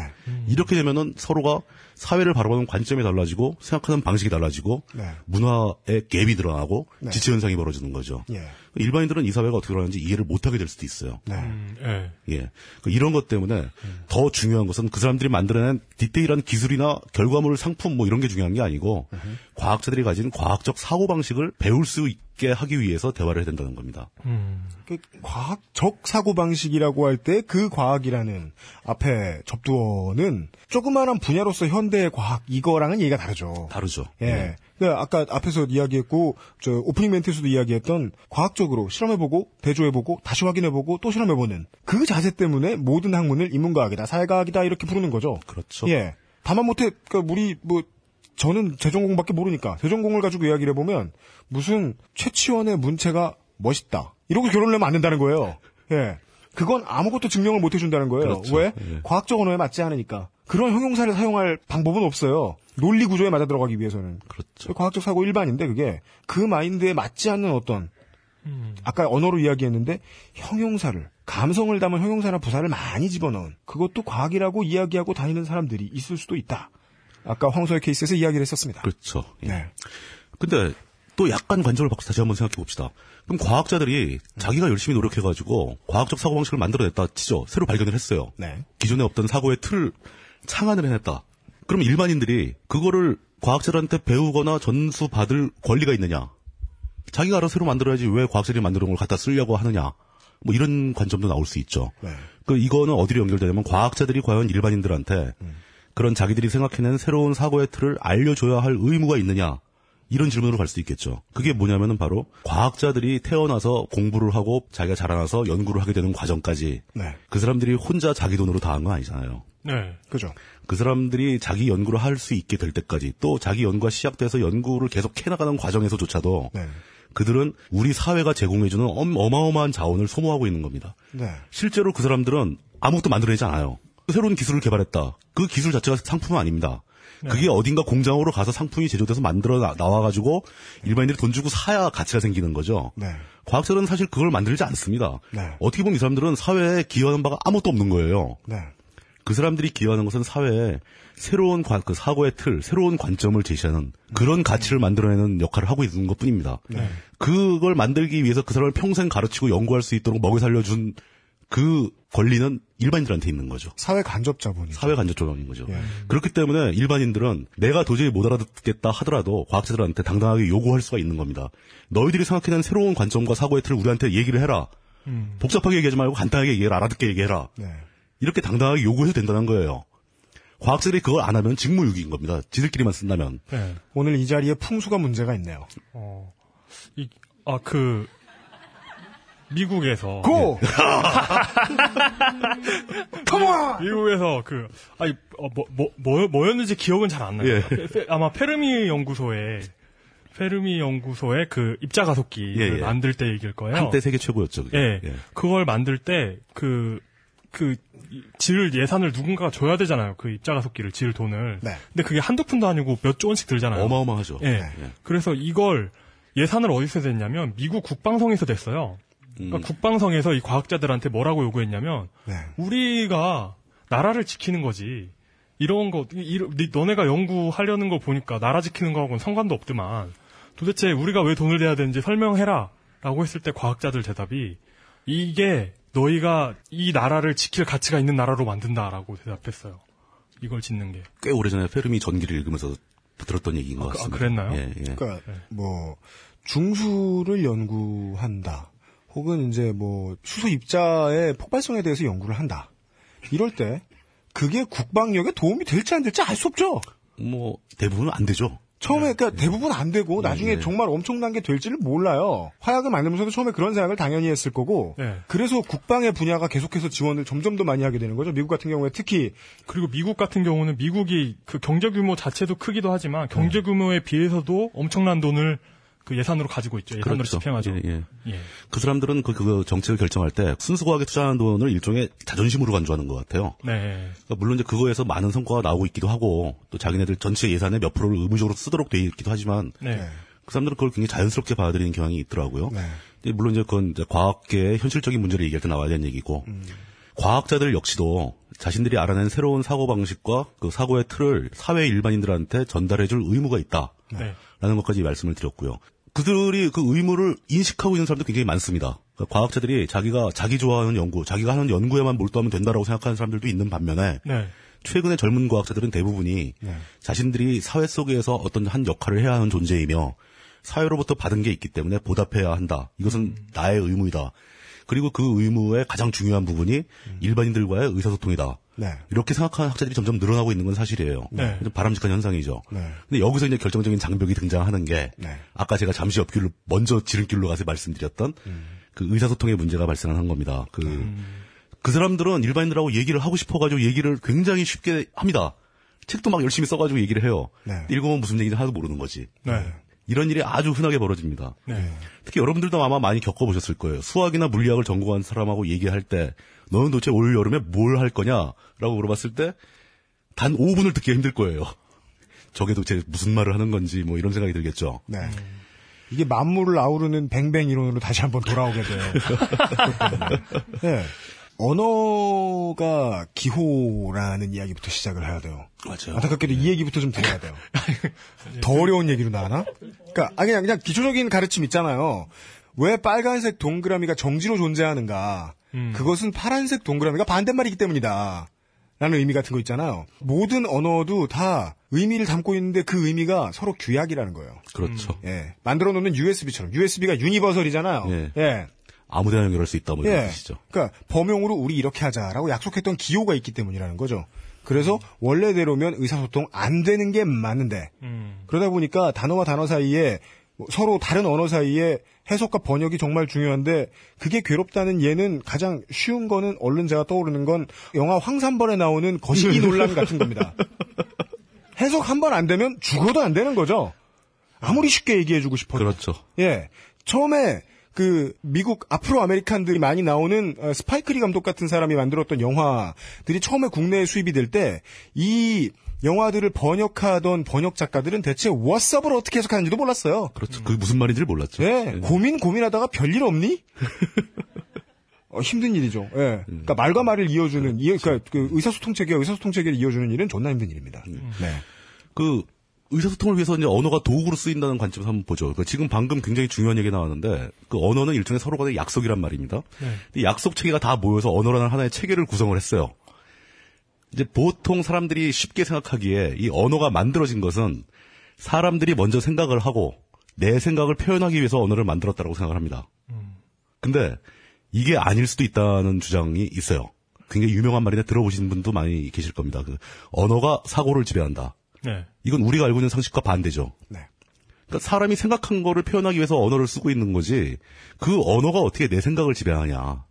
이렇게 되면은 서로가 사회를 바라보는 관점이 달라지고 생각하는 방식이 달라지고 네. 문화의 갭이 드러나고 네. 지체 현상이 벌어지는 거죠. 예. 일반인들은 이 사회가 어떻게 돌아가는지 이해를 못하게 될 수도 있어요. 네. 예. 예. 그 이런 것 때문에 더 중요한 것은 그 사람들이 만들어낸 디테일한 기술이나 결과물, 상품 뭐 이런 게 중요한 게 아니고 과학자들이 가진 과학적 사고 방식을 배울 수 있게 하기 위해서 대화를 해야 된다는 겁니다. 그 과학적 사고 방식이라고 할 때 그 과학이라는 앞에 접두어는 조그마한 분야로서 현대의 과학 이거랑은 얘기가 다르죠. 다르죠. 예. 네. 그 아까 앞에서 이야기했고 저 오프닝 멘트에서도 이야기했던 과학적으로 실험해보고 대조해보고 다시 확인해보고 또 실험해보는 그 자세 때문에 모든 학문을 인문과학이다 사회과학이다 이렇게 부르는 거죠. 그렇죠. 예. 다만 못해 그러니까 우리 뭐 저는 재전공밖에 모르니까 재전공을 가지고 이야기를 해보면 무슨 최치원의 문체가 멋있다 이러고 결혼을 하면 안 된다는 거예요. 예. 그건 아무것도 증명을 못 해준다는 거예요. 그렇죠. 왜? 예. 과학적 언어에 맞지 않으니까. 그런 형용사를 사용할 방법은 없어요. 논리 구조에 맞아 들어가기 위해서는. 그렇죠. 과학적 사고 일반인데 그게 그 마인드에 맞지 않는 어떤 아까 언어로 이야기했는데 형용사를 감성을 담은 형용사나 부사를 많이 집어넣은 그것도 과학이라고 이야기하고 다니는 사람들이 있을 수도 있다. 아까 황소의 케이스에서 이야기를 했었습니다. 그렇죠. 예. 네. 근데 또 약간 관점을 바꿔서 다시 한번 생각해 봅시다. 그럼 과학자들이 자기가 열심히 노력해가지고 과학적 사고 방식을 만들어냈다 치죠. 새로 발견을 했어요. 네. 기존에 없던 사고의 틀을 창안을 해냈다. 그럼 일반인들이 그거를 과학자들한테 배우거나 전수 받을 권리가 있느냐? 자기가 알아서 새로 만들어야지 왜 과학자들이 만들어 놓은 걸 갖다 쓰려고 하느냐? 뭐 이런 관점도 나올 수 있죠. 네. 그 이거는 어디로 연결되냐면 과학자들이 과연 일반인들한테 그런 자기들이 생각해낸 새로운 사고의 틀을 알려줘야 할 의무가 있느냐 이런 질문으로 갈 수 있겠죠. 그게 뭐냐면은 바로 과학자들이 태어나서 공부를 하고 자기가 자라나서 연구를 하게 되는 과정까지 네. 그 사람들이 혼자 자기 돈으로 다 한 건 아니잖아요. 네. 그죠. 그 사람들이 자기 연구를 할 수 있게 될 때까지 또 자기 연구가 시작돼서 연구를 계속 해나가는 과정에서조차도 네. 그들은 우리 사회가 제공해주는 엄- 어마어마한 자원을 소모하고 있는 겁니다. 네. 실제로 그 사람들은 아무것도 만들어내지 않아요. 새로운 기술을 개발했다. 그 기술 자체가 상품은 아닙니다. 그게 어딘가 공장으로 가서 상품이 제조돼서 만들어 나- 나와가지고 일반인들이 돈 주고 사야 가치가 생기는 거죠. 네. 과학자들은 사실 그걸 만들지 않습니다. 네. 어떻게 보면 이 사람들은 사회에 기여하는 바가 아무것도 없는 거예요. 네. 그 사람들이 기여하는 것은 사회에 새로운 관- 그 사고의 틀, 새로운 관점을 제시하는 그런 가치를 만들어내는 역할을 하고 있는 것 뿐입니다. 네. 그걸 만들기 위해서 그 사람을 평생 가르치고 연구할 수 있도록 먹여 살려준 그 권리는 일반인들한테 있는 거죠. 사회 간접 자본이. 사회 간접 조정인 거죠. 예. 그렇기 때문에 일반인들은 내가 도저히 못 알아듣겠다 하더라도 과학자들한테 당당하게 요구할 수가 있는 겁니다. 너희들이 생각해낸 새로운 관점과 사고의 틀을 우리한테 얘기를 해라. 복잡하게 얘기하지 말고 간단하게 얘기해라. 알아듣게 얘기해라. 네. 이렇게 당당하게 요구해도 된다는 거예요. 과학자들이 그걸 안 하면 직무유기인 겁니다. 지들끼리만 쓴다면. 네. 오늘 이 자리에 풍수가 문제가 있네요. 어, 이, 아, 그, 미국에서. 고! 컴온! 미국에서 그, 아니, 어, 뭐, 뭐, 뭐, 뭐였는지 기억은 잘 안 나요. 예. 아마 페르미 연구소에, 페르미 연구소의 그 입자 가속기를 예, 예. 만들 때 얘기일 거예요. 한때 세계 최고였죠. 그게. 예. 예. 그걸 만들 때, 그, 그, 질 예산을 누군가가 줘야 되잖아요. 그 입자 가속기를 질 돈을. 네. 근데 그게 한두 푼도 아니고 몇 조 원씩 들잖아요. 어마어마하죠. 예. 예. 그래서 이걸 예산을 어디서 냈냐면 미국 국방성에서 냈어요. 그러니까 음. 국방성에서 이 과학자들한테 뭐라고 요구했냐면 네. 우리가 나라를 지키는 거지. 이런 거, 이- 이- 너네가 연구하려는 거 보니까 나라 지키는 거하고는 상관도 없더만. 도대체 우리가 왜 돈을 내야 되는지 설명해라. 라고 했을 때 과학자들 대답이 이게 너희가 이 나라를 지킬 가치가 있는 나라로 만든다라고 대답했어요. 이걸 짓는 게. 꽤 오래전에 페르미 전기를 읽으면서 들었던 얘기인 것 아, 그- 아, 같습니다. 그랬나요? 예, 예. 그러니까 뭐 중수를 연구한다. 혹은 이제 뭐 수소 입자의 폭발성에 대해서 연구를 한다. 이럴 때 그게 국방력에 도움이 될지 안 될지 알 수 없죠. 뭐 대부분은 안 되죠. 처음에 그러니까 대부분 안 되고 나중에 네. 정말 엄청난 게 될지를 몰라요. 화약을 만들면서도 처음에 그런 생각을 당연히 했을 거고 네. 그래서 국방의 분야가 계속해서 지원을 점점 더 많이 하게 되는 거죠. 미국 같은 경우에 특히 그리고 미국 같은 경우는 미국이 그 경제 규모 자체도 크기도 하지만 경제 규모에 비해서도 엄청난 돈을 그 예산으로 가지고 있죠. 예산으로 그렇죠. 집행하죠. 예, 예. 예. 그 사람들은 그, 그 정책을 결정할 때 순수과학에 투자하는 돈을 일종의 자존심으로 간주하는 것 같아요. 네. 그러니까 물론 이제 그거에서 많은 성과가 나오고 있기도 하고 또 자기네들 전체 예산의 몇 프로를 의무적으로 쓰도록 돼 있기도 하지만 네. 그 사람들은 그걸 굉장히 자연스럽게 받아들이는 경향이 있더라고요. 네. 물론 이제 그건 이제 과학계의 현실적인 문제를 얘기할 때 나와야 되는 얘기고 음. 과학자들 역시도 자신들이 알아낸 새로운 사고 방식과 그 사고의 틀을 사회 일반인들한테 전달해줄 의무가 있다라는 네. 것까지 말씀을 드렸고요. 그들이 그 의무를 인식하고 있는 사람도 굉장히 많습니다. 그러니까 과학자들이 자기가 자기 좋아하는 연구, 자기가 하는 연구에만 몰두하면 된다라고 생각하는 사람들도 있는 반면에 네. 최근의 젊은 과학자들은 대부분이 자신들이 사회 속에서 어떤 한 역할을 해야 하는 존재이며 사회로부터 받은 게 있기 때문에 보답해야 한다. 이것은 나의 의무이다. 그리고 그 의무의 가장 중요한 부분이 일반인들과의 의사소통이다. 네. 이렇게 생각하는 학자들이 점점 늘어나고 있는 건 사실이에요. 네. 좀 바람직한 현상이죠. 네. 근데 여기서 이제 결정적인 장벽이 등장하는 게 네. 아까 제가 잠시 옆길로 먼저 지름길로 가서 말씀드렸던 그 의사소통의 문제가 발생하는 겁니다. 그, 그 사람들은 일반인들하고 얘기를 하고 싶어가지고 얘기를 굉장히 쉽게 합니다. 책도 막 열심히 써가지고 얘기를 해요. 네. 읽으면 무슨 얘기인지 하나도 모르는 거지. 네. 이런 일이 아주 흔하게 벌어집니다. 네. 특히 여러분들도 아마 많이 겪어보셨을 거예요. 수학이나 물리학을 전공한 사람하고 얘기할 때 너는 도대체 올 여름에 뭘 할 거냐라고 물어봤을 때 단 5분을 듣기가 힘들 거예요. 저게 도대체 무슨 말을 하는 건지 뭐 이런 생각이 들겠죠. 네. 이게 만물을 아우르는 뱅뱅 이론으로 다시 한번 돌아오게 돼요. 네. 언어가 기호라는 이야기부터 시작을 해야 돼요. 맞아요. 안타깝게도 이 얘기부터 좀 드려야 돼요. 더 어려운 얘기로 나가나? 그러니까 아 그냥 그냥 기초적인 가르침 있잖아요. 왜 빨간색 동그라미가 정지로 존재하는가? 그것은 파란색 동그라미가 반대말이기 때문이다. 라는 의미 같은 거 있잖아요. 모든 언어도 다 의미를 담고 있는데 그 의미가 서로 규약이라는 거예요. 그렇죠. 예. 만들어 놓는 USB처럼. USB가 universal이잖아요. 예. 예. 아무데나 연결할 수 있다 뭐 이런 예. 뜻이죠. 그러니까 범용으로 우리 이렇게 하자라고 약속했던 기호가 있기 때문이라는 거죠. 그래서 원래대로면 의사소통 안 되는 게 맞는데 음. 그러다 보니까 단어와 단어 사이에 뭐 서로 다른 언어 사이에 해석과 번역이 정말 중요한데 그게 괴롭다는 예는 가장 쉬운 거는 얼른 제가 떠오르는 건 영화 황산벌에 나오는 거시기 논란 같은 겁니다. 해석 한 번 안 되면 죽어도 안 되는 거죠. 아무리 쉽게 얘기해주고 싶어도. 그렇죠. 예. 처음에 그 미국 Afro American들이 많이 나오는 어, 스파이크 리 감독 같은 사람이 만들었던 영화들이 처음에 국내에 수입이 될 때 이 영화들을 번역하던 번역 작가들은 대체 what's up을 어떻게 해석하는지도 몰랐어요. 그렇죠. 그게 무슨 말인지를 몰랐죠. 예. 고민 고민하다가 별일 없니? 어, 힘든 일이죠. 예. 그러니까 말과 말을 이어주는 이 그러니까 그 의사소통 체계 의사소통 체계를 이어주는 일은 존나 힘든 일입니다. 네. 그 의사소통을 위해서 이제 언어가 도구로 쓰인다는 관점에서 한번 보죠. 그 지금 방금 굉장히 중요한 얘기 나왔는데 그 언어는 일종의 서로 간의 약속이란 말입니다. 네. 이 약속 체계가 다 모여서 언어라는 하나의 체계를 구성을 했어요. 이제 보통 사람들이 쉽게 생각하기에 이 언어가 만들어진 것은 사람들이 먼저 생각을 하고 내 생각을 표현하기 위해서 언어를 만들었다고 생각을 합니다. 근데 이게 아닐 수도 있다는 주장이 있어요. 굉장히 유명한 말인데 들어보신 분도 많이 계실 겁니다. 그 언어가 사고를 지배한다. 네. 이건 우리가 알고 있는 상식과 반대죠. 네. 그러니까 사람이 생각한 거를 표현하기 위해서 언어를 쓰고 있는 거지 그 언어가 어떻게 내 생각을 지배하냐.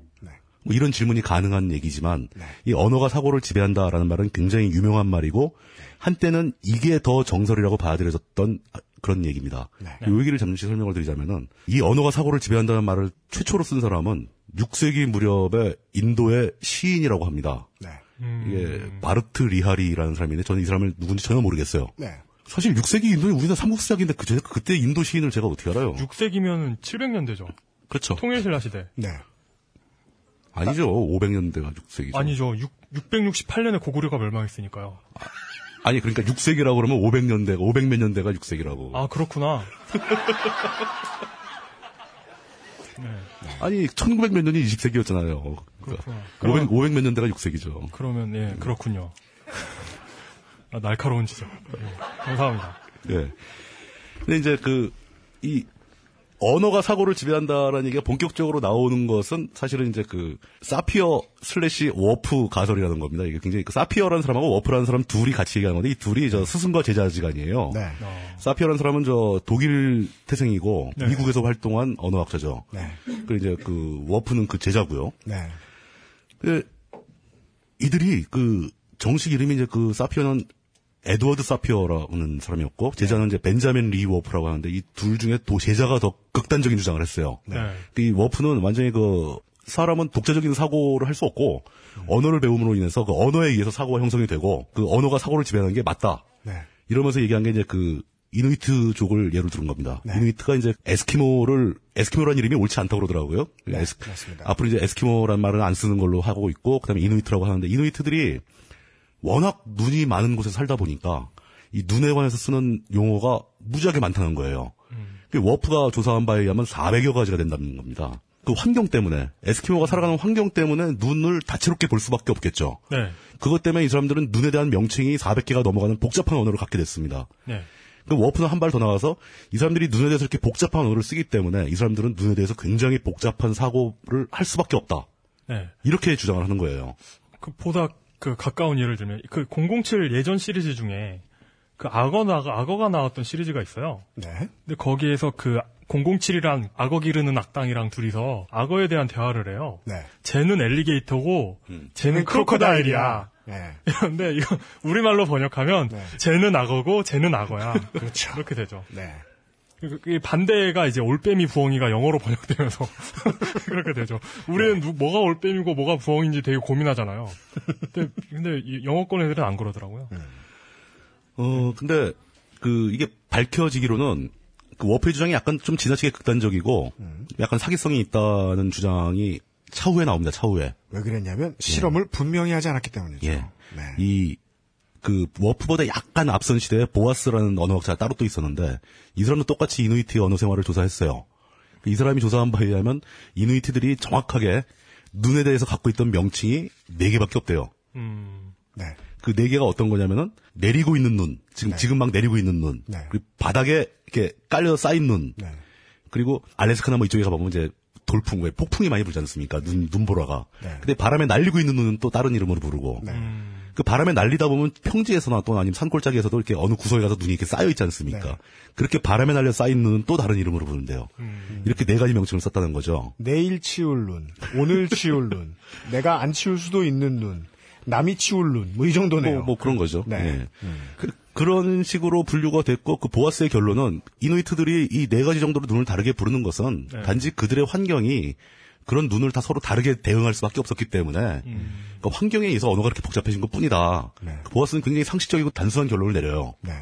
뭐 이런 질문이 가능한 얘기지만 이 언어가 사고를 지배한다라는 말은 굉장히 유명한 말이고 한때는 이게 더 정설이라고 받아들여졌던 그런 얘기입니다. 이 얘기를 잠시 설명을 드리자면은 이 언어가 사고를 지배한다는 말을 최초로 쓴 사람은 6세기 무렵에 인도의 시인이라고 합니다. 이게 바르트 리하리라는 사람인데 저는 이 사람을 누군지 전혀 모르겠어요. 네. 사실 6세기 인도는 우리나라 삼국시작인데 그 그때 인도 시인을 제가 어떻게 알아요? 6세기면 700년대죠. 그렇죠. 통일신라 시대. 네. 아니죠. 500년대가 6세기죠. 아니죠. 6, 668년에 고구려가 멸망했으니까요. 아 니 그러니까 6세기라고 그러면 500년대가 500몇 년대가 6세기라고. 아 그렇구나. 아니 1900몇 년이 20세기였잖아요. 그렇구나. 500, 500 몇 년대가 6세기죠. 그러면 예 그렇군요. 아, 날카로운 지적. 예, 감사합니다. 예. 근데 이제 그, 이, 언어가 사고를 지배한다라는 얘기가 본격적으로 나오는 것은 사실은 이제 그, 사피어 slash 워프 가설이라는 겁니다. 이게 굉장히 그 사피어라는 사람하고 워프라는 사람 둘이 같이 얘기하는 건데 이 둘이 저 스승과 제자지간이에요. 네. 사피어라는 사람은 저 독일 태생이고 네. 미국에서 활동한 언어학자죠. 네. 그리고 이제 그 워프는 그 제자고요. 네. 그 이들이 그 정식 이름이 이제 그 사피어는 에드워드 사피어라는 사람이었고 제자는 이제 벤자민 리 워프라고 하는데 이 둘 중에 도 제자가 더 극단적인 주장을 했어요. 네. 이 워프는 완전히 그 사람은 독자적인 사고를 할 수 없고 언어를 배움으로 인해서 그 언어에 의해서 사고가 형성이 되고 그 언어가 사고를 지배하는 게 맞다. 네. 이러면서 얘기한 게 이제 그 이누이트족을 예로 들은 겁니다. 이누이트가 이제 에스키모를 에스키모라는 이름이 옳지 않다고 그러더라고요. 네, 에스- 맞습니다. 앞으로 이제 에스키모라는 말은 안 쓰는 걸로 하고 있고 그다음에 이누이트라고 하는데 이누이트들이 워낙 눈이 많은 곳에 살다 보니까 이 눈에 관해서 쓰는 용어가 무지하게 많다는 거예요. 그 워프가 조사한 바에 의하면 400여 가지가 된다는 겁니다. 그 환경 때문에 에스키모가 살아가는 환경 때문에 눈을 다채롭게 볼 수밖에 없겠죠. 네. 그것 때문에 이 사람들은 눈에 대한 명칭이 400개가 넘어가는 복잡한 언어를 갖게 됐습니다. 네. 그 워프는 한 발 더 나가서 이 사람들이 눈에 대해서 이렇게 복잡한 언어를 쓰기 때문에 이 사람들은 눈에 대해서 굉장히 복잡한 사고를 할 수밖에 없다. 네. 이렇게 주장을 하는 거예요. 그 보다 그 가까운 예를 들면 그 007 예전 시리즈 중에 그 악어 나 악어가 나왔던 시리즈가 있어요. 네. 근데 거기에서 그 007이랑 악어 기르는 악당이랑 둘이서 악어에 대한 대화를 해요. 네. 쟤는 엘리게이터고 쟤는 크로커다일이야. 네. 이런데 이거 우리말로 번역하면 쟤는 악어고 쟤는 악어야. 그렇죠. 그렇게 되죠. 네. 그- 그 반대가 이제 올빼미 부엉이가 영어로 번역되면서 그렇게 되죠. 우리는 누- 뭐가 올빼미고 뭐가 부엉인지 되게 고민하잖아요. 근데, 근데 이 영어권 애들은 안 그러더라고요. 어, 근데 그 이게 밝혀지기로는 그 워프의 주장이 약간 좀 지나치게 극단적이고 약간 사기성이 있다는 주장이 차후에 나옵니다. 차후에. 왜 그랬냐면 실험을 분명히 하지 않았기 때문이죠. 예. 이, 그, 워프보다 약간 앞선 시대에 보아스라는 언어학자가 따로 또 있었는데, 이 사람도 똑같이 이누이트의 언어 생활을 조사했어요. 이 사람이 조사한 바에 의하면, 이누이트들이 정확하게 눈에 대해서 갖고 있던 명칭이 네 개밖에 없대요. 음. 네. 그 네 개가 어떤 거냐면은, 내리고 있는 눈, 지금, 지금 막 내리고 있는 눈, 네. 그리고 바닥에 이렇게 깔려 쌓인 눈, 그리고 알래스카나 뭐 이쪽에 가보면 이제 돌풍, 왜 폭풍이 많이 불지 않습니까? 눈, 눈보라가. 네. 근데 바람에 날리고 있는 눈은 또 다른 이름으로 부르고. 그 바람에 날리다 보면 평지에서나 또는 아니면 산골짜기에서도 이렇게 어느 구석에 가서 눈이 이렇게 쌓여 있지 않습니까? 그렇게 바람에 날려 쌓인 눈은 또 다른 이름으로 부르는데요. 이렇게 네 가지 명칭을 썼다는 거죠. 내일 치울 눈, 오늘 치울 눈, 내가 안 치울 수도 있는 눈, 남이 치울 눈, 뭐 이 정도네요. 뭐, 뭐 그런 거죠. 네. 예. 그, 런 식으로 분류가 됐고 그 보아스의 결론은 이누이트들이 이 네 가지 정도로 눈을 다르게 부르는 것은 네. 단지 그들의 환경이 그런 눈을 다 서로 다르게 대응할 수밖에 없었기 때문에 그러니까 환경에 의해서 언어가 그렇게 복잡해진 것 뿐이다. 그 보아스는 굉장히 상식적이고 단순한 결론을 내려요. 네.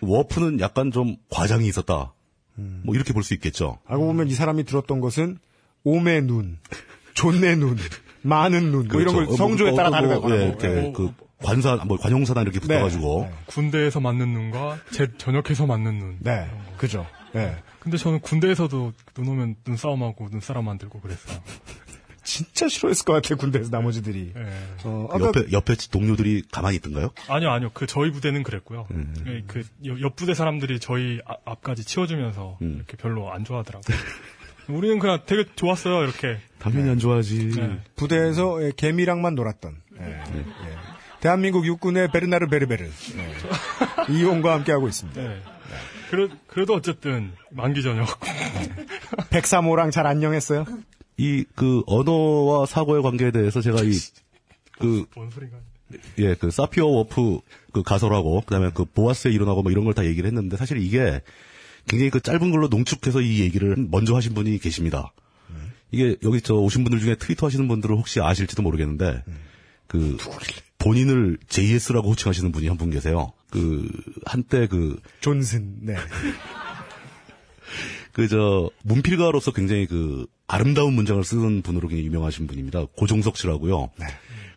워프는 약간 좀 과장이 있었다. 뭐 이렇게 볼 수 있겠죠. 알고 보면 이 사람이 들었던 것은 오매 눈, 존내 눈, 많은 눈, 뭐 이런 걸 그렇죠. 성조에 어, 따라 뭐, 다르다고 예. 이렇게 그 관사, 뭐 관용사나 이렇게 붙어가지고 군대에서 맞는 눈과 제 전역에서 맞는 눈. 네, 그죠. 네. 근데 저는 군대에서도 눈 오면 눈싸움하고 눈사람 만들고 그랬어요. 진짜 싫어했을 것 같아요, 군대에서 나머지들이. 어, 아까 옆에 옆에 동료들이 가만히 있던가요? 아니요, 아니요. 그 저희 부대는 그랬고요. 음. 예, 그 옆- 옆 부대 사람들이 저희 앞- 앞까지 치워주면서 음. 이렇게 별로 안 좋아하더라고요. 우리는 그냥 되게 좋았어요, 이렇게. 당연히 안 좋아하지. 부대에서 예, 개미랑만 놀았던. 예, 예. 대한민국 육군의 베르나르 베르베르. 예. 이용과 함께하고 있습니다. 네. 그래, 그래도 어쨌든 만기 전역. 백사모랑 잘 안녕했어요? 이 그 언어와 사고의 관계에 대해서 제가 이그뭔 소리가. 예, 그 사피어 워프 그 가설하고 그다음에 그 보아스의 이론하고 뭐 이런 걸 다 얘기를 했는데 사실 이게 굉장히 그 짧은 걸로 농축해서 이 얘기를 먼저 하신 분이 계십니다. 이게 여기 저 오신 분들 중에 트위터 하시는 분들은 혹시 아실지도 모르겠는데 그 본인을 JS라고 호칭하시는 분이 한 분 계세요. 그 한때 그 존슨. 네. 그저 문필가로서 굉장히 그 아름다운 문장을 쓰는 분으로 굉장히 유명하신 분입니다. 고종석 씨라고요.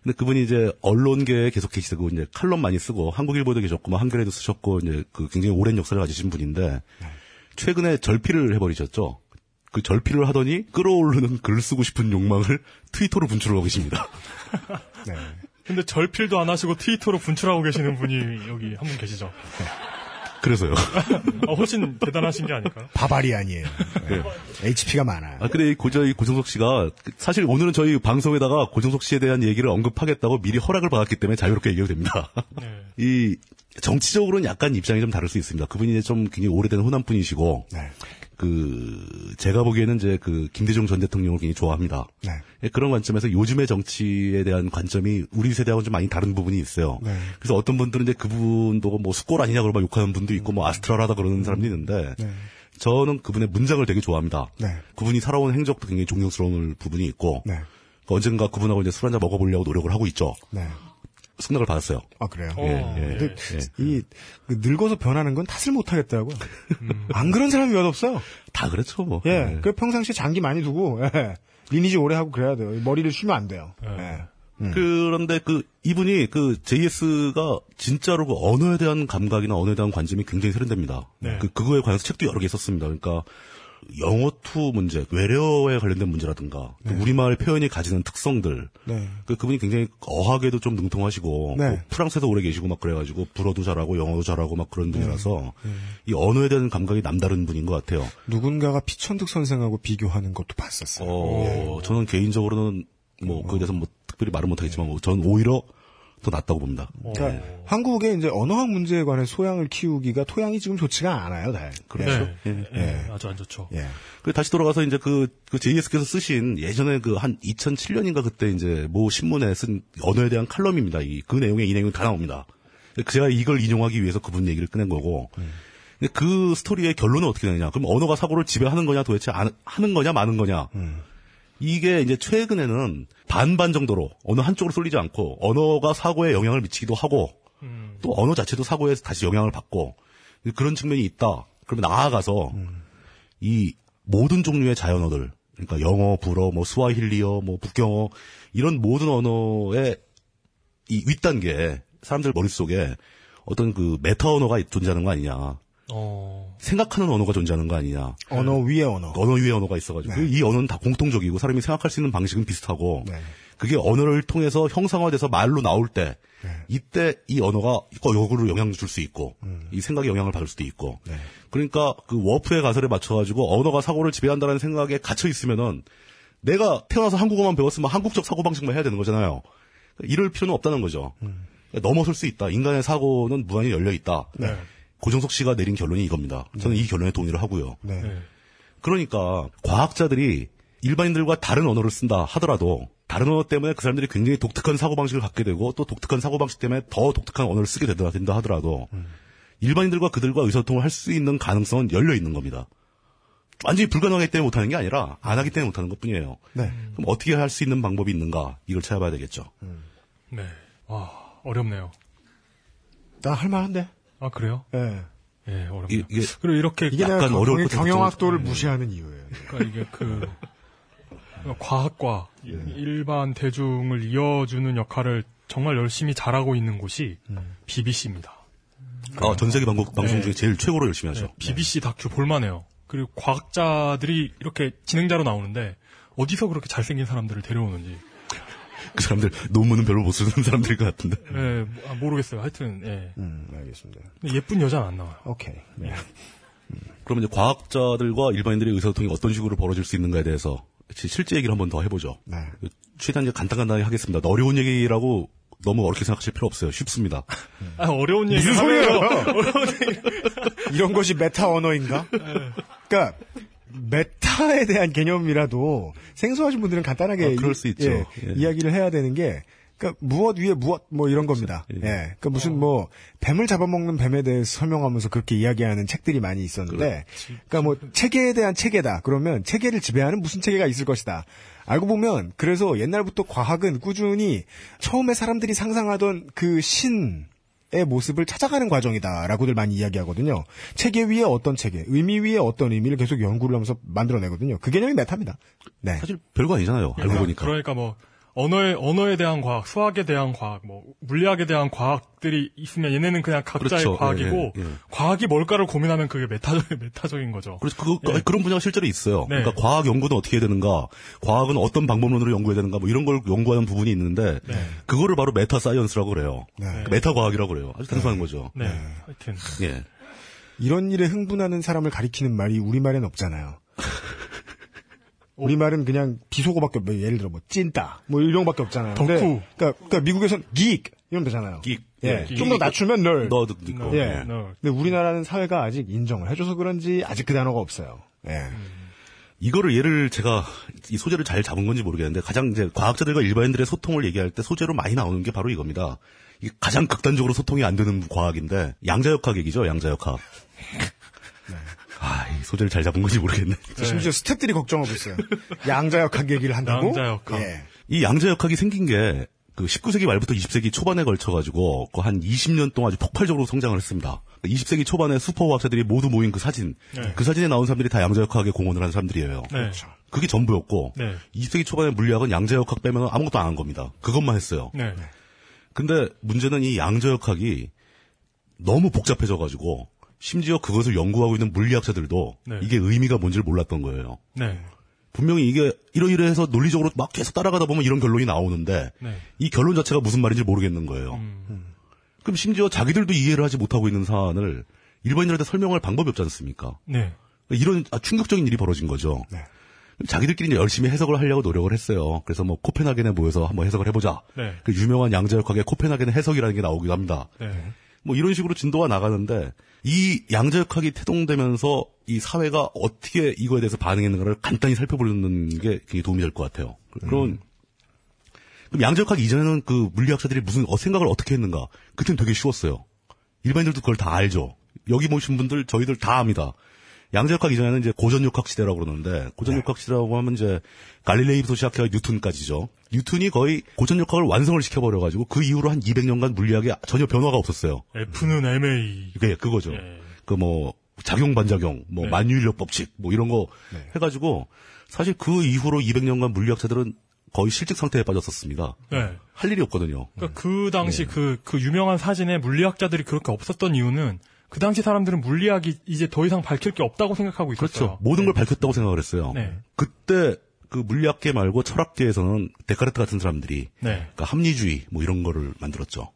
근데 그분이 이제 언론계에 계속 계시고 이제 칼럼 많이 쓰고 한국일보도 계셨고 뭐 한겨레도 쓰셨고 이제 그 굉장히 오랜 역사를 가지신 분인데 최근에 절필을 해버리셨죠. 그 절필을 하더니 끌어오르는 글 쓰고 싶은 욕망을 트위터로 분출하고 계십니다. 근데 절필도 안 하시고 트위터로 분출하고 계시는 분이 여기 한 분 계시죠. 그래서요. 아, 훨씬 대단하신 게 아닐까요? 바바리안이에요. HP가 많아요. 아, 근데 이 고저, 이 고정석 씨가, 사실 오늘은 저희 방송에다가 고정석 씨에 대한 얘기를 언급하겠다고 미리 허락을 받았기 때문에 자유롭게 얘기해도 됩니다. 이, 정치적으로는 약간 입장이 좀 다를 수 있습니다. 그분이 좀 굉장히 오래된 호남 분이시고, 그, 제가 보기에는 이제 그, 김대중 전 대통령을 굉장히 좋아합니다. 예, 그런 관점에서 요즘의 정치에 대한 관점이 우리 세대하고는 좀 많이 다른 부분이 있어요. 네. 그래서 어떤 분들은 이제 그분도 뭐 숙골 아니냐 그러고 막 욕하는 분도 있고 뭐 아스트랄하다 그러는 사람도 있는데 네. 저는 그분의 문장을 되게 좋아합니다. 네. 그분이 살아온 행적도 굉장히 존경스러운 부분이 있고 네. 그 언젠가 그분하고 이제 술 한잔 먹어보려고 노력을 하고 있죠. 네. 승낙을 받았어요. 아 그래요. 예, 예, 근데 예. 이그 늙어서 변하는 건 탓을 못 하겠더라고요. 안 그런 사람이 몇 없어요. 다 그렇죠, 뭐. 예. 그 평상시에 장기 많이 두고 예. 리니지 오래 하고 그래야 돼요. 머리를 쉬면 안 돼요. 예. 그런데 그 이분이 그 JS가 진짜로 그 언어에 대한 감각이나 언어에 대한 관점이 굉장히 세련됩니다. 네. 그 그거에 관해서 책도 여러 개 썼습니다. 그러니까 영어 투 문제, 외래어에 관련된 문제라든가 또 우리말 표현이 가지는 특성들. 네. 그 그분이 굉장히 어학에도 좀 능통하시고 네. 뭐 프랑스에서 오래 계시고 막 그래가지고 불어도 잘하고 영어도 잘하고 막 그런 분이라서 이 언어에 대한 감각이 남다른 분인 것 같아요. 누군가가 피천득 선생하고 비교하는 것도 봤었어요. 어, 저는 개인적으로는 뭐 그에 대해서 뭐 특별히 말은 못하겠지만 뭐 저는 오히려 더 낫다고 봅니다. 그러니까 한국의 이제 언어학 문제에 관해 소양을 키우기가 토양이 지금 좋지가 않아요, 다. 그렇죠. 네. 예. 예, 아주 안 좋죠. 예. 그 다시 돌아가서 이제 그, 그 JS께서 쓰신 예전에 그 한 2007년인가 그때 이제 모 신문에 쓴 언어에 대한 칼럼입니다. 이, 그 내용에 이 내용이 다 나옵니다. 제가 이걸 인용하기 위해서 그분 얘기를 꺼낸 거고. 근데 그 스토리의 결론은 어떻게 되느냐. 그럼 언어가 사고를 지배하는 거냐 도대체 안- 하는 거냐 마는 거냐. 이게 이제 최근에는 반반 정도로 어느 한쪽으로 쏠리지 않고 언어가 사고에 영향을 미치기도 하고 또 언어 자체도 사고에 다시 영향을 받고 그런 측면이 있다. 그러면 나아가서 이 모든 종류의 자연어들 그러니까 영어, 불어, 뭐 스와힐리어, 뭐 북경어 이런 모든 언어의 이 윗단계에 사람들 머릿속에 어떤 그 메타 언어가 존재하는 거 아니냐. 어, 생각하는 언어가 존재하는 거 아니냐. 언어 위의 언어. 언어 위의 언어가 있어가지고 이 언어는 다 공통적이고 사람이 생각할 수 있는 방식은 비슷하고 그게 언어를 통해서 형상화돼서 말로 나올 때 이때 이 언어가 역으로 영향을 줄 수 있고 이 생각에 영향을 받을 수도 있고 그러니까 그 워프의 가설에 맞춰가지고 언어가 사고를 지배한다는 생각에 갇혀 있으면은 내가 태어나서 한국어만 배웠으면 한국적 사고 방식만 해야 되는 거잖아요. 이럴 필요는 없다는 거죠. 넘어설 수 있다. 인간의 사고는 무한히 열려 있다. 네. 고정석 씨가 내린 결론이 이겁니다. 저는 이 결론에 동의를 하고요. 네. 그러니까 과학자들이 일반인들과 다른 언어를 쓴다 하더라도 다른 언어 때문에 그 사람들이 굉장히 독특한 사고방식을 갖게 되고 또 독특한 사고방식 때문에 더 독특한 언어를 쓰게 된다, 된다 하더라도 일반인들과 그들과 의사소통을 할 수 있는 가능성은 열려 있는 겁니다. 완전히 불가능하기 때문에 못하는 게 아니라 안 하기 때문에 못하는 것 뿐이에요. 네. 그럼 어떻게 할 수 있는 방법이 있는가 이걸 찾아봐야 되겠죠. 네. 와, 어렵네요. 나 할 만한데. 아, 그래요? 예. 예, 어렵네요. 이게, 그리고 이렇게 이게 약간 경영- 것 경영학도를 같죠. 무시하는 이유예요. 그러니까 이게 그 과학과 일반 대중을 이어주는 역할을 정말 열심히 잘하고 있는 곳이 BBC입니다. 아, 전 세계 방송, 방송 네. 중에 제일 최고로 열심히 하죠. BBC 다큐 볼만해요. 그리고 과학자들이 이렇게 진행자로 나오는데 어디서 그렇게 잘생긴 사람들을 데려오는지 그 사람들 논문은 별로 못 쓰는 사람들일 것 같은데. 예, 아, 모르겠어요. 하여튼 예. 음, 알겠습니다. 예쁜 여자는 안 나와요. 오케이. 네. 그러면 이제 과학자들과 일반인들의 의사소통이 어떤 식으로 벌어질 수 있는가에 대해서 실제 얘기를 한 번 더 해보죠. 네. 최대한 이제 간단간단하게 하겠습니다. 어려운 얘기라고 너무 어렵게 생각하실 필요 없어요. 쉽습니다. 아, 어려운 얘기 무슨 소리예요? 어려운 얘기. 이런 것이 메타 언어인가? 그러니까 메타에 대한 개념이라도 생소하신 분들은 간단하게 아, 그럴 이- 수 있죠. 예, 예. 이야기를 해야 되는 게 그러니까 무엇 위에 무엇 뭐 이런 겁니다. 예. 그러니까 무슨 뭐 뱀을 잡아먹는 뱀에 대해서 설명하면서 그렇게 이야기하는 책들이 많이 있었는데 그러니까 뭐 체계에 대한 체계다. 그러면 체계를 지배하는 무슨 체계가 있을 것이다. 알고 보면 그래서 옛날부터 과학은 꾸준히 처음에 사람들이 상상하던 그 신 모습을 찾아가는 과정이다라고들 많이 이야기하거든요. 체계 위에 어떤 체계, 의미 위에 어떤 의미를 계속 연구를 하면서 만들어내거든요. 그 개념이 메타입니다. 네. 사실 별거 아니잖아요. 알고 보니까. 그러니까 뭐 언어에 언어에 대한 과학, 수학에 대한 과학, 뭐 물리학에 대한 과학들이 있으면 얘네는 그냥 각자의 그렇죠. 과학이고 예, 예, 예. 과학이 뭘까를 고민하면 그게 메타적 메타적인 거죠. 그래서 그거, 예. 그런 분야가 실제로 있어요. 네. 그러니까 과학 연구는 어떻게 해야 되는가, 과학은 어떤 방법론으로 연구해야 되는가, 뭐 이런 걸 연구하는 부분이 있는데, 네. 그거를 바로 meta science라고 그래요. 그 메타 과학이라고 그래요. 아주 단순한 거죠. 네. 하여튼 예. 이런 일에 흥분하는 사람을 가리키는 말이 우리말엔 없잖아요. 우리말은 그냥 비속어밖에 없, 예를 들어 뭐 찐따 뭐 이런 거밖에 없잖아요. 근데 덕후. 그러니까, 그러니까 미국에선 geek 이러면 되잖아요. geek. 예. 예. 좀 더 낮추면 널. 너도 있고. 예. 널. 근데 우리나라는 사회가 아직 인정을 해줘서 그런지 아직 그 단어가 없어요. 예. 이거를 예를 제가 이 소재를 잘 잡은 건지 모르겠는데 가장 이제 과학자들과 일반인들의 소통을 얘기할 때 소재로 많이 나오는 게 바로 이겁니다. 이 가장 극단적으로 소통이 안 되는 과학인데 양자역학 얘기죠. 양자역학. 아, 이 소재를 잘 잡은 건지 모르겠네. 심지어 스탭들이 걱정하고 있어요. 양자역학 얘기를 한다고? 양자역학. 예. 이 양자역학이 생긴 게 그 19세기 말부터 20세기 초반에 걸쳐가지고 그 한 20년 동안 아주 폭발적으로 성장을 했습니다. 20세기 초반에 슈퍼과학자들이 모두 모인 그 사진, 네. 그 사진에 나온 사람들이 다 양자역학에 공헌을 한 사람들이에요. 네. 그게 전부였고 네. 20세기 초반에 물리학은 양자역학 빼면 아무것도 안 한 겁니다. 그것만 했어요. 네. 근데 문제는 이 양자역학이 너무 복잡해져가지고 심지어 그것을 연구하고 있는 물리학자들도 네. 이게 의미가 뭔지를 몰랐던 거예요. 네. 분명히 이게 이러이러해서 논리적으로 막 계속 따라가다 보면 이런 결론이 나오는데 네. 이 결론 자체가 무슨 말인지 모르겠는 거예요. 음. 그럼 심지어 자기들도 이해를 하지 못하고 있는 사안을 일반인들한테 설명할 방법이 없지 않습니까? 네. 이런 아, 충격적인 일이 벌어진 거죠. 네. 자기들끼리 열심히 해석을 하려고 노력을 했어요. 그래서 뭐 코펜하겐에 모여서 한번 해석을 해보자. 네. 그 유명한 양자역학의 코펜하겐 해석이라는 게 나오기도 합니다. 네. 뭐 이런 식으로 진도가 나가는데 이 양자역학이 태동되면서 이 사회가 어떻게 이거에 대해서 반응했는가를 간단히 살펴보는 게 굉장히 도움이 될 것 같아요. 그런 그럼 양자역학 이전에는 그 물리학자들이 무슨 어, 생각을 어떻게 했는가? 그때는 되게 쉬웠어요. 일반인들도 그걸 다 알죠. 여기 모신 분들 저희들 다 압니다. 양자역학 이전에는 이제 고전역학 시대라고 그러는데 고전역학 시대라고 하면 이제 갈릴레이부터 시작해 뉴턴까지죠. 뉴턴이 거의 고전역학을 완성을 시켜버려가지고 그 이후로 한 200년간 물리학에 전혀 변화가 없었어요. F는 MA. 그게 그거죠. 그뭐 작용 반작용, 뭐 네. 만유인력 법칙, 뭐 이런 거 해가지고 사실 그 이후로 200년간 물리학자들은 거의 실직 상태에 빠졌었습니다. 네. 할 일이 없거든요. 그러니까 그 당시 네. 그, 그 유명한 사진에 물리학자들이 그렇게 없었던 이유는 그 당시 사람들은 물리학이 이제 더 이상 밝힐 게 없다고 생각하고 있었어요. 그렇죠. 모든 걸 밝혔다고 생각을 했어요. 네. 그때 그 물리학계 말고 철학계에서는 데카르트 같은 사람들이 네. 그러니까 합리주의 뭐 이런 거를 만들었죠.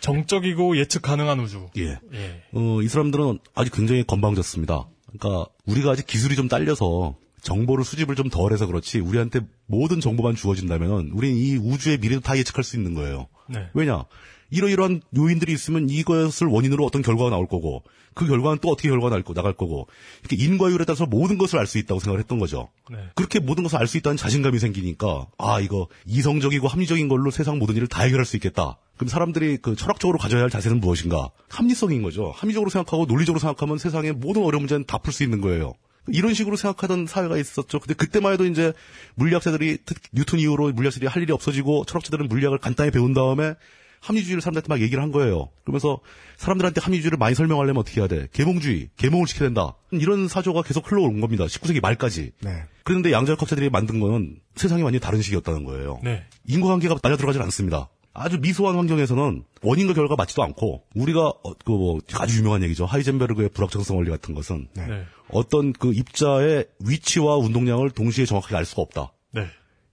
정적이고 예측 가능한 우주. 예. 예. 어, 이 사람들은 아직 굉장히 건방졌습니다. 그러니까 우리가 아직 기술이 좀 딸려서 정보를 수집을 좀 덜해서 그렇지 우리한테 모든 정보만 주어진다면 우리는 이 우주의 미래도 다 예측할 수 있는 거예요. 네. 왜냐? 이러이러한 요인들이 있으면 이것을 원인으로 어떤 결과가 나올 거고 그 결과는 또 어떻게 결과가 날 거- 나갈 거고 이렇게 인과율에 따라서 모든 것을 알 수 있다고 생각을 했던 거죠. 네. 그렇게 모든 것을 알 수 있다는 자신감이 생기니까 아 이거 이성적이고 합리적인 걸로 세상 모든 일을 다 해결할 수 있겠다. 그럼 사람들이 그 철학적으로 가져야 할 자세는 무엇인가? 합리성인 거죠. 합리적으로 생각하고 논리적으로 생각하면 세상의 모든 어려운 문제는 다 풀 수 있는 거예요. 이런 식으로 생각하던 사회가 있었죠. 근데 그때만 해도 이제 물리학자들이 특히 뉴턴 이후로 물리학자들이 할 일이 없어지고 철학자들은 물리학을 간단히 배운 다음에 합리주의를 사람들한테 막 얘기를 한 거예요. 그러면서 사람들한테 합리주의를 많이 설명하려면 어떻게 해야 돼? 계몽주의, 계몽을 시켜야 된다. 이런 사조가 계속 흘러온 겁니다. 19세기 말까지. 네. 그런데 양자역학자들이 만든 거는 세상이 완전히 다른 식이었다는 거예요. 네. 인과관계가 낮아 들어가질 않습니다. 아주 미소한 환경에서는 원인과 결과가 맞지도 않고 우리가 어, 그 뭐 아주 유명한 얘기죠. 하이젠베르그의 불확정성 원리 같은 것은 네. 어떤 그 입자의 위치와 운동량을 동시에 정확하게 알 수가 없다. 네.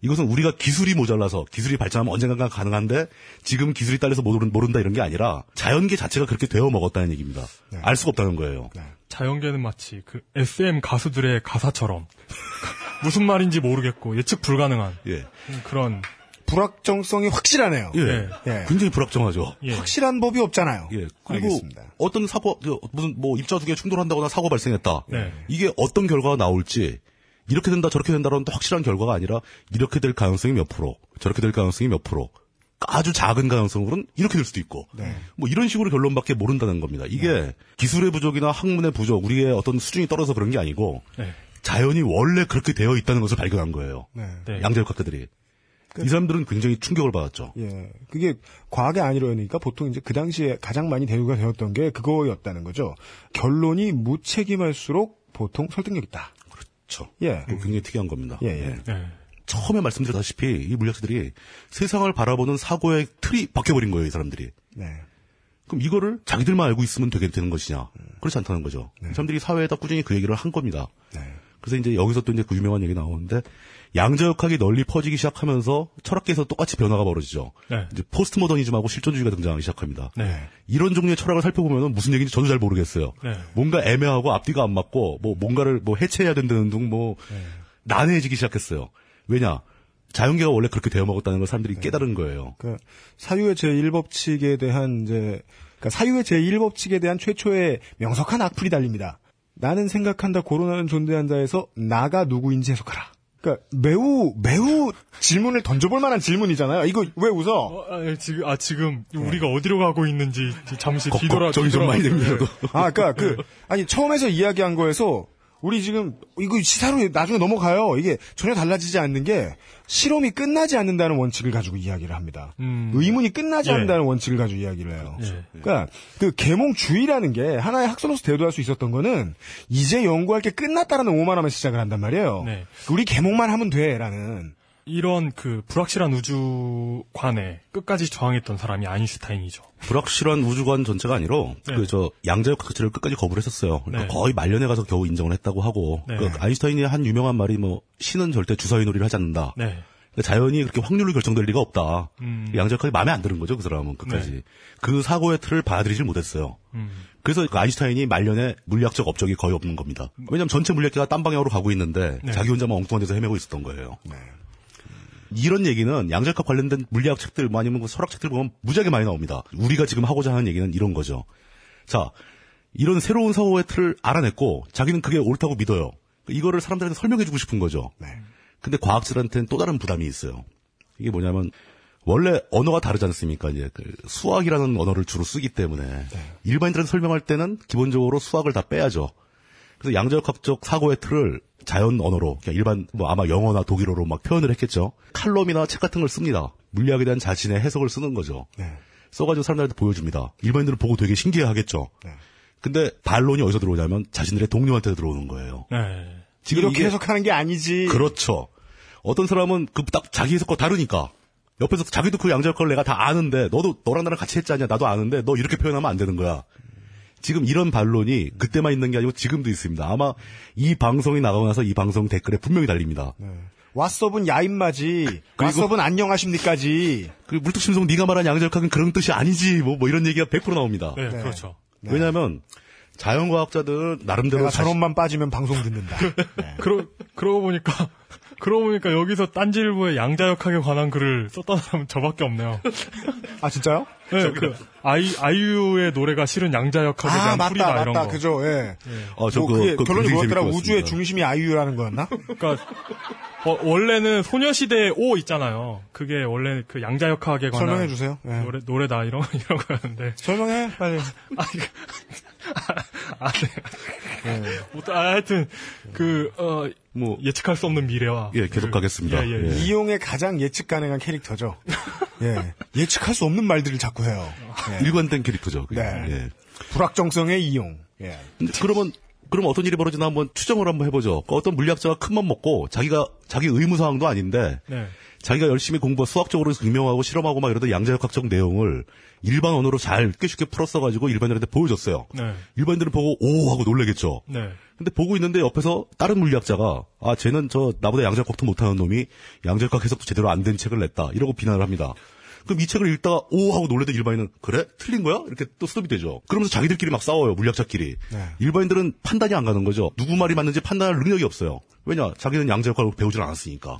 이것은 우리가 기술이 모자라서 기술이 발전하면 언젠가 가능한데 지금 기술이 딸려서 모른, 모른다 이런 게 아니라 자연계 자체가 그렇게 되어 먹었다는 얘기입니다. 알 수가 없다는 거예요. 자연계는 마치 그 SM 가수들의 가사처럼 무슨 말인지 모르겠고 예측 불가능한 예. 그런 불확정성이 확실하네요. 예. 예. 굉장히 불확정하죠. 예. 확실한 법이 없잖아요. 예. 그리고 알겠습니다. 어떤 사고 그 무슨 뭐 입자 두 개 충돌한다거나 사고 발생했다. 네. 이게 어떤 결과가 나올지 이렇게 된다 저렇게 된다라는 또 확실한 결과가 아니라 이렇게 될 가능성이 몇 프로, 저렇게 될 가능성이 몇 프로. 아주 작은 가능성으로는 이렇게 될 수도 있고 뭐 이런 식으로 결론밖에 모른다는 겁니다. 이게 기술의 부족이나 학문의 부족, 우리의 어떤 수준이 떨어져 그런 게 아니고 네. 자연이 원래 그렇게 되어 있다는 것을 발견한 거예요. 네. 네. 양자역학자들이. 이 사람들은 굉장히 충격을 받았죠. 예. 그게 과학의 아니려니까 보통 이제 그 당시에 가장 많이 대우가 되었던 게 그거였다는 거죠. 결론이 무책임할수록 보통 설득력 있다. 그렇죠. 예. 굉장히 특이한 겁니다. 예, 예. 처음에 말씀드렸다시피 이 물리학자들이 세상을 바라보는 사고의 틀이 바뀌어버린 거예요, 이 사람들이. 네. 그럼 이거를 자기들만 알고 있으면 되게 되는 것이냐? 그렇지 않다는 거죠. 네. 이 사람들이 사회에다 꾸준히 그 얘기를 한 겁니다. 그래서 이제 여기서 또 이제 그 유명한 얘기 나오는데 양자역학이 널리 퍼지기 시작하면서 철학계에서 똑같이 변화가 벌어지죠. 네. 이제 포스트 모더니즘하고 실존주의가 등장하기 시작합니다. 네. 이런 종류의 철학을 살펴보면 무슨 얘기인지 저도 잘 모르겠어요. 네. 뭔가 애매하고 앞뒤가 안 맞고 뭐 뭔가를 뭐 해체해야 된다는 등뭐 난해해지기 시작했어요. 왜냐? 자연계가 원래 그렇게 되어 먹었다는 걸 사람들이 깨달은 거예요. 그 사유의 제1법칙에 대한 이제 그러니까 사유의 제1법칙에 대한 최초의 명석한 악플이 달립니다. 나는 생각한다 고론하는 존재한다에서 나가 누구인지 해석하라. 그러니까 매우 매우 질문을 던져볼 만한 질문이잖아요. 이거 왜 웃어? 어, 아, 예, 지금 아 지금 우리가 어디로 가고 있는지 잠시 걱- 뒤돌아 걱정이 좀 많이 뒤돌아봤어요. 됩니다, 저도. 아, 그러니까 그 아니 처음에서 이야기한 거에서 우리 지금 이거 시사로 나중에 넘어가요. 이게 전혀 달라지지 않는 게 실험이 끝나지 않는다는 원칙을 가지고 이야기를 합니다. 음. 의문이 끝나지 예. 않는다는 원칙을 가지고 이야기를 해요. 예. 그러니까 그 계몽주의라는 게 하나의 학설로서 대도할 수 있었던 거는 이제 연구할 게 끝났다라는 오만하면 시작을 한단 말이에요. 네. 우리 계몽만 하면 돼라는 이런 그 불확실한 우주관에 끝까지 저항했던 사람이 아인슈타인이죠. 불확실한 우주관 전체가 아니로 네. 그저 양자역 자체를 끝까지 거부를 했었어요. 그러니까 네. 거의 말년에 가서 겨우 인정을 했다고 하고 네. 그 아인슈타인이 한 유명한 말이 뭐 신은 절대 주사위 놀이를 하지 않는다. 네. 그러니까 자연이 그렇게 확률로 결정될 리가 없다. 음. 양자역학이 마음에 안 드는 거죠, 그 사람은 끝까지. 네. 그 사고의 틀을 받아들이질 못했어요. 음. 그래서 그 아인슈타인이 말년에 물리학적 업적이 거의 없는 겁니다. 왜냐하면 전체 물리학계가 딴 방향으로 가고 있는데 네. 자기 혼자만 엉뚱한 데서 헤매고 있었던 거예요. 이런 얘기는 양자역학 관련된 물리학 책들 뭐 아니면 그 설학 책들 보면 무지하게 많이 나옵니다. 우리가 지금 하고자 하는 얘기는 이런 거죠. 자, 이런 새로운 사고의 틀을 알아냈고 자기는 그게 옳다고 믿어요. 이거를 사람들한테 설명해주고 싶은 거죠. 근데 과학자들한테는 또 다른 부담이 있어요. 이게 뭐냐면 원래 언어가 다르지 않습니까? 이제 그 수학이라는 언어를 주로 쓰기 때문에 일반인들한테 설명할 때는 기본적으로 수학을 다 빼야죠. 그래서 양자역학적 사고의 틀을 자연 언어로 그냥 일반 뭐 아마 영어나 독일어로 막 표현을 했겠죠. 칼럼이나 책 같은 걸 씁니다. 물리학에 대한 자신의 해석을 쓰는 거죠. 써가지고 사람들한테 보여줍니다. 일반인들은 보고 되게 신기해하겠죠. 근데 반론이 어디서 들어오냐면 자신들의 동료한테 들어오는 거예요. 네. 지금 이렇게 해석하는 게 아니지. 그렇죠. 어떤 사람은 그 딱 자기 해석과 다르니까 옆에서 자기도 그 양자역학을 내가 다 아는데 너도 너랑 나랑 같이 했지 않냐 나도 아는데 너 이렇게 표현하면 안 되는 거야. 지금 이런 반론이 그때만 있는 게 아니고 지금도 있습니다. 아마 이 방송이 나가고 나서 이 방송 댓글에 분명히 달립니다. 왓썹은 야인마지. 그리고- 왓썹은 안녕하십니까지. 그 물뚝심송 네가 말한 양자역학은 그런 뜻이 아니지 뭐, 뭐 이런 얘기가 100% 나옵니다. 네, 그렇죠. 왜냐하면 자연과학자들 나름대로 내가 저런만 빠지면 방송 듣는다. 그러 그러고 보니까 그러고 보니까 여기서 딴지일보에 양자역학에 관한 글을 썼던 사람은 저밖에 없네요. 아 진짜요? 네, 그 아이 아이유의 노래가 실은 양자 역학에 아 대한 맞다 풀이다 이런 맞다 거. 그죠 예. 어, 저 뭐 그게 그거 결론이 뭐였더라 우주의. 중심이 아이유라는 거였나? 그러니까 어, 원래는 소녀시대의 오 있잖아요. 그게 원래 그 양자 역학에 관한 설명해 주세요. 예. 노래 노래다 이런 이런 거였는데. 설명해 빨리. 아, 네. 뭐, 아, 하여튼 그 어, 뭐 예측할 수 없는 미래와 예, 계속 그- 가겠습니다. 예, 예. 예. 이용의 가장 예측 가능한 캐릭터죠. 예. 예측할 수 없는 말들을 자꾸 해요. 예. 일관된 캐릭터죠. 네. 예. 불확정성의 이용. 예. 그러면 그럼 어떤 일이 벌어지나 한번 추정을 한번 해보죠. 그 어떤 물리학자가 큰맘 먹고 자기가 자기 의무 사항도 아닌데 네. 자기가 열심히 공부 수학적으로 증명하고 실험하고 막 이러던 양자역학적 내용을 일반 언어로 잘 쉽게 쉽게 풀었어 가지고 일반인들한테 보여줬어요. 네. 일반인들은 보고 오 하고 놀래겠죠. 네. 근데 보고 있는데 옆에서 다른 물리학자가 아 쟤는 저 나보다 양자역학도 못하는 놈이 양자역학 해석도 제대로 안 된 책을 냈다 이러고 비난을 합니다. 그럼 이 책을 읽다가 오 하고 놀래던 일반인은 그래 틀린 거야 이렇게 또 스톱이 되죠. 그러면서 자기들끼리 막 싸워요 물리학자끼리. 일반인들은 판단이 안 가는 거죠. 누구 말이 맞는지 판단할 능력이 없어요. 왜냐 자기는 양자역학을 배우질 않았으니까.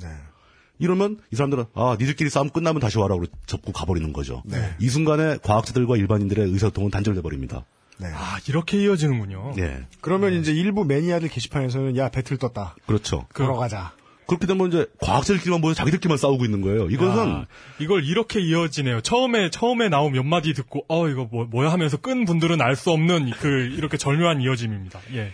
이러면 이 사람들은 아 니들끼리 싸움 끝나면 다시 와라고 접고 가버리는 거죠. 이 순간에 과학자들과 일반인들의 의사소통은 단절돼 버립니다. 아 이렇게 이어지는군요. 예, 그러면 이제 일부 매니아들 게시판에서는 야 배틀 떴다. 그렇죠. 걸어가자. 그렇게 되면 이제 과학자들끼리만 모여 자기들끼리만 싸우고 있는 거예요. 이것은 야, 이걸 이렇게 이어지네요. 처음에 처음에 나온 몇 마디 듣고 어 이거 뭐 뭐야 하면서 끈 분들은 알 수 없는 그 이렇게 절묘한 이어짐입니다. 예.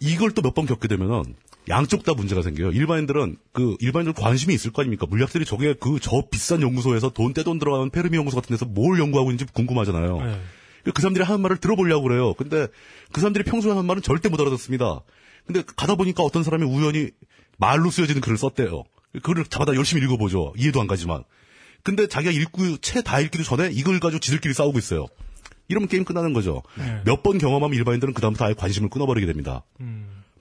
이걸 또 몇 번 겪게 되면은 양쪽 다 문제가 생겨요. 일반인들은 그 일반인들 관심이 있을 거 아닙니까? 물리학들이 저게 그 저 비싼 연구소에서 돈 떼돈 들어가는 페르미 연구소 같은 데서 뭘 연구하고 있는지 궁금하잖아요. 네. 그 사람들이 하는 말을 들어보려고 그래요. 근데 그 사람들이 평소에 하는 말은 절대 못 알아듣습니다. 근데 가다 보니까 어떤 사람이 우연히 말로 쓰여지는 글을 썼대요. 그 글을 잡아다 열심히 읽어보죠. 이해도 안 가지만. 근데 자기가 읽고 채 다 읽기도 전에 이걸 가지고 지들끼리 싸우고 있어요. 이러면 게임 끝나는 거죠. 네. 몇번 경험하면 일반인들은 그다음부터 아예 관심을 끊어버리게 됩니다.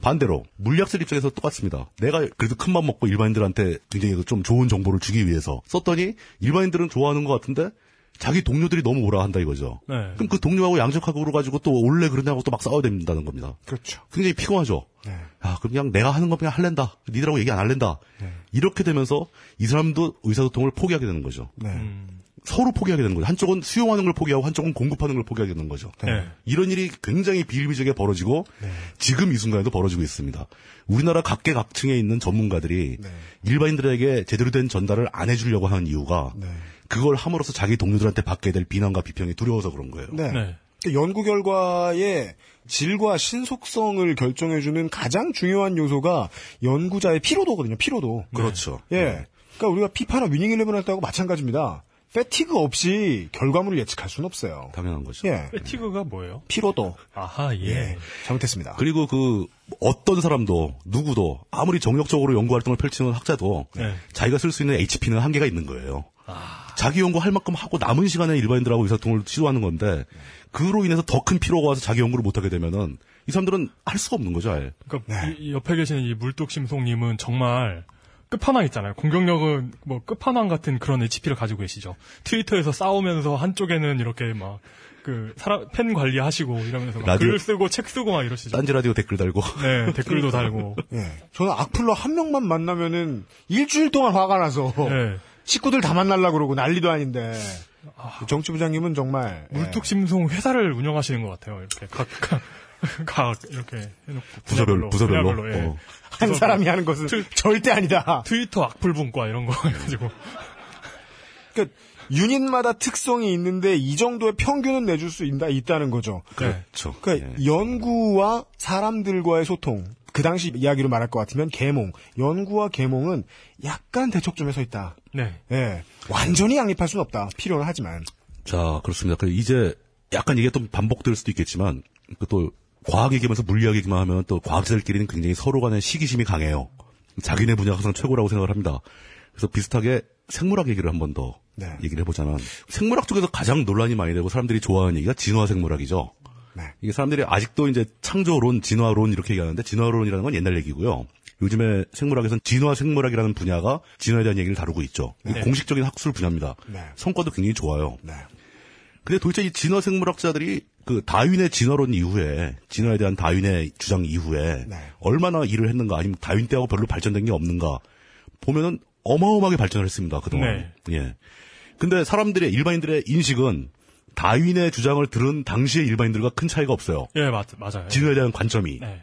반대로 물리학생 입장에서 똑같습니다. 내가 그래도 큰 맘 먹고 일반인들한테 굉장히 좀 좋은 정보를 주기 위해서 썼더니 일반인들은 좋아하는 것 같은데 자기 동료들이 너무 오라 한다 이거죠. 네. 그럼 그 동료하고 양적하고 가지고 또 원래 그러냐고 또 막 싸워야 된다는 겁니다. 그렇죠. 굉장히 피곤하죠. 네. 아, 그럼 그냥 내가 하는 거 그냥 할랜다. 니들하고 얘기 안 할랜다. 네. 이렇게 되면서 이 사람도 의사소통을 포기하게 되는 거죠. 네. 서로 포기하게 되는 거죠. 한쪽은 수용하는 걸 포기하고 한쪽은 공급하는 걸 포기하게 되는 거죠. 네. 이런 일이 굉장히 비일비재하게 벌어지고 지금 이 순간에도 벌어지고 있습니다. 우리나라 각계각층에 있는 전문가들이 일반인들에게 제대로 된 전달을 안 해주려고 하는 이유가 그걸 함으로써 자기 동료들한테 받게 될 비난과 비평이 두려워서 그런 거예요. 네. 그러니까 연구 결과의 질과 신속성을 결정해주는 가장 중요한 요소가 연구자의 피로도거든요. 피로도. 그렇죠. 예. 그러니까 우리가 피파나 위닝 일레븐 할 때하고 마찬가지입니다. 패티그 없이 결과물을 예측할 수는 없어요. 당연한 거죠. 예. 패티그가 뭐예요? 피로도. 아하, 예. 예. 잘못했습니다. 그리고 그 어떤 사람도 누구도 아무리 정력적으로 연구 활동을 펼치는 학자도 네. 자기가 쓸 수 있는 HP는 한계가 있는 거예요. 아. 자기 연구 할 만큼 하고 남은 시간에 일반인들하고 의사소통을 시도하는 건데 그로 인해서 더 큰 피로가 와서 자기 연구를 못 하게 되면은 이 사람들은 할 수가 없는 거죠. 아예. 그러니까 이- 이 옆에 계시는 이 물뚝심송님은 정말 끝판왕 있잖아요. 공격력은 뭐 끝판왕 같은 그런 HP를 가지고 계시죠. 트위터에서 싸우면서 한쪽에는 이렇게 막 그 사람 팬 관리하시고 이러면서 막 라디오- 글 쓰고 책 쓰고 막 이러시죠. 딴지 라디오 댓글 달고. 네, 댓글도 달고. 예. 저는 악플러 한 명만 만나면은 일주일 동안 화가 나서 네. 식구들 다 만나려고 그러고 난리도 아닌데 정치부장님은 정말 예. 물뚝심송 회사를 운영하시는 것 같아요. 이렇게 각, 각, 각 이렇게 해놓고 부서별로, 부서별로. 분야별로, 예. 어. 한 사람이 하는 것은 절대 아니다. 트위터 악플분과 이런 거 해가지고. 그러니까 유닛마다 특성이 있는데 이 정도의 평균은 내줄 수 있다, 있다는 거죠. 그렇죠. 그러니까 연구와 사람들과의 소통. 그 당시 이야기로 말할 것 같으면 계몽. 연구와 계몽은 약간 대척점에 서 있다. 네. 예. 완전히 양립할 수는 없다. 필요는 하지만. 자, 그렇습니다. 그 이제 약간 이게 또 반복될 수도 있겠지만 그또 과학 얘기하면서 물리학 얘기만 하면 또 과학자들끼리는 굉장히 서로 간에 시기심이 강해요. 자기네 분야가 항상 최고라고 생각을 합니다. 그래서 비슷하게 생물학 얘기를 한 번더 네. 얘기를 해보자면 생물학 쪽에서 가장 논란이 많이 되고 사람들이 좋아하는 얘기가 진화 생물학이죠. 네. 이게 사람들이 아직도 이제 창조론, 진화론 이렇게 얘기하는데 진화론이라는 건 옛날 얘기고요. 요즘에 생물학에서는 진화 생물학이라는 분야가 진화에 대한 얘기를 다루고 있죠. 네. 공식적인 학술 분야입니다. 네. 성과도 굉장히 좋아요. 네. 근데 도대체 이 진화 생물학자들이 그 다윈의 진화론 이후에 진화에 대한 다윈의 주장 이후에 네. 얼마나 일을 했는가 아니면 다윈 때하고 별로 발전된 게 없는가 보면은 어마어마하게 발전을 했습니다 그동안. 예. 근데 사람들의 일반인들의 인식은 다윈의 주장을 들은 당시의 일반인들과 큰 차이가 없어요. 예, 맞, 맞아요. 진화에 대한 관점이. 네.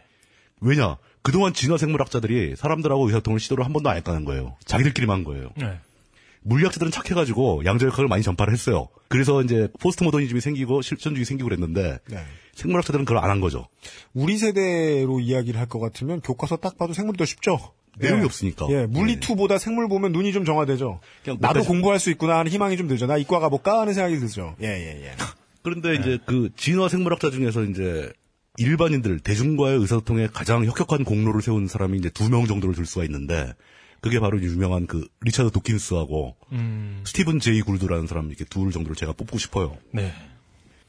왜냐? 그동안 진화 생물학자들이 사람들하고 의사통을 시도를 한 번도 안 했다는 거예요. 자기들끼리만 한 거예요. 네. 물리학자들은 착해가지고 양자 역학을 많이 전파를 했어요. 그래서 이제 포스트 모더니즘이 생기고 실존주의 생기고 그랬는데 네. 생물학자들은 그걸 안 한 거죠. 우리 세대로 이야기를 할 것 같으면 교과서 딱 봐도 생물이 더 쉽죠. 내용이 예. 없으니까. 예, 물리2보다 생물 보면 눈이 좀 정화되죠. 그냥 나도. 공부할 수 있구나 하는 희망이 좀 들죠. 나 이과 가볼까 하는 생각이 들죠. 예, 예, 예. 그런데 이제 그 진화 생물학자 중에서 이제 일반인들 대중과의 의사소통에 가장 혁혁한 공로를 세운 사람이 이제 두 명 정도를 들 수가 있는데 그게 바로 유명한 그 리차드 도킨스하고 음. 스티븐 제이 굴드라는 사람 이렇게 둘 정도를 제가 뽑고 싶어요. 네.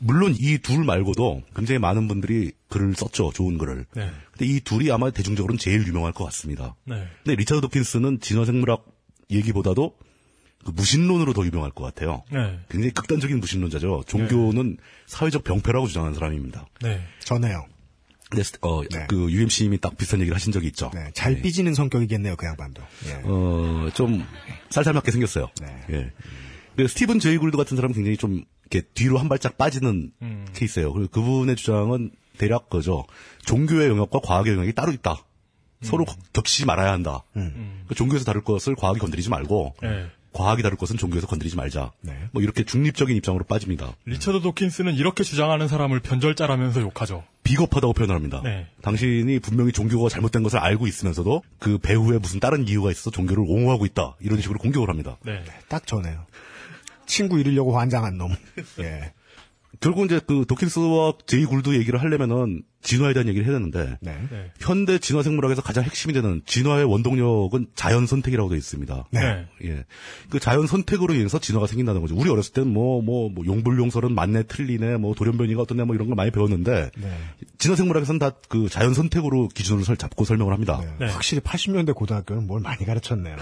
물론 이 둘 말고도 굉장히 많은 분들이 글을 썼죠. 좋은 글을. 네. 근데 이 둘이 아마 대중적으로는 제일 유명할 것 같습니다. 네. 근데 리차드 도킨스는 진화생물학 얘기보다도 그 무신론으로 더 유명할 것 같아요. 네. 굉장히 극단적인 무신론자죠. 종교는 사회적 병폐라고 주장하는 사람입니다. 네. 전해요. 근데 스- 어, 그 UMC님이 딱 비슷한 얘기를 하신 적이 있죠. 네, 잘 삐지는 성격이겠네요, 그 양반도. 예. 어, 좀 쌀쌀맞게 생겼어요. 예. 근데 스티븐 제이 굴드 같은 사람은 굉장히 좀 이렇게 뒤로 한 발짝 빠지는 음. 케이스예요. 그리고 그분의 주장은 대략 그죠. 종교의 영역과 과학의 영역이 따로 있다. 서로 겹치지 말아야 한다. 그 종교에서 다룰 것을 과학이 건드리지 말고 네. 과학이 다룰 것은 종교에서 건드리지 말자. 뭐 이렇게 중립적인 입장으로 빠집니다. 리처드 도킨스는 이렇게 주장하는 사람을 변절자라면서 욕하죠. 비겁하다고 표현을 합니다. 네. 당신이 분명히 종교가 잘못된 것을 알고 있으면서도 그 배후에 무슨 다른 이유가 있어서 종교를 옹호하고 있다. 이런 식으로 공격을 합니다. 네. 딱 저네요. 친구 잃으려고 환장한 놈. 예. 결국 이제 그 도킨스와 제이 굴드 얘기를 하려면은 진화에 대한 얘기를 해야 되는데 네. 현대 진화 생물학에서 가장 핵심이 되는 진화의 원동력은 자연 선택이라고 되어 있습니다. 네. 예. 그 자연 선택으로 인해서 진화가 생긴다는 거죠. 우리 어렸을 때는 뭐, 뭐, 뭐 용불용설은 맞네, 틀리네, 뭐 돌연변이가 어떠네, 뭐 이런 걸 많이 배웠는데 네. 진화 생물학에서는 다 그 자연 선택으로 기준을 설 잡고 설명을 합니다. 네. 확실히 80년대 고등학교는 뭘 많이 가르쳤네요.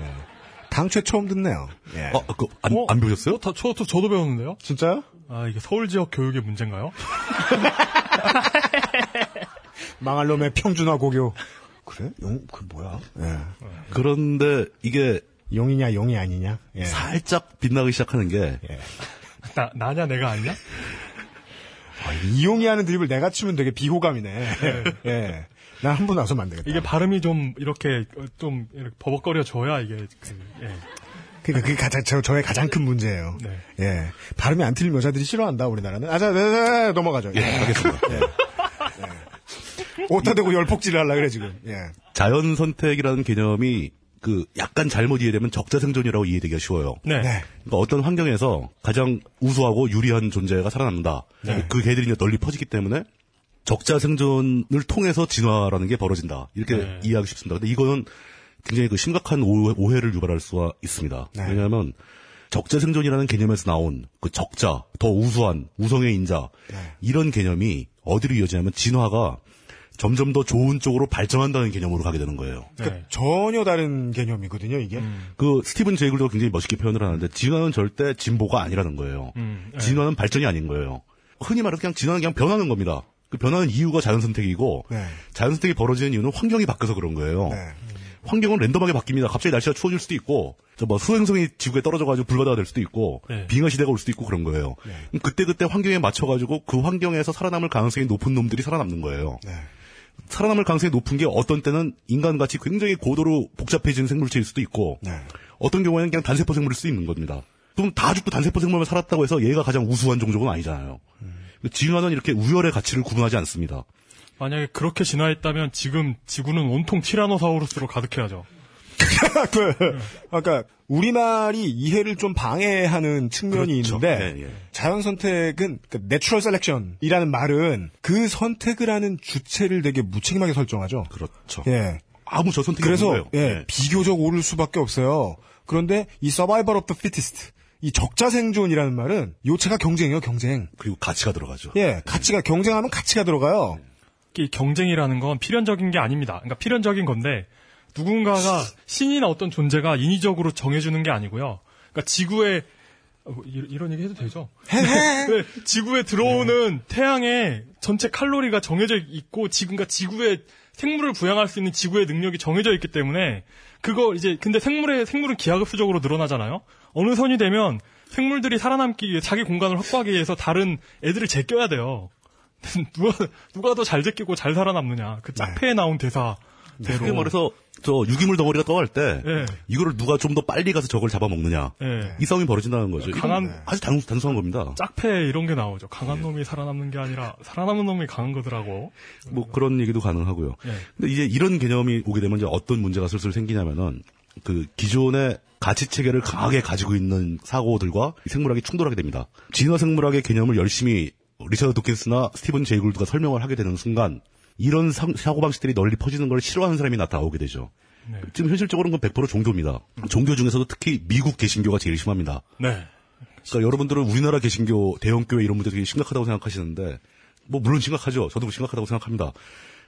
예. 당최 처음 듣네요. 예. 어, 그, 안, 안 배우셨어요? 저, 저, 저도 배웠는데요? 진짜요? 아, 이게 서울 지역 교육의 문제인가요? 망할 놈의 평준화 고교. 그래? 용, 그 뭐야? 예. 그런데 이게 용이냐 용이 아니냐? 예. 살짝 빛나기 시작하는 게 나, 나냐, 내가 아니냐? 아, 이용이 하는 드립을 내가 치면 되게 비호감이네. 예. 난한번 나서면 안 되겠다. 이게 발음이 좀, 이렇게, 어, 좀, 이렇게 버벅거려 줘야 이게, 그, 예. 그러니까 그게 가장 저, 저의 가장 큰 문제예요. 네. 예. 발음이 안 틀린 여자들이 싫어한다 우리나라는. 아, 자, 네, 네, 넘어가죠. 예, 알겠습니다. 예. 예. 옷다 대고 열폭질을 하려 그래 지금. 예. 자연 선택이라는 개념이 그 약간 잘못 이해되면 적자 생존이라고 이해되기가 쉬워요. 네. 네. 그러니까 어떤 환경에서 가장 우수하고 유리한 존재가 살아남는다. 네. 그 개들이 이제 널리 퍼지기 때문에 적자 생존을 통해서 진화라는 게 벌어진다. 이렇게 네. 이해하기 쉽습니다. 근데 이거는 굉장히 그 심각한 오해, 오해 를 유발할 수가 있습니다. 네. 왜냐하면 적자 생존이라는 개념에서 나온 그 적자, 더 우수한 우성의 인자 네. 이런 개념이 어디로 이어지냐면 진화가 점점 더 좋은 쪽으로 발전한다는 개념으로 가게 되는 거예요. 그러니까 전혀 다른 개념이거든요 이게. 그 스티븐 제이글도 굉장히 멋있게 표현을 하는데 진화는 절대 진보가 아니라는 거예요. 음, 네. 진화는 발전이 아닌 거예요. 흔히 말해서 그냥 진화는 그냥 변하는 겁니다. 그 변하는 이유가 자연 선택이고 네. 자연 선택이 벌어지는 이유는 환경이 바뀌어서 그런 거예요. 네. 환경은 랜덤하게 바뀝니다. 갑자기 날씨가 추워질 수도 있고, 저뭐 수행성이 지구에 떨어져가지고 불바다가 될 수도 있고, 네. 빙하 시대가 올 수도 있고 그런 거예요. 그럼 그때그때 환경에 맞춰가지고 그 환경에서 살아남을 가능성이 높은 놈들이 살아남는 거예요. 네. 살아남을 가능성이 높은 게 어떤 때는 인간같이 굉장히 고도로 복잡해진 생물체일 수도 있고, 네. 어떤 경우에는 그냥 단세포 생물일 수도 있는 겁니다. 그럼 다 죽고 단세포 생물만 살았다고 해서 얘가 가장 우수한 종족은 아니잖아요. 진화는 이렇게 우열의 가치를 구분하지 않습니다. 만약에 그렇게 진화했다면 지금 지구는 온통 티라노사우루스로 가득해야죠. 그, 아까 우리말이 이해를 좀 방해하는 측면이 그렇죠. 있는데 예, 예. 자연 선택은 그 natural selection이라는 말은 그 선택을 하는 주체를 되게 무책임하게 설정하죠. 그렇죠. 예. 아무 저 선택이 그래서 없는 거예요. 예, 예. 비교적 옳을 수밖에 없어요. 그런데 이 survival of the fittest 이 적자 생존이라는 말은 요체가 경쟁이에요, 경쟁. 그리고 가치가 들어가죠. 예, 가치가 경쟁하면 가치가 들어가요. 이 경쟁이라는 건 필연적인 게 아닙니다. 그러니까 필연적인 건데 누군가가 신이나 어떤 존재가 인위적으로 정해주는 게 아니고요. 그러니까 지구에 어, 이- 이런 얘기 해도 되죠? 네, 지구에 들어오는 태양의 전체 칼로리가 정해져 있고 지금과 지구에 생물을 부양할 수 있는 지구의 능력이 정해져 있기 때문에 그거 이제 근데 생물의 생물은 기하급수적으로 늘어나잖아요. 어느 선이 되면 생물들이 살아남기 위해 자기 공간을 확보하기 위해서 다른 애들을 제껴야 돼요. 누가 누가 더 잘 제끼고 잘 살아남느냐 그 짝패에 나온 대사 대로 크게 말해서 저 유기물 덩어리가 떠갈 때 예. 이거를 누가 좀 더 빨리 가서 저걸 잡아먹느냐 예. 이 싸움이 벌어진다는 거죠. 강한- 아주 단, 단순한 겁니다. 짝패 이런 게 나오죠. 강한 놈이 살아남는 게 아니라 살아남은 놈이 강한 거더라고. 뭐 그런 얘기도 가능하고요. 예. 근데 이제 이런 개념이 오게 되면 이제 어떤 문제가 슬슬 생기냐면은 그 기존의 가치 체계를 강하게 가지고 있는 사고들과 이 생물학이 충돌하게 됩니다. 진화 생물학의 개념을 열심히 리처드 도킨스나 스티븐 제이굴드가 설명을 하게 되는 순간 이런 사, 고 방식들이 널리 퍼지는 걸 싫어하는 사람이 나타나오게 되죠. 네. 지금 현실적으로는 그건 100% 종교입니다. 종교 중에서도 특히 미국 개신교가 제일 심합니다. 네. 그러니까 여러분들은 우리나라 개신교 대형교회 이런 문제 되게 심각하다고 생각하시는데 뭐 물론 심각하죠. 저도 심각하다고 생각합니다.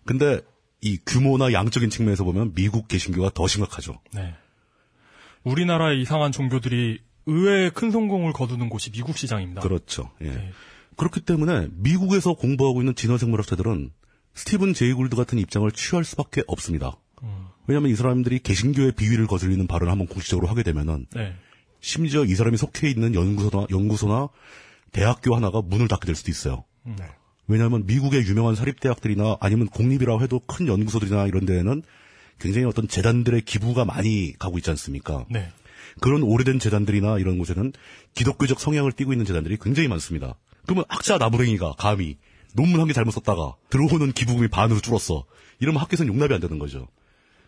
근데 이 규모나 양적인 측면에서 보면 미국 개신교가 더 심각하죠. 네. 우리나라의 이상한 종교들이 의외의 큰 성공을 거두는 곳이 미국 시장입니다. 그렇죠. 예. 네. 그렇기 때문에 미국에서 공부하고 있는 진화생물학자들은 스티븐 제이 굴드 같은 입장을 취할 수밖에 없습니다. 음. 왜냐하면 이 사람들이 개신교의 비위를 거슬리는 발언을 한번 공식적으로 하게 되면은 네. 심지어 이 사람이 속해 있는 연구소나 연구소나 대학교 하나가 문을 닫게 될 수도 있어요. 음. 왜냐하면 미국의 유명한 사립대학들이나 아니면 공립이라고 해도 큰 연구소들이나 이런 데에는 굉장히 어떤 재단들의 기부가 많이 가고 있지 않습니까? 네. 그런 오래된 재단들이나 이런 곳에는 기독교적 성향을 띠고 있는 재단들이 굉장히 많습니다. 그러면 학자 나부랭이가 감히 논문 한 개 잘못 썼다가 들어오는 기부금이 반으로 줄었어. 이러면 학교에서는 용납이 안 되는 거죠.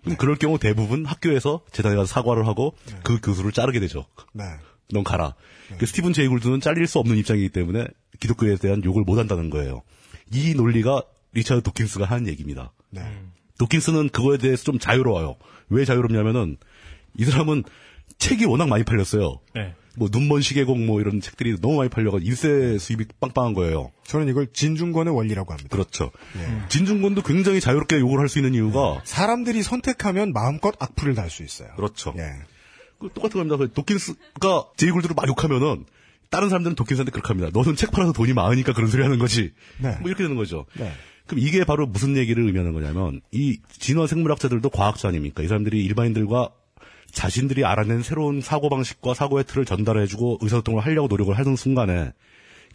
그럼 그럴 경우 대부분 학교에서 재단에 가서 사과를 하고 그 교수를 자르게 되죠. 네. 넌 가라. 그 스티븐 제이 굴드는 잘릴 수 없는 입장이기 때문에 기독교에 대한 욕을 못 한다는 거예요. 이 논리가 리차드 도킨스가 하는 얘기입니다. 네. 도킨스는 그거에 대해서 좀 자유로워요. 왜 자유롭냐면은 이 사람은 책이 워낙 많이 팔렸어요. 네. 뭐 눈먼 시계공 뭐 이런 책들이 너무 많이 팔려가 일세 수입이 빵빵한 거예요. 저는 이걸 진중권의 원리라고 합니다. 그렇죠. 진중권도 굉장히 자유롭게 욕을 할 수 있는 이유가 사람들이 선택하면 마음껏 악플을 달 수 있어요. 그렇죠. 예. 그 똑같은 겁니다. 그 도킨스가 제이굴드를 막 욕하면은 다른 사람들은 도킨스한테 그렇게 합니다. 너는 책 팔아서 돈이 많으니까 그런 소리 하는 거지. 네. 뭐 이렇게 되는 거죠. 네. 그럼 이게 바로 무슨 얘기를 의미하는 거냐면 이 진화 생물학자들도 과학자 아닙니까? 이 사람들이 일반인들과 자신들이 알아낸 새로운 사고 방식과 사고의 틀을 전달해주고 의사소통을 하려고 노력을 하는 순간에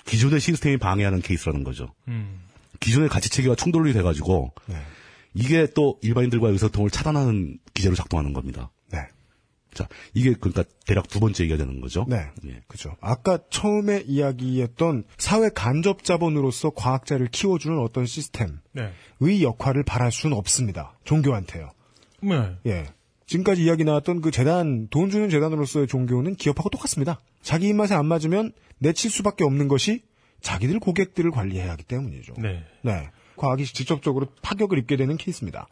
기존의 시스템이 방해하는 케이스라는 거죠. 음. 기존의 가치 체계가 충돌이 돼가지고 네. 이게 또 일반인들과의 의사소통을 차단하는 기제로 작동하는 겁니다. 네. 자, 이게 그러니까 대략 두 번째 얘기가 되는 거죠. 네. 예. 그죠. 아까 처음에 이야기했던 사회 간접 자본으로서 과학자를 키워주는 어떤 시스템의 네. 역할을 바랄 수는 없습니다. 종교한테요. 네. 예. 지금까지 이야기 나왔던 그 재단, 돈 주는 재단으로서의 종교는 기업하고 똑같습니다. 자기 입맛에 안 맞으면 내칠 수밖에 없는 것이 자기들 고객들을 관리해야 하기 때문이죠. 네. 네. 과학이 직접적으로 파격을 입게 되는 케이스입니다.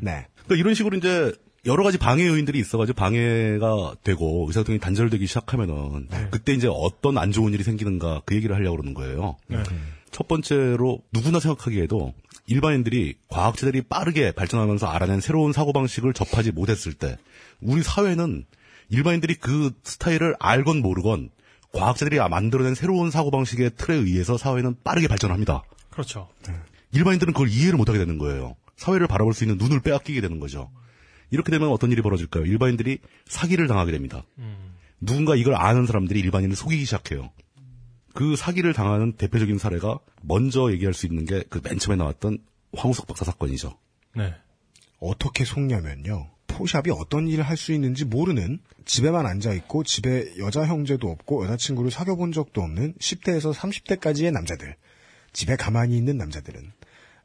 네. 그러니까 이런 식으로 이제 여러 가지 방해 요인들이 있어가지고 방해가 되고 의사소통이 단절되기 시작하면은 그때 이제 어떤 안 좋은 일이 생기는가 그 얘기를 하려고 그러는 거예요. 네. 첫 번째로 누구나 생각하기에도 일반인들이 과학자들이 빠르게 발전하면서 알아낸 새로운 사고방식을 접하지 못했을 때 우리 사회는 일반인들이 그 스타일을 알건 모르건 과학자들이 만들어낸 새로운 사고방식의 틀에 의해서 사회는 빠르게 발전합니다. 그렇죠. 일반인들은 그걸 이해를 못하게 되는 거예요. 사회를 바라볼 수 있는 눈을 빼앗기게 되는 거죠. 이렇게 되면 어떤 일이 벌어질까요? 일반인들이 사기를 당하게 됩니다. 누군가 이걸 아는 사람들이 일반인을 속이기 시작해요. 그 사기를 당하는 대표적인 사례가 먼저 얘기할 수 있는 게 그 맨 처음에 나왔던 황우석 박사 사건이죠. 네. 어떻게 속냐면요. 포샵이 어떤 일을 할 수 있는지 모르는 집에만 앉아 있고 집에 여자 형제도 없고 여자친구를 사귀어 본 적도 없는 10대에서 30대까지의 남자들. 집에 가만히 있는 남자들은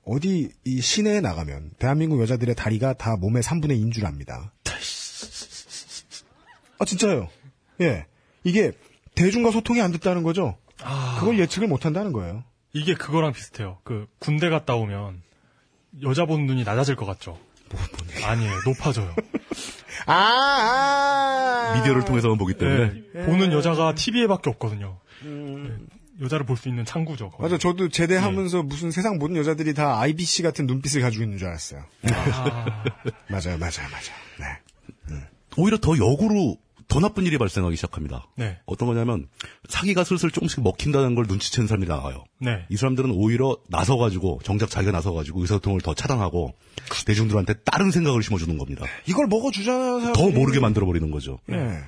어디 이 시내에 나가면 대한민국 여자들의 다리가 다 몸의 3분의 2인 줄 압니다. 아 진짜요. 예. 이게 대중과 소통이 안 됐다는 거죠. 그걸 예측을 못 한다는 거예요. 이게 그거랑 비슷해요. 그 군대 갔다 오면 여자 보는 눈이 낮아질 것 같죠. 아니에요. 높아져요. 아, 아~ 미디어를 통해서만 보기 때문에 네, 보는 여자가 TV에밖에 없거든요. 네, 여자를 볼 수 있는 창구죠. 거기. 맞아. 저도 제대하면서 무슨 세상 모든 여자들이 다 IBC 같은 눈빛을 가지고 있는 줄 알았어요. 아, 맞아요, 맞아요, 맞아요. 네. 오히려 더 역으로 더 나쁜 일이 발생하기 시작합니다. 네. 어떤 거냐면 사기가 슬슬 조금씩 먹힌다는 걸 눈치챈 사람들이 나와요. 네. 이 사람들은 오히려 나서가지고 정작 자기가 나서가지고 의사소통을 더 차단하고 대중들한테 다른 생각을 심어주는 겁니다. 이걸 먹어주잖아요, 사람들이. 더 모르게 만들어버리는 거죠. 네.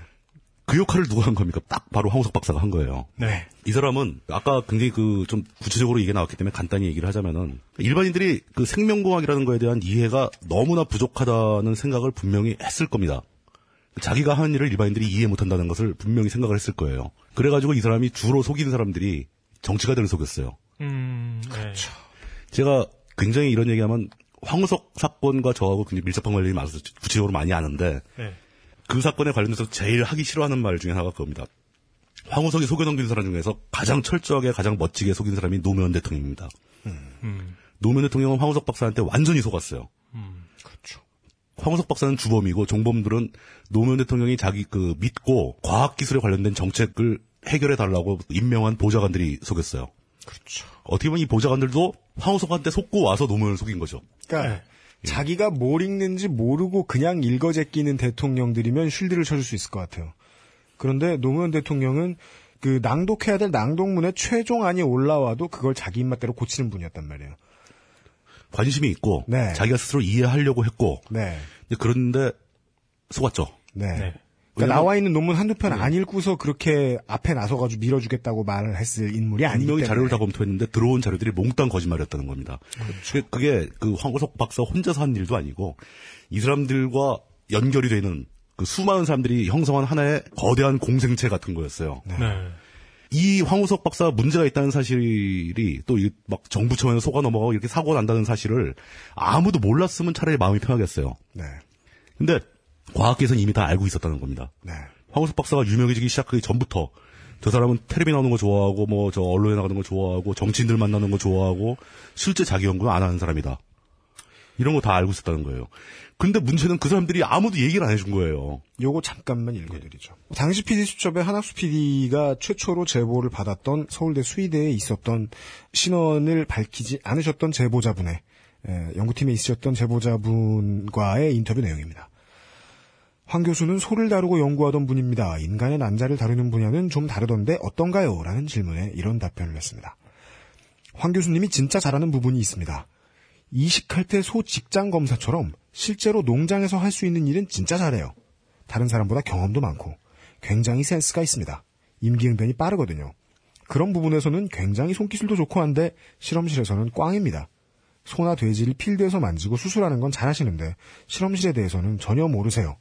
그 역할을 누가 한 겁니까? 딱 바로 황우석 박사가 한 거예요. 네. 이 사람은 아까 굉장히 그 좀 구체적으로 이게 나왔기 때문에 간단히 얘기를 하자면은 일반인들이 그 생명공학이라는 거에 대한 이해가 너무나 부족하다는 생각을 분명히 했을 겁니다. 자기가 하는 일을 일반인들이 이해 못한다는 것을 분명히 생각을 했을 거예요. 그래가지고 이 사람이 주로 속이는 사람들이 정치가들을 속였어요. 음, 네. 제가 굉장히 이런 얘기하면 황우석 사건과 저하고 굉장히 밀접한 관련이 많아서 구체적으로 많이 아는데 네. 그 사건에 관련해서 제일 하기 싫어하는 말 중에 하나가 그겁니다. 황우석이 속여넘긴 사람 중에서 가장 철저하게 가장 멋지게 속인 사람이 노무현 대통령입니다. 음, 노무현 대통령은 황우석 박사한테 완전히 속았어요. 음. 황우석 박사는 주범이고 종범들은 노무현 대통령이 자기 그 믿고 과학기술에 관련된 정책을 해결해 달라고 임명한 보좌관들이 속였어요. 그렇죠. 어떻게 보면 이 보좌관들도 황우석한테 속고 와서 노무현을 속인 거죠. 그러니까 자기가 뭘 읽는지 모르고 그냥 읽어 제끼는 대통령들이면 쉴드를 쳐줄 수 있을 것 같아요. 그런데 노무현 대통령은 그 낭독해야 될 낭독문의 최종안이 올라와도 그걸 자기 입맛대로 고치는 분이었단 말이에요. 관심이 있고 네. 자기가 스스로 이해하려고 했고 네. 그런데 속았죠. 네. 네. 그러니까 나와 있는 논문 한두 편 네. 안 읽고서 그렇게 앞에 나서가지고 밀어주겠다고 말을 했을 인물이 아니기 분명히 때문에. 자료를 다 검토했는데 들어온 자료들이 몽땅 거짓말이었다는 겁니다. 그게, 그게 그 황우석 박사 혼자서 한 일도 아니고 이 사람들과 연결이 되는 그 수많은 사람들이 형성한 하나의 거대한 공생체 같은 거였어요. 네. 이 황우석 박사가 문제가 있다는 사실이 또 막 정부 차원에서 속아 넘어가고 이렇게 사고가 난다는 사실을 아무도 몰랐으면 차라리 마음이 편하겠어요. 네. 근데 과학계에서는 이미 다 알고 있었다는 겁니다. 네. 황우석 박사가 유명해지기 시작하기 전부터 저 사람은 텔레비 나오는 거 좋아하고 뭐 저 언론에 나가는 거 좋아하고 정치인들 만나는 거 좋아하고 실제 자기 연구는 안 하는 사람이다. 이런 거 다 알고 있었다는 거예요. 근데 문제는 그 사람들이 아무도 얘기를 안 해준 거예요. 요거 잠깐만 읽어드리죠. 당시 PD 수첩의 한학수 PD가 최초로 제보를 받았던 서울대 수의대에 있었던 신원을 밝히지 않으셨던 제보자분의 에, 연구팀에 있으셨던 제보자분과의 인터뷰 내용입니다. 황 교수는 소를 다루고 연구하던 분입니다. 인간의 난자를 다루는 분야는 좀 다르던데 어떤가요? 라는 질문에 이런 답변을 했습니다. 황 교수님이 진짜 잘하는 부분이 있습니다. 이식할 때 소 직장 검사처럼 실제로 농장에서 할 수 있는 일은 진짜 잘해요. 다른 사람보다 경험도 많고 굉장히 센스가 있습니다. 임기응변이 빠르거든요. 그런 부분에서는 굉장히 손기술도 좋고 한데 실험실에서는 꽝입니다. 소나 돼지를 필드에서 만지고 수술하는 건 잘하시는데 실험실에 대해서는 전혀 모르세요.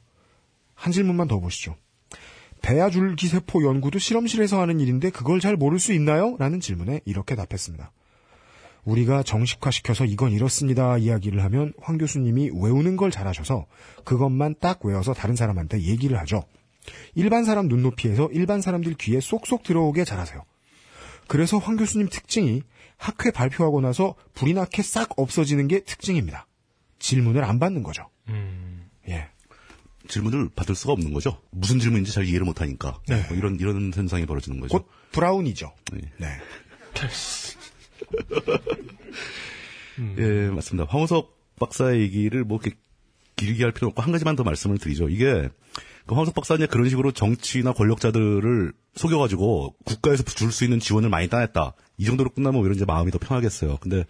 한 질문만 더 보시죠. 배아줄기 세포 연구도 실험실에서 하는 일인데 그걸 잘 모를 수 있나요? 라는 질문에 이렇게 답했습니다. 우리가 정식화시켜서 이건 이렇습니다 이야기를 하면 황 교수님이 외우는 걸 잘하셔서 그것만 딱 외워서 다른 사람한테 얘기를 하죠. 일반 사람 눈높이에서 일반 사람들 귀에 쏙쏙 들어오게 잘하세요. 그래서 황 교수님 특징이 학회 발표하고 나서 불이 나게 싹 없어지는 게 특징입니다. 질문을 안 받는 거죠. 예. 질문을 받을 수가 없는 거죠. 무슨 질문인지 잘 이해를 못하니까 네. 뭐 이런 이런 현상이 벌어지는 거죠. 곧 브라운이죠. 네. 네. 예, 맞습니다. 황우석 박사의 얘기를 뭐 이렇게 길게 할 필요 없고 한 가지만 더 말씀을 드리죠. 이게 그 황우석 박사는 그런 식으로 정치나 권력자들을 속여가지고 국가에서 줄 수 있는 지원을 많이 따냈다. 이 정도로 끝나면 오히려 이제 마음이 더 편하겠어요. 근데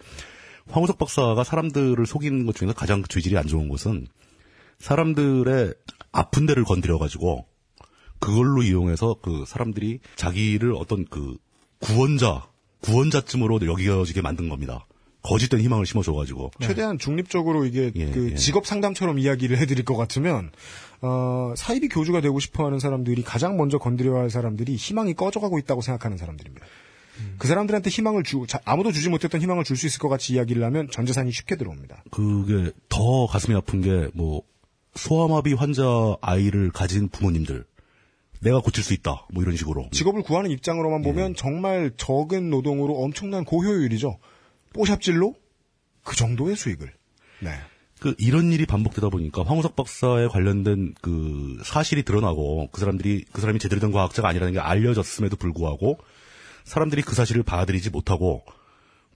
황우석 박사가 사람들을 속이는 것 중에서 가장 죄질이 안 좋은 것은 사람들의 아픈 데를 건드려가지고 그걸로 이용해서 그 사람들이 자기를 어떤 그 구원자, 구원자쯤으로 여겨지게 만든 겁니다. 거짓된 희망을 심어줘가지고. 최대한 중립적으로 이게 예, 그 예. 직업 상담처럼 이야기를 해드릴 것 같으면 어, 사이비 교주가 되고 싶어하는 사람들이 가장 먼저 건드려야 할 사람들이 희망이 꺼져가고 있다고 생각하는 사람들입니다. 그 사람들한테 희망을 주 자, 아무도 주지 못했던 희망을 줄 수 있을 것 같이 이야기를 하면 전 재산이 쉽게 들어옵니다. 그게 더 가슴이 아픈 게 뭐 소아마비 환자 아이를 가진 부모님들 내가 고칠 수 있다 뭐 이런 식으로 직업을 구하는 입장으로만 보면 정말 적은 노동으로 엄청난 고효율이죠. 뽀샵질로 그 정도의 수익을. 네. 그 이런 일이 반복되다 보니까 황우석 박사에 관련된 그 사실이 드러나고 그 사람들이 그 사람이 제대로 된 과학자가 아니라는 게 알려졌음에도 불구하고 사람들이 그 사실을 받아들이지 못하고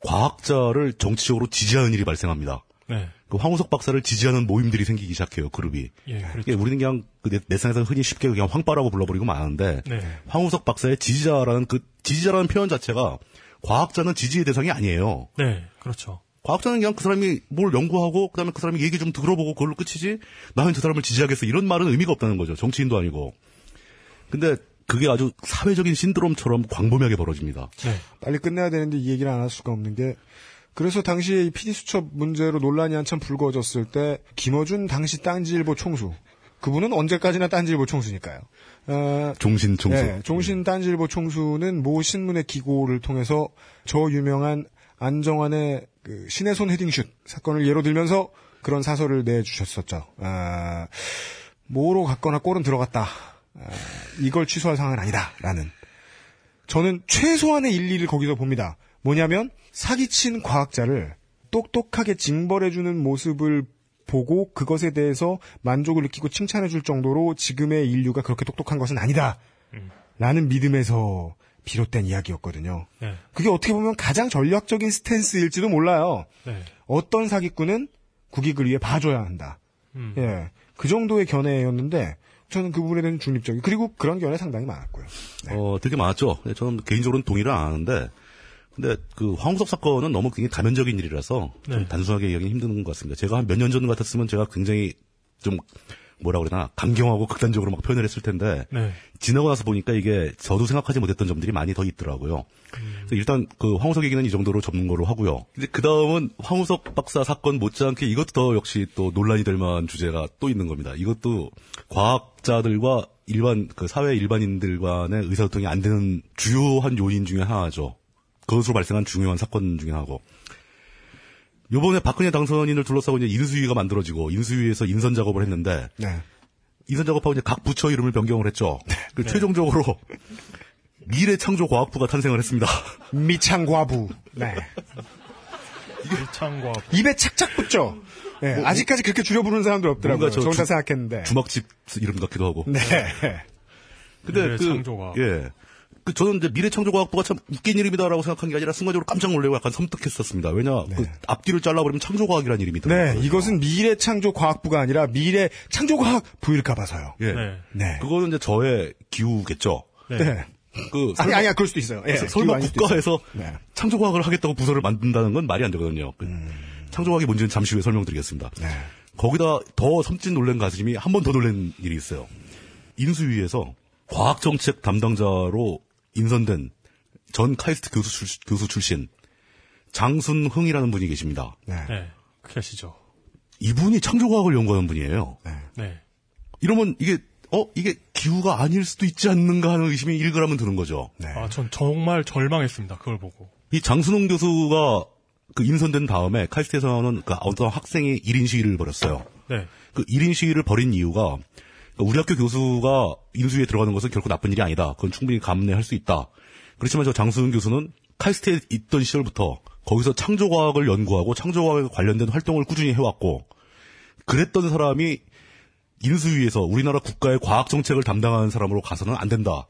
과학자를 정치적으로 지지하는 일이 발생합니다. 네. 그 황우석 박사를 지지하는 모임들이 생기기 시작해요 그룹이. 예, 그렇죠. 우리는 그냥 그 내- 내상에서 흔히 쉽게 그냥 황빠라고 불러버리고 마는데 네. 황우석 박사의 지지자라는 그 지지자라는 표현 자체가 과학자는 지지의 대상이 아니에요. 네, 그렇죠. 과학자는 그냥 그 사람이 뭘 연구하고 그다음에 그 사람이 얘기 좀 들어보고 그걸로 끝이지 나는 저 사람을 지지하겠어 이런 말은 의미가 없다는 거죠. 정치인도 아니고. 근데 그게 아주 사회적인 신드롬처럼 광범위하게 벌어집니다. 네. 빨리 끝내야 되는데 이 얘기를 안 할 수가 없는 게 그래서 당시에 이 PD 수첩 문제로 논란이 한참 불거졌을 때 김어준 당시 딴지일보 총수 그분은 언제까지나 딴지일보 총수니까요. 어, 종신 총수. 네, 종신 딴지일보 총수는 모 신문의 기고를 통해서 저 유명한 안정환의 그 신의 손 헤딩슛 사건을 예로 들면서 그런 사설을 내주셨었죠. 아, 뭐로 갔거나 골은 들어갔다. 아, 이걸 취소할 상황은 아니다라는. 저는 최소한의 일리를 거기서 봅니다. 뭐냐면 사기친 과학자를 똑똑하게 징벌해주는 모습을 보고 그것에 대해서 만족을 느끼고 칭찬해줄 정도로 지금의 인류가 그렇게 똑똑한 것은 아니다. 라는 믿음에서 비롯된 이야기였거든요. 네. 그게 어떻게 보면 가장 전략적인 스탠스일지도 몰라요. 네. 어떤 사기꾼은 국익을 위해 봐줘야 한다. 음. 예. 그 정도의 견해였는데 저는 그 부분에 대한 중립적이 그리고 그런 견해 상당히 많았고요. 어, 되게 많았죠. 근데 저는 개인적으로는 동의를 안 하는데, 근데 그 황우석 사건은 너무 굉장히 다면적인 일이라서 좀 네. 단순하게 이야기는 힘든 것 같습니다. 제가 한 몇 년 전 같았으면 제가 굉장히 좀 뭐라 그러나 감경하고 극단적으로 막 표현을 했을 텐데 네. 지나고 나서 보니까 이게 저도 생각하지 못했던 점들이 많이 더 있더라고요. 음. 일단 그 황우석 얘기는 이 정도로 접는 거로 하고요. 이제 그 다음은 황우석 박사 사건 못지않게 이것도 더 역시 또 논란이 될 만한 주제가 또 있는 겁니다. 이것도 과학자들과 일반 그 사회 일반인들과의 의사소통이 안 되는 주요한 요인 중에 하나죠. 그것으로 발생한 중요한 사건 중에 하나고. 요번에 박근혜 당선인을 둘러싸고 이제 인수위가 만들어지고 인수위에서 인선 작업을 했는데 네. 인선 작업하고 이제 각 부처 이름을 변경을 했죠. 그 최종적으로 미래창조과학부가 탄생을 했습니다. 미창과부. 네. 미창과 입에 착착 붙죠. 네, 뭐, 아직까지 그렇게 줄여 부르는 사람들 없더라고요. 저저 혼자 주- 생각했는데. 주막집 이름 같기도 하고. 네. 근데 그 미래창조과학. 예. 그 저는 이제 미래창조과학부가 참 웃긴 이름이다라고 생각한 게 아니라 순간적으로 깜짝 놀래고 약간 섬뜩했었습니다. 왜냐 그 앞뒤를 잘라버리면 창조과학이라는 이름이 네, 들어요. 이것은 미래 창조 과학부가 아니라 미래 창조 과학 부일까 봐서요. 예. 네. 그거는 이제 저의 기우겠죠. 네. 그 아니, 아니야, 그럴 수도 있어요. 예, 설마 국가에서. 네. 창조과학을 하겠다고 부서를 만든다는 건 말이 안 되거든요. 그 음. 창조과학이 뭔지는 잠시 후에 설명드리겠습니다. 네. 거기다 더 섬진 놀란 가슴이 한 번 더 놀란 일이 있어요. 인수위에서 과학정책 담당자로 인선된 전 카이스트 교수, 출, 교수 출신 장순흥이라는 분이 계십니다. 네. 네. 계시죠. 이분이 창조과학을 연구하는 분이에요. 네. 이러면 이게 어 이게 기후가 아닐 수도 있지 않는가 하는 의심이 일그라면 드는 거죠. 아, 전 정말 절망했습니다. 그걸 보고. 이 장순홍 교수가 그 인선된 다음에 카이스트에서는 그 어떤 학생이 1인 시위를 벌였어요. 네. 그 1인 시위를 벌인 이유가 우리 학교 교수가 인수위에 들어가는 것은 결코 나쁜 일이 아니다. 그건 충분히 감내할 수 있다. 그렇지만 저 장수훈 교수는 카이스트에 있던 시절부터 거기서 창조과학을 연구하고 창조과학에 관련된 활동을 꾸준히 해왔고 그랬던 사람이 인수위에서 우리나라 국가의 과학 정책을 담당하는 사람으로 가서는 안 된다.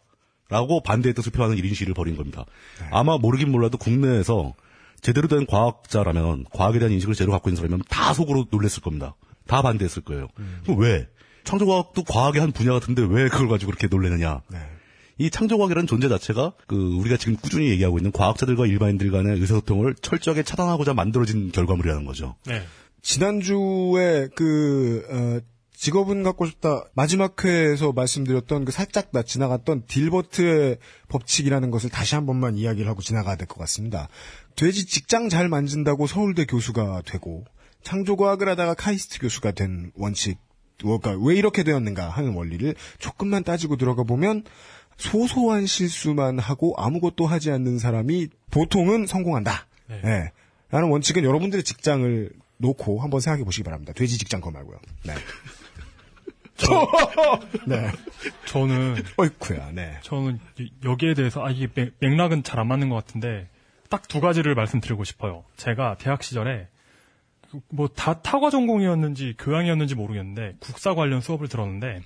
라고 반대의 뜻을 표하는 1인 시위를 벌인 겁니다. 아마 모르긴 몰라도 국내에서 제대로 된 과학자라면 과학에 대한 인식을 제대로 갖고 있는 사람이면 다 속으로 놀랬을 겁니다. 다 반대했을 거예요. 그럼 왜? 창조과학도 과학의 한 분야 같은데 왜 그걸 가지고 그렇게 놀래느냐? 이 창조과학이라는 존재 자체가 그 우리가 지금 꾸준히 얘기하고 있는 과학자들과 일반인들 간의 의사소통을 철저하게 차단하고자 만들어진 결과물이라는 거죠. 네. 지난주에 그, 어, 직업은 갖고 싶다. 마지막 회에서 말씀드렸던 그 살짝 나 지나갔던 딜버트의 법칙이라는 것을 다시 한 번만 이야기를 하고 지나가야 될 것 같습니다. 돼지 직장 잘 만진다고 서울대 교수가 되고, 창조과학을 하다가 카이스트 교수가 된 원칙, 그러니까 왜 이렇게 되었는가 하는 원리를 조금만 따지고 들어가 보면, 소소한 실수만 하고 아무것도 하지 않는 사람이 보통은 성공한다. 예. 라는 원칙은 여러분들의 직장을 놓고 한번 생각해 보시기 바랍니다. 돼지 직장 거 말고요. 네. 네. 저는 어이쿠야, 네. 저는 이- 여기에 대해서 아 이게 맥- 맥락은 잘 안 맞는 것 같은데 딱 두 가지를 말씀드리고 싶어요. 제가 대학 시절에 뭐 다 타과 전공이었는지 교양이었는지 모르겠는데 국사 관련 수업을 들었는데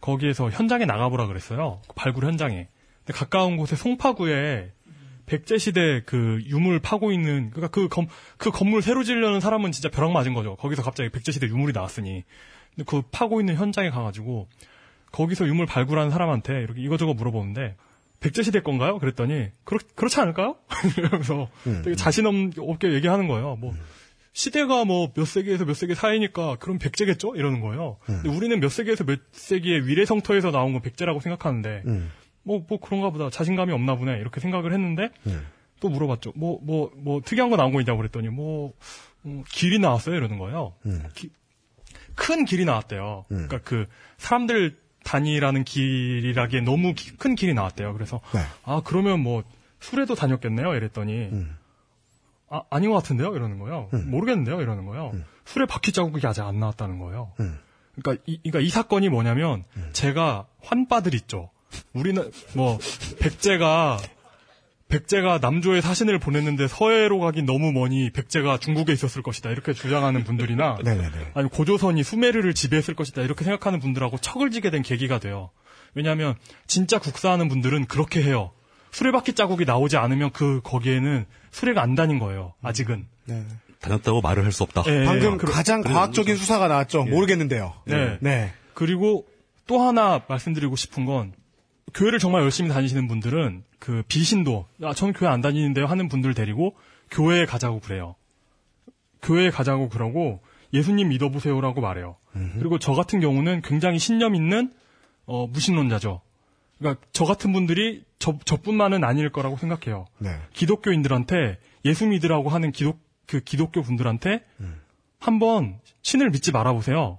거기에서 현장에 나가보라 그랬어요. 그 발굴 현장에. 근데 가까운 곳에 송파구에 백제 시대 그 유물 파고 있는 그러니까 그, 검, 그 건물 새로 지으려는 사람은 진짜 벼락 맞은 거죠. 거기서 갑자기 백제 시대 유물이 나왔으니. 근데 그 파고 있는 현장에 가 가지고 거기서 유물 발굴하는 사람한테 이렇게 이거저거 물어보는데 백제 시대 건가요? 그랬더니 그렇 그렇지 않을까요? 이러면서 되게 자신 없- 없게 얘기하는 거예요. 뭐 시대가 뭐 몇 세기에서 몇 세기 사이니까 그럼 백제겠죠? 이러는 거예요. 근데 우리는 몇 세기에서 몇 세기의 위례성터에서 나온 건 백제라고 생각하는데 뭐, 뭐 그런가 보다. 자신감이 없나 보네. 이렇게 생각을 했는데, 또 물어봤죠. 뭐, 뭐, 뭐, 특이한 거 나온 거 있냐고 그랬더니, 뭐, 어, 길이 나왔어요. 이러는 거예요. 기- 큰 길이 나왔대요. 그러니까 그, 사람들 다니라는 길이라기에 너무 기- 큰 길이 나왔대요. 그래서, 아, 그러면 뭐, 술에도 다녔겠네요. 이랬더니, 아, 아닌 것 같은데요? 이러는 거예요. 모르겠는데요? 이러는 거예요. 술에 바퀴 자국이 아직 안 나왔다는 거예요. 그러니까 이, 그러니까 이 사건이 뭐냐면 제가 환빠들 있죠. 우리는 뭐 백제가 백제가 남조에 사신을 보냈는데 서해로 가긴 너무 머니 백제가 중국에 있었을 것이다 이렇게 주장하는 분들이나. 아니 고조선이 수메르를 지배했을 것이다 이렇게 생각하는 분들하고 척을 지게 된 계기가 돼요. 왜냐하면 진짜 국사하는 분들은 그렇게 해요. 수레바퀴 자국이 나오지 않으면 그 거기에는 수레가 안 다닌 거예요. 아직은. 다녔다고 말을 할 수 없다. 예, 방금 그- 가장 그래, 과학적인 수사가 나왔죠. 모르겠는데요. 네. 네. 그리고 또 하나 말씀드리고 싶은 건 교회를 정말 열심히 다니시는 분들은 그 비신도 아 저는 교회 안 다니는데요 하는 분들 데리고 교회에 가자고 그래요. 교회에 가자고 그러고 예수님 믿어보세요라고 말해요. 그리고 저 같은 경우는 굉장히 신념 있는 어, 무신론자죠. 그러니까 저 같은 분들이 저 저뿐만은 아닐 거라고 생각해요. 네. 기독교인들한테 예수 믿으라고 하는 기독 그 기독교 분들한테 한번 신을 믿지 말아보세요.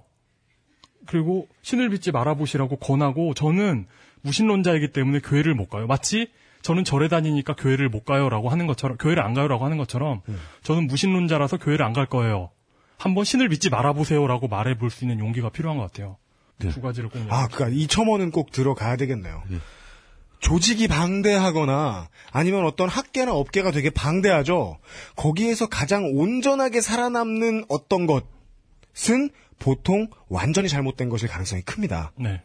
그리고 신을 믿지 말아보시라고 권하고 저는 무신론자이기 때문에 교회를 못 가요. 마치 저는 절에 다니니까 교회를 못 가요라고 하는 것처럼 교회를 안 가요라고 하는 것처럼 저는 무신론자라서 교회를 안 갈 거예요. 한번 신을 믿지 말아보세요라고 말해볼 수 있는 용기가 필요한 것 같아요. 두 가지를 꼭. 아, 그니까 이 첨언은 꼭 들어가야 되겠네요. 조직이 방대하거나 아니면 어떤 학계나 업계가 되게 방대하죠. 거기에서 가장 온전하게 살아남는 어떤 것은 보통 완전히 잘못된 것일 가능성이 큽니다. 네.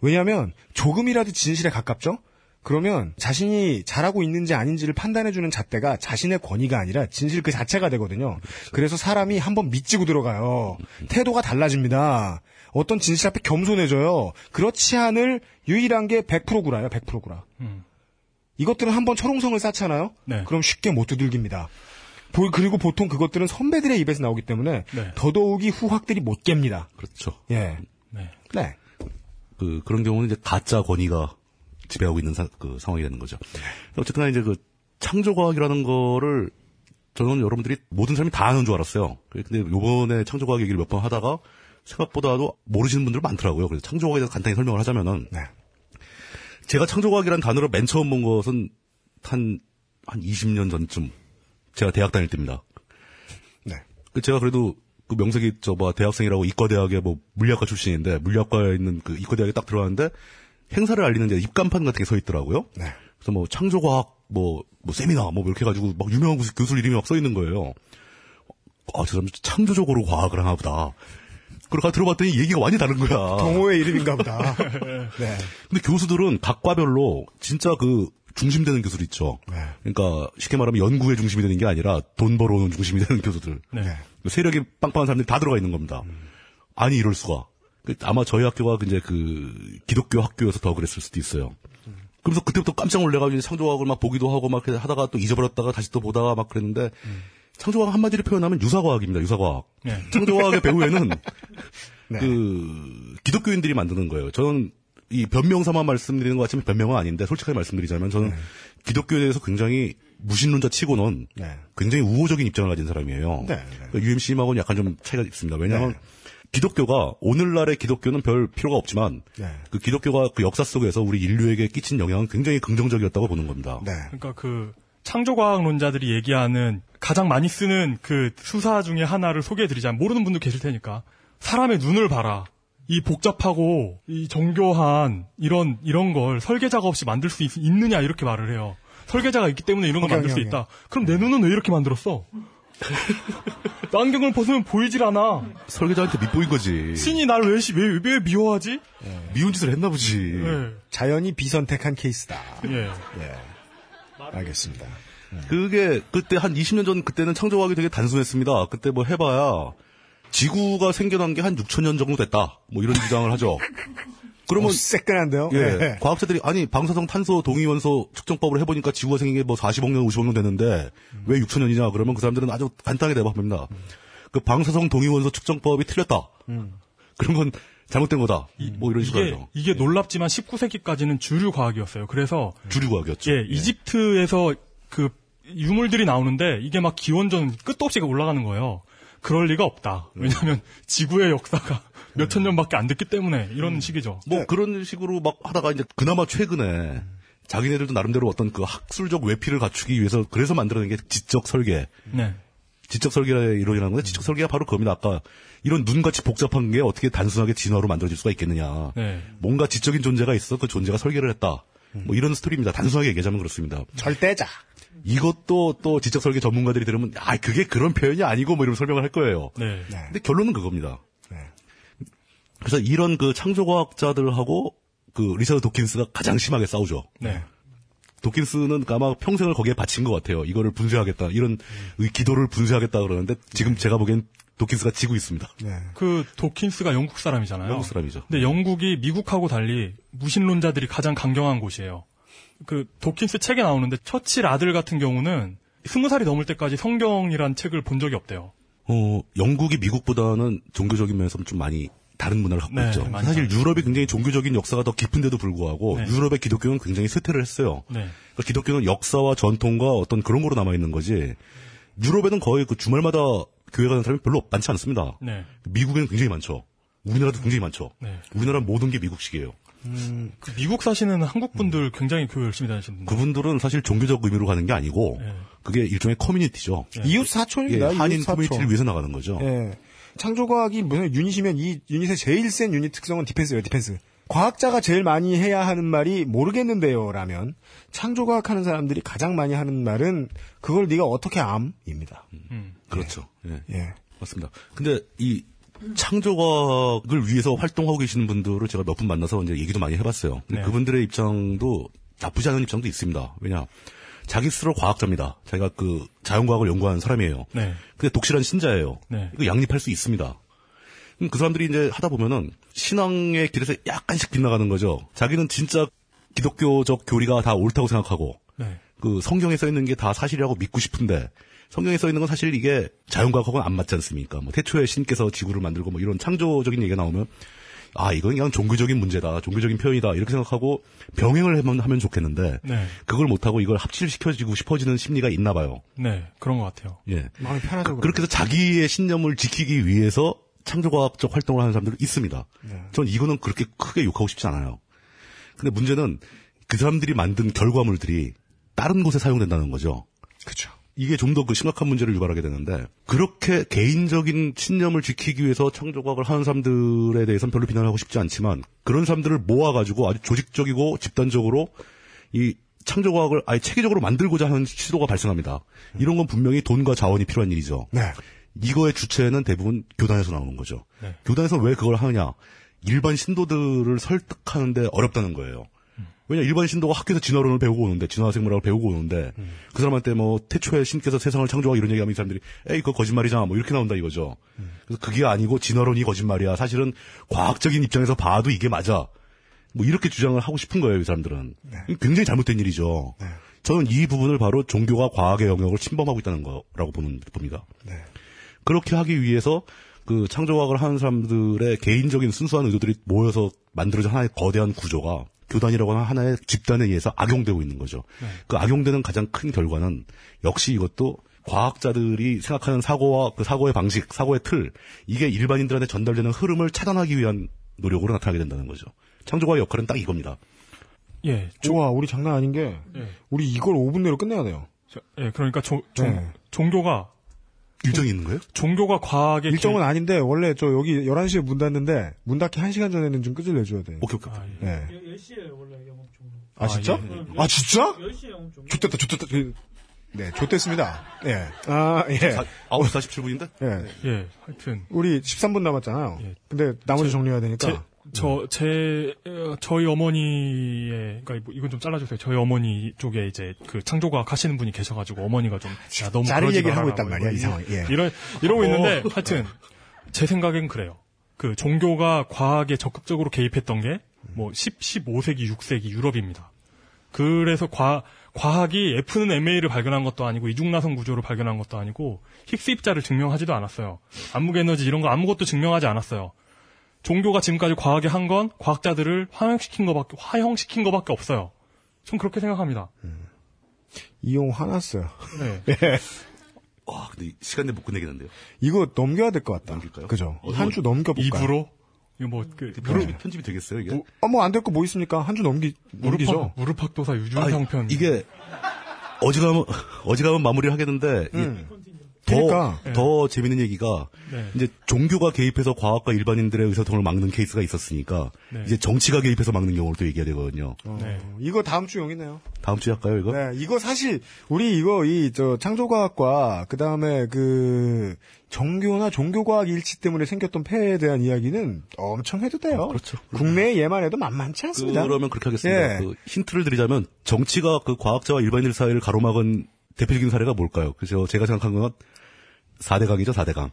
왜냐하면 조금이라도 진실에 가깝죠? 그러면 자신이 잘하고 있는지 아닌지를 판단해주는 잣대가 자신의 권위가 아니라 진실 그 자체가 되거든요. 그래서 사람이 한번 미치고 들어가요. 태도가 달라집니다. 어떤 진실 앞에 겸손해져요. 그렇지 않을 유일한 게 100%구라요, 100%구라. 음. 이것들은 한번 철옹성을 쌓잖아요? 네. 그럼 쉽게 못 두들깁니다. 보- 그리고 보통 그것들은 선배들의 입에서 나오기 때문에 네. 더더욱이 후학들이 못 깹니다. 그렇죠. 예. 네. 네. 그 그런 경우는 이제 가짜 권위가 지배하고 있는 사- 그 상황이 되는 거죠. 어쨌든 이제 그 창조과학이라는 거를 저는 여러분들이 모든 사람이 다 아는 줄 알았어요. 근데 요번에 창조과학 얘기를 몇 번 하다가 생각보다도 모르시는 분들 많더라고요. 그래서 창조과학에 대해서 간단히 설명을 하자면은 네. 제가 창조과학이라는 단어를 맨 처음 본 것은 한, 한 20년 전쯤 제가 대학 다닐 때입니다. 네. 그 제가 그래도 그 명색이 저 뭐 대학생이라고 이과대학의 뭐 물리학과 출신인데 물리학과에 있는 그 이과대학에 딱 들어갔는데 행사를 알리는 데 입간판 같은 게 서 있더라고요. 네. 그래서 뭐 창조과학 뭐, 뭐 세미나 뭐 이렇게 해가지고 막 유명한 교수 이름이 막 써 있는 거예요. 아, 저 사람 창조적으로 과학을 하나 보다. 그러고 들어봤더니 얘기가 완전히 다른 거야. 동호회 이름인가 보다. 네. 근데 교수들은 각 과별로 진짜 그 중심되는 교수들 있죠. 네. 그러니까 쉽게 말하면 연구에 중심이 되는 게 아니라 돈 벌어오는 중심이 되는 교수들. 네. 세력이 빵빵한 사람들이 다 들어가 있는 겁니다. 아니 이럴 수가. 그 아마 저희 학교가 이제 그 기독교 학교여서 더 그랬을 수도 있어요. 그래서 그때부터 깜짝 놀래가지고 창조과학을 막 보기도 하고 막 하다가 또 잊어버렸다가 다시 또 보다가 막 그랬는데 창조과학 한마디로 표현하면 유사과학입니다. 유사과학. 네. 창조과학의 배후에는 그 기독교인들이 만드는 거예요. 저는 이 변명사만 말씀드리는 것 같지만 변명은 아닌데 솔직하게 말씀드리자면 저는 기독교에 대해서 굉장히 무신론자 치고는 네. 굉장히 우호적인 입장을 가진 사람이에요. 네, 그러니까 UMC님하고는 약간 좀 차이가 있습니다. 왜냐하면 기독교가 오늘날의 기독교는 별 필요가 없지만 네. 그 기독교가 그 역사 속에서 우리 인류에게 끼친 영향은 굉장히 긍정적이었다고 보는 겁니다. 네. 그러니까 그 창조과학론자들이 얘기하는 가장 많이 쓰는 그 수사 중에 하나를 소개해드리자면 모르는 분도 계실 테니까 사람의 눈을 봐라. 이 복잡하고 이 정교한 이런 이런 걸 설계자가 없이 만들 수 있, 느냐 이렇게 말을 해요. 설계자가 있기 때문에 이런 걸 만들 수. 있다. 그럼 내 눈은 왜 이렇게 만들었어? 나 안경을 벗으면 보이질 않아. 설계자한테 밑보인 거지. 신이 날 왜 왜, 왜 미워하지? 미운 짓을 했나 보지. 네. 자연이 비선택한 케이스다. 예. 예. 알겠습니다. 그게 그때 한 20년 전 그때는 창조과학이 되게 단순했습니다. 그때 뭐 해봐야 지구가 생겨난 게 한 6천 년 정도 됐다. 뭐 이런 주장을 하죠. 그러면 어, 새끈한데요? 예, 네. 과학자들이 아니 방사성 탄소 동위원소 측정법을 해보니까 지구가 생긴 게 뭐 40억 년, 50억 년 됐는데 왜 6천 년이냐? 그러면 그 사람들은 아주 간단하게 대답합니다. 그 방사성 동위원소 측정법이 틀렸다. 그런 건 잘못된 거다. 뭐 이런 식으로 이게 하죠. 이게 놀랍지만 19세기까지는 주류 과학이었어요. 그래서 주류 과학이었죠. 예, 이집트에서 그 유물들이 나오는데 이게 막 기원전 끝도 없이 올라가는 거예요. 그럴 리가 없다. 왜냐하면 지구의 역사가 몇천 년밖에 안 됐기 때문에 이런 식이죠. 뭐 그런 식으로 막 하다가 이제 그나마 최근에 자기네들도 나름대로 어떤 그 학술적 외피를 갖추기 위해서 그래서 만들어낸 게 지적 설계. 네. 지적 설계의 이론이라는 건데 지적 설계가 바로 그겁니다. 아까 이런 눈같이 복잡한 게 어떻게 단순하게 진화로 만들어질 수가 있겠느냐. 네. 뭔가 지적인 존재가 있어 그 존재가 설계를 했다. 뭐 이런 스토리입니다. 단순하게 얘기하자면 그렇습니다. 절대자. 이것도 또 지적 설계 전문가들이 들으면 아 그게 그런 표현이 아니고 뭐 이런 설명을 할 거예요. 네. 근데 결론은 그겁니다. 그래서 이런 그 창조과학자들하고 그 리처드 도킨스가 가장 심하게 싸우죠. 네. 도킨스는 아마 평생을 거기에 바친 것 같아요. 이거를 분쇄하겠다. 이런 의 기도를 분쇄하겠다 그러는데 지금 제가 보기엔 도킨스가 지고 있습니다. 그 도킨스가 영국 사람이잖아요. 영국 사람이죠. 근데 영국이 미국하고 달리 무신론자들이 가장 강경한 곳이에요. 그 도킨스 책에 나오는데 처칠 아들 같은 경우는 스무 살이 넘을 때까지 성경이란 책을 본 적이 없대요. 어, 영국이 미국보다는 종교적인 면에서 좀 많이 다른 문화를 갖고 네, 있죠. 사실 유럽이 굉장히 종교적인 역사가 더 깊은데도 불구하고 네. 유럽의 기독교는 굉장히 쇠퇴를 했어요. 네. 그러니까 기독교는 역사와 전통과 어떤 그런 거로 남아 있는 거지. 유럽에는 거의 그 주말마다 교회 가는 사람이 별로 많지 않습니다. 네. 미국에는 굉장히 많죠. 우리나라도 굉장히 많죠. 네. 우리나라 모든 게 미국식이에요. 그 미국 사시는 한국 분들 굉장히 교회 열심히 다니시는데. 그분들은 사실 종교적 의미로 가는 게 아니고 그게 일종의 커뮤니티죠. 이웃 사촌입니다. 예, 한인 사촌. 커뮤니티를 위해서 나가는 거죠. 예. 창조과학이 무슨 유닛이면 이 유닛의 제일 센 유닛 특성은 디펜스예요, 디펜스. 과학자가 제일 많이 해야 하는 말이 모르겠는데요, 라면 창조과학 하는 사람들이 가장 많이 하는 말은 그걸 네가 어떻게 암입니다. 그렇죠. 예. 예. 맞습니다. 근데 이 창조과학을 위해서 활동하고 계시는 분들을 제가 몇 분 만나서 이제 얘기도 많이 해봤어요. 네. 그분들의 입장도 나쁘지 않은 입장도 있습니다. 왜냐 자기 스스로 과학자입니다. 자기가 그 자연과학을 연구하는 사람이에요. 네. 근데 독실한 신자예요. 네. 이거 양립할 수 있습니다. 그 사람들이 이제 하다 보면은 신앙의 길에서 약간씩 빗나가는 거죠. 자기는 진짜 기독교적 교리가 다 옳다고 생각하고 네. 그 성경에 써 있는 게 다 사실이라고 믿고 싶은데 성경에 써 있는 건 사실 이게 자연과학하고는 안 맞지 않습니까? 뭐 태초에 신께서 지구를 만들고 뭐 이런 창조적인 얘기가 나오면 아 이건 그냥 종교적인 문제다, 종교적인 표현이다 이렇게 생각하고 병행을 하면, 하면 좋겠는데 네. 그걸 못하고 이걸 합칠시켜지고 싶어지는 심리가 있나 봐요. 네, 그런 것 같아요. 예. 마음이 편하죠. 그, 그렇게 해서 자기의 신념을 지키기 위해서 창조과학적 활동을 하는 사람들이 있습니다. 네. 전 이거는 그렇게 크게 욕하고 싶지 않아요. 근데 문제는 그 사람들이 만든 결과물들이 다른 곳에 사용된다는 거죠. 그렇죠. 이게 좀 더 그 심각한 문제를 유발하게 되는데 그렇게 개인적인 신념을 지키기 위해서 창조과학을 하는 사람들에 대해서는 별로 비난하고 싶지 않지만 그런 사람들을 모아가지고 아주 조직적이고 집단적으로 이 창조과학을 아예 체계적으로 만들고자 하는 시도가 발생합니다. 이런 건 분명히 돈과 자원이 필요한 일이죠. 네. 이거의 주체는 대부분 교단에서 나오는 거죠. 네. 교단에서 왜 그걸 하느냐? 일반 신도들을 설득하는데 어렵다는 거예요. 왜냐 일반 신도가 학교에서 진화론을 배우고 오는데 진화 생물학을 배우고 오는데 그 사람한테 뭐 태초에 신께서 세상을 창조하고 이런 얘기하면 이 사람들이 에이 그거 거짓말이잖아 뭐 이렇게 나온다 이거죠. 그래서 그게 아니고 진화론이 거짓말이야. 사실은 과학적인 입장에서 봐도 이게 맞아. 뭐 이렇게 주장을 하고 싶은 거예요 이 사람들은. 굉장히 잘못된 일이죠. 저는 이 부분을 바로 종교가 과학의 영역을 침범하고 있다는 거라고 보는 봅니다. 그렇게 하기 위해서 그 창조학을 하는 사람들의 개인적인 순수한 의도들이 모여서 만들어진 하나의 거대한 구조가 교단이라고 하는 하나의 집단에 의해서 악용되고 있는 거죠. 그 악용되는 가장 큰 결과는 역시 이것도 과학자들이 생각하는 사고와 그 사고의 방식, 사고의 틀, 이게 일반인들한테 전달되는 흐름을 차단하기 위한 노력으로 나타나게 된다는 거죠. 창조과의 역할은 딱 이겁니다. 예. 좋아, 우리 장난 아닌 게 예. 우리 이걸 5분 내로 끝내야 돼요. 저- 예, 그러니까 조- 종, 네. 종교가 일정이 있는 거예요? 종교가 과학의 일정은 아닌데 원래 저 여기 11시에 문 닫는데 문 닫기 1시간 전에는 좀 끄질 내줘야 돼. 오케이, 오케이. 네. 10시에 원래 영업 종료. 아, 진짜? 예. 아, 진짜? 10시에 영업 종료. 좋됐다, 좋됐다. 네, 좋됐습니다. 예. 아, 예. 9시 47분인데? 예. 예, 하여튼. 우리 13분 남았잖아요. 근데 나머지 정리해야 되니까. 제, 저, 제, 어, 저희 어머니의, 그러니까 뭐 이건 좀 잘라주세요. 저희 어머니 쪽에 이제 그 창조과학 하시는 분이 계셔가지고 어머니가 좀, 야, 너무 그러지 얘기를 하고 있단 뭐 말이야, 이 이런- 상황. 예. 이런, 이러고 있는데, 어. 하여튼, 제 생각엔 그래요. 그 종교가 과학에 적극적으로 개입했던 게, 뭐, 10, 15세기, 6세기 유럽입니다. 그래서 과, 과학이 F는 MA를 발견한 것도 아니고 이중나선 구조를 발견한 것도 아니고 힉스 입자를 증명하지도 않았어요. 암흑 에너지 이런 거 아무것도 증명하지 않았어요. 종교가 지금까지 과학에 한건 과학자들을 화형시킨 거밖에 화형시킨 거밖에 없어요. 전 그렇게 생각합니다. 이용 화났어요. 네. 예. 와, 근데 시간 내못 끝내겠는데요. 이거 넘겨야 될 것 같다. 넘길까요? 그죠? 어, 한주 넘겨볼까? 입으로? 이거 뭐, 그, 편집이, 편집이 되겠어요, 이게? 어, 뭐안 될 거 뭐 있습니까? 한 주 넘기, 넘기죠. 무릎팍, 무릎팍도사 유준상편. 아, 이게 어지간하면 어지간하면 마무리를 하겠는데 음. 더, 그러니까. 더 재밌는 얘기가 네. 이제 종교가 개입해서 과학과 일반인들의 의사소통을 막는 케이스가 있었으니까 네. 이제 정치가 개입해서 막는 경우를 또 얘기해야 되거든요. 어, 이거 다음 주 용이네요. 다음 주에 할까요, 이거? 네, 이거 사실 우리 이거 이 저 창조과학과 그 다음에 그 종교나 종교과학 일치 때문에 생겼던 폐해에 대한 이야기는 엄청 해도 돼요. 그렇죠. 국내에 얘만 해도 만만치 않습니다. 그러면 그렇게 하겠습니다. 예. 그 힌트를 드리자면 정치가 그 과학자와 일반인들 사이를 가로막은 대표적인 사례가 뭘까요? 그래서 제가 생각한 건 4대강이죠, 4대강.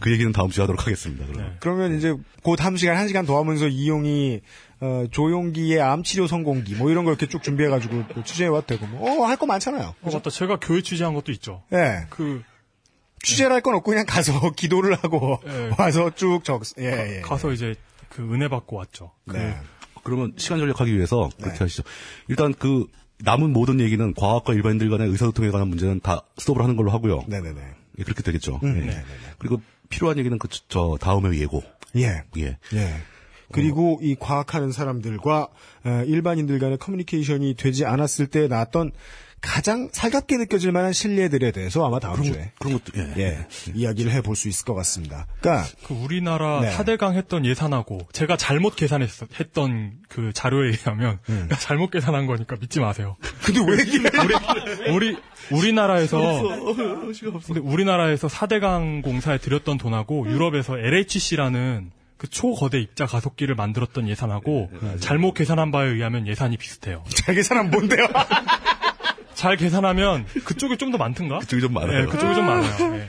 그 얘기는 다음 주에 하도록 하겠습니다. 그러면. 그러면 이제 곧한 시간 한 시간 더 하면서 이용이 어, 조용기의 암치료 성공기 뭐 이런 거 이렇게 쭉 준비해가지고 또 취재해 와도 되고 뭐할 거 많잖아요. 어, 맞다. 제가 교회 취재한 것도 있죠. 예. 그, 취재를 할건 없고 그냥 가서 기도를 하고 예. 와서 쭉 적, 예, 예. 가서 이제 그 은혜 받고 왔죠. 그 네. 그러면 시간 절약하기 위해서 그렇게 하시죠. 일단 그 남은 모든 얘기는 과학과 일반인들 간의 의사소통에 관한 문제는 다 스톱을 하는 걸로 하고요. 네네네. 예, 그렇게 되겠죠. 음, 예. 네네네. 그리고 필요한 얘기는 그, 저, 다음에 예고. 예. 예. 예. 그리고 이 과학하는 사람들과 어, 일반인들 간의 커뮤니케이션이 되지 않았을 때 나왔던 가장 살갑게 느껴질 만한 신뢰들에 대해서 아마 다음 그런 주에 그런 것도 예. 이야기를 해볼 수 있을 것 같습니다. 그러니까 그 우리나라 네. 4대강 했던 예산하고 제가 잘못 계산했던 그 자료에 의하면 음. 잘못 계산한 거니까 믿지 마세요. 근데 왜 얘기를 우리 우리 우리나라에서 근데 우리나라에서 4대강 공사에 들였던 돈하고 유럽에서 LHC라는 그 초거대 입자 가속기를 만들었던 예산하고 잘못 계산한 바에 의하면 예산이 비슷해요. 잘 계산하면 뭔데요? 잘 계산하면 그쪽이 좀 더 많던가? 그쪽이 좀 많아요. 네, 그쪽이 좀 많아요. 네.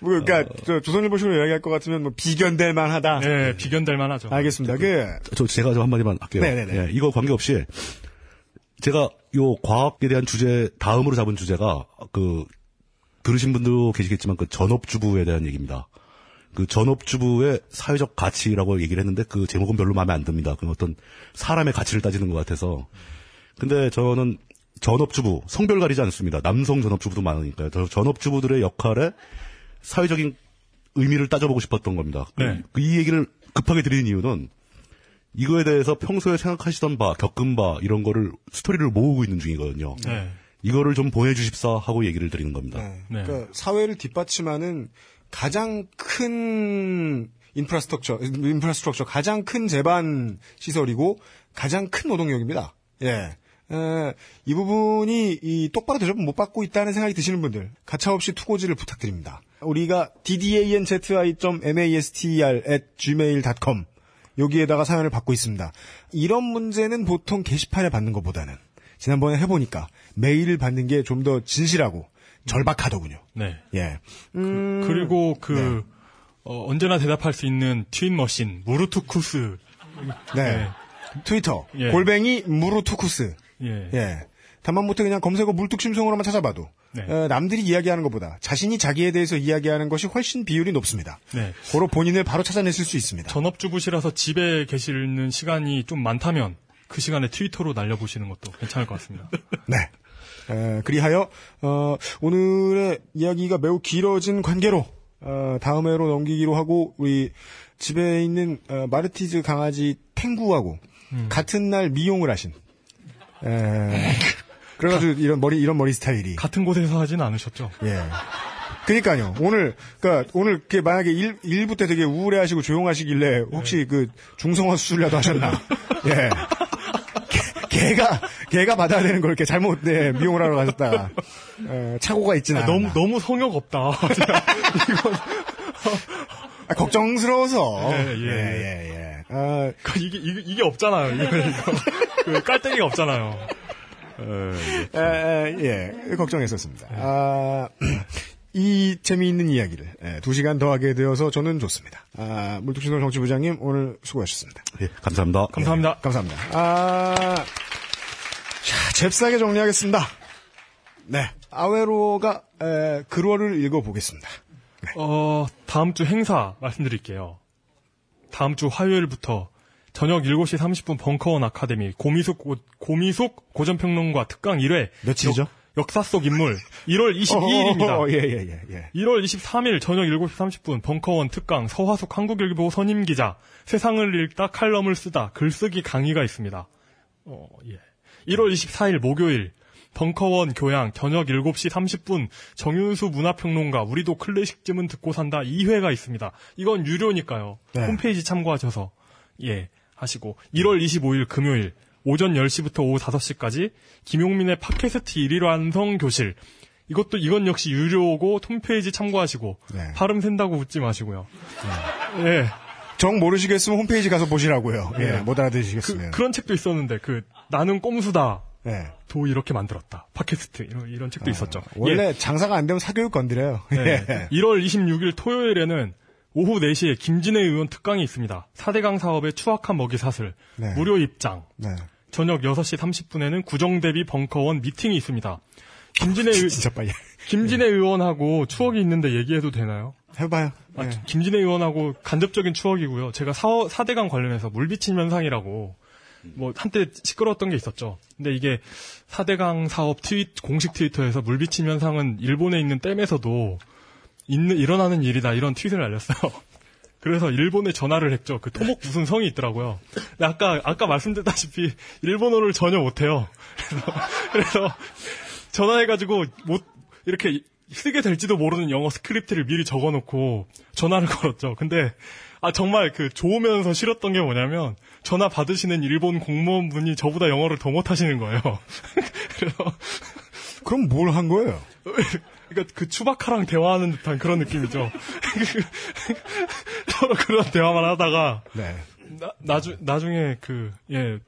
뭐, 그러니까 저 조선일보식으로 이야기할 것 같으면 뭐 비견될 만하다. 네, 비견될 만하죠. 알겠습니다. 그 저 제가 좀 한마디만 할게요. 네네네. 예, 이거 관계없이 제가 요 과학에 대한 주제 다음으로 잡은 주제가 그 들으신 분도 계시겠지만 그 전업주부에 대한 얘기입니다. 그 전업주부의 사회적 가치라고 얘기를 했는데 그 제목은 별로 마음에 안 듭니다. 그 어떤 사람의 가치를 따지는 것 같아서. 근데 저는 전업주부 성별 가리지 않습니다. 남성 전업주부도 많으니까요. 저 전업주부들의 역할에 사회적인 의미를 따져보고 싶었던 겁니다. 네. 그이 얘기를 급하게 드리는 이유는 이거에 대해서 평소에 생각하시던 바, 겪은 바 이런 거를 스토리를 모으고 있는 중이거든요. 네. 이거를 좀 보내주십사 하고 얘기를 드리는 겁니다. 네. 그러니까 사회를 뒷받침하는 가장 큰 infrastructure, infrastructure 가장 큰 제반 시설이고 가장 큰 노동력입니다. 예. 에, 이 부분이 이 똑바로 대접을 못 받고 있다는 생각이 드시는 분들 가차없이 투고지를 부탁드립니다. 우리가 ddanzi.master@gmail.com 여기에다가 사연을 받고 있습니다. 이런 문제는 보통 게시판에 받는 것보다는 지난번에 해보니까 메일을 받는 게 좀 더 진실하고 절박하더군요. 네. 예. 음, 그 리고 그 어, 언제나 대답할 수 있는 트윈 머신 무르투쿠스. 네. 트위터 예. 골뱅이 무르투쿠스. 예. 예. 다만 못해 그냥 검색어 물뚝심송으로만 찾아봐도 네. 어, 남들이 이야기하는 것보다 자신이 자기에 대해서 이야기하는 것이 훨씬 비율이 높습니다. 네. 고로 본인을 바로 찾아냈을 수 있습니다. 전업주부시라서 집에 계시는 시간이 좀 많다면 그 시간에 트위터로 날려보시는 것도 괜찮을 것 같습니다. 네. 에, 그리하여 어, 오늘의 이야기가 매우 길어진 관계로 어, 다음 회로 넘기기로 하고 우리 집에 있는 어, 마르티즈 강아지 탱구하고 음. 같은 날 미용을 하신 에, 그래가지고 이런 머리 이런 머리 스타일이 같은 곳에서 하진 않으셨죠? 예. 그니까요. 오늘, 그니까, 오늘, 그, 만약에 일, 일부 때 되게 우울해하시고 조용하시길래, 혹시 네. 그, 중성화 수술이라도 하셨나? 예. 개- 개가, 개가 받아야 되는 걸 이렇게 잘못, 네, 미용을 하러 가셨다가, 어, 착오가 있지는 아, 않아. 너무 너무 성욕 없다. 아, 걱정스러워서. 예, 예, 예, 예. 아, 그 이게 이게, 이게 없잖아요. 이거, 이거. 그 깔때기가 없잖아요. 에, 에, 예, 걱정했었습니다. 아, 이 재미있는 이야기를 예, 두 시간 더 하게 되어서 저는 좋습니다. 아, 물뚝신동 정치부장님 오늘 수고하셨습니다. 예, 감사합니다. 감사합니다. 감사합니다. 아, 자, 잽싸게 정리하겠습니다. 네, 아웨로가 에, 글월을 읽어보겠습니다. 어, 다음 주 행사 말씀드릴게요. 다음 주 화요일부터 저녁 7시 30분 벙커원 아카데미 고미숙 고, 고미숙 고전평론가 특강 1회 며칠이죠? 역, 사속 인물 1월 22일입니다. 어, 예, 예, 예, 예. 1월 23일 저녁 7시 30분 벙커원 특강 서화숙 한국일보 선임 기자 세상을 읽다 칼럼을 쓰다 글쓰기 강의가 있습니다. 어, 예. 1월 24일 목요일 벙커원 교양 저녁 7시 30분 정윤수 문화평론가 우리도 클래식쯤은 듣고 산다 2회가 있습니다. 이건 유료니까요. 네. 홈페이지 참고하셔서 예 하시고 1월 25일 금요일 오전 10시부터 오후 5시까지 김용민의 팟캐스트 1일 완성 교실 이것도 이건 역시 유료고 홈페이지 참고하시고 네. 발음 샌다고 웃지 마시고요. 예. 정 모르시겠으면 홈페이지 가서 보시라고요. 예, 네. 못 알아들으시겠으면. 그, 런 책도 있었는데 그 나는 꼼수다. 예. 도 이렇게 만들었다. 팟캐스트 이런, 이런 책도 있었죠. 아, 원래 예. 장사가 안 되면 사교육 건드려요. 네. 예. 1월 26일 토요일에는 오후 4시에 김진애 의원 특강이 있습니다. 4대강 사업의 추악한 먹이 사슬, 네. 무료 입장. 네. 저녁 6시 30분에는 구정대비 벙커원 미팅이 있습니다. 김진애, 의, 진짜 빨리. 김진애 의원하고 추억이 있는데 얘기해도 되나요? 해봐요. 아, 예. 김진애 의원하고 간접적인 추억이고요. 제가 사, 4대강 관련해서 물비침 현상이라고 뭐 한때 시끄러웠던 게 있었죠. 근데 이게 4대강 사업 트윗 공식 트위터에서 물비침 현상은 일본에 있는 댐에서도 있는 일어나는 일이다 이런 트윗을 날렸어요. 그래서 일본에 전화를 했죠. 그 토목 무슨 성이 있더라고요. 근데 아까 아까 말씀드렸다시피 일본어를 전혀 못해요. 그래서, 그래서 전화해가지고 못 이렇게 쓰게 될지도 모르는 영어 스크립트를 미리 적어놓고 전화를 걸었죠. 근데 아 정말 그 좋으면서 싫었던 게 뭐냐면 전화 받으시는 일본 공무원분이 저보다 영어를 더 못하시는 거예요. 그래서 그럼 뭘 한 거예요? 그러니까 그 추바카랑 대화하는 듯한 그런 느낌이죠. 서로 그런 대화만 하다가 네. 나, 나중 나중에 그 예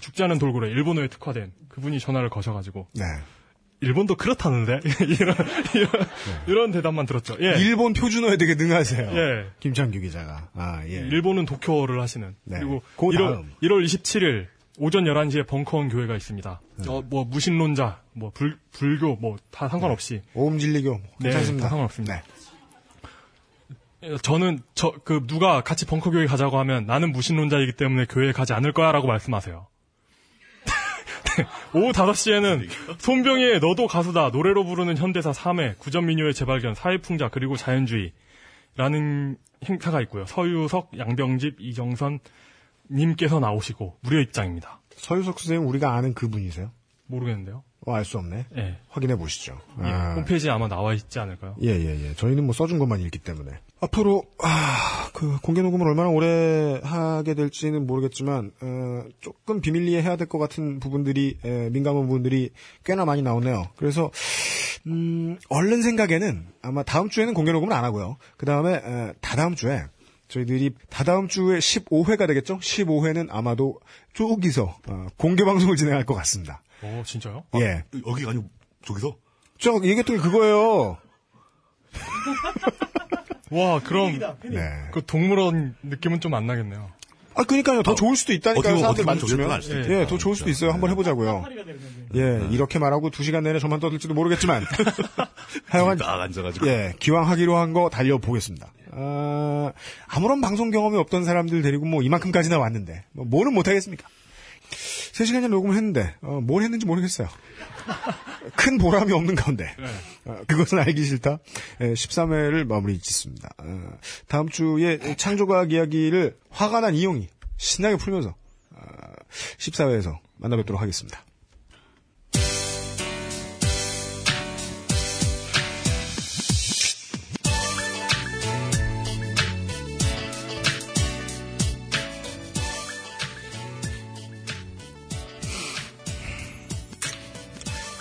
죽지 않은 돌고래 일본어에 특화된 그분이 전화를 거셔가지고 네. 일본도 그렇다는데 이런 이런, 이런 대답만 들었죠. 예. 일본 표준어에 되게 능하세요. 예. 김창규 기자가. 아, 예. 일본은 도쿄를 하시는. 네. 그리고 그 1월, 다음. 1월 27일 오전 11시에 벙커원 교회가 있습니다. 네. 어, 뭐 무신론자, 뭐 불, 불교 뭐 다 상관없이. 오음진리교 뭐 네, 괜찮습니다. 다 상관없습니다. 저는 저 그 누가 같이 벙커 교회 가자고 하면 나는 무신론자이기 때문에 교회에 가지 않을 거야라고 말씀하세요. 네, 오후 5시에는 손병희의 너도 가수다 노래로 부르는 현대사 3회 구전민요의 재발견 사회풍자 그리고 자연주의라는 행사가 있고요. 서유석, 양병집, 이정선 님께서 나오시고 무료 입장입니다. 서유석 선생님 우리가 아는 그분이세요? 모르겠는데요. 어, 알수 없네. 예. 확인해 보시죠. 예, 아. 홈페이지에 아마 나와 있지 않을까요? 예, 예, 예. 저희는 뭐 써준 것만 읽기 때문에. 앞으로, 아, 그, 공개 녹음을 얼마나 오래 하게 될지는 모르겠지만, 어, 조금 비밀리에 해야 될 것 같은 부분들이, 에, 민감한 부분들이 꽤나 많이 나오네요. 그래서, 음, 얼른 생각에는 아마 다음 주에는 공개 녹음을 안 하고요. 그 다음에, 다다음 주에, 저희들이 다다음 주에 15회가 되겠죠? 15회는 아마도 쪼기서, 어, 공개 방송을 진행할 것 같습니다. 오, 진짜요? 예. 여기가 아니고 저기서? 저 얘기했던 게 그거예요. 와, 그럼 네. 그 동물원 느낌은 좀 안 나겠네요. 아, 그러니까요. 더 좋을 수도 있다니까요. 어떻게- 사람들 어떻게 많이 보면 주면. 저격은 알수 예, 있겠다, 더 좋을 수도 있어요. 한번 해보자고요. 예, 이렇게 말하고 두 시간 내내 저만 떠들지도 모르겠지만. 하여간. 딱 앉아가지고. 예, 기왕 하기로 한 거 달려보겠습니다. 아, 아무런 방송 경험이 없던 사람들 데리고 뭐 이만큼까지나 왔는데, 뭐 뭐는 못하겠습니까? 3시간째 녹음을 했는데, 어, 뭘 했는지 모르겠어요. 큰 보람이 없는 가운데. 어, 그것은 알기 싫다. 예, 13회를 마무리 짓습니다. 어, 다음 주에 창조과학 이야기를 화가 난 이용이 신나게 풀면서 어, 14회에서 만나뵙도록 하겠습니다.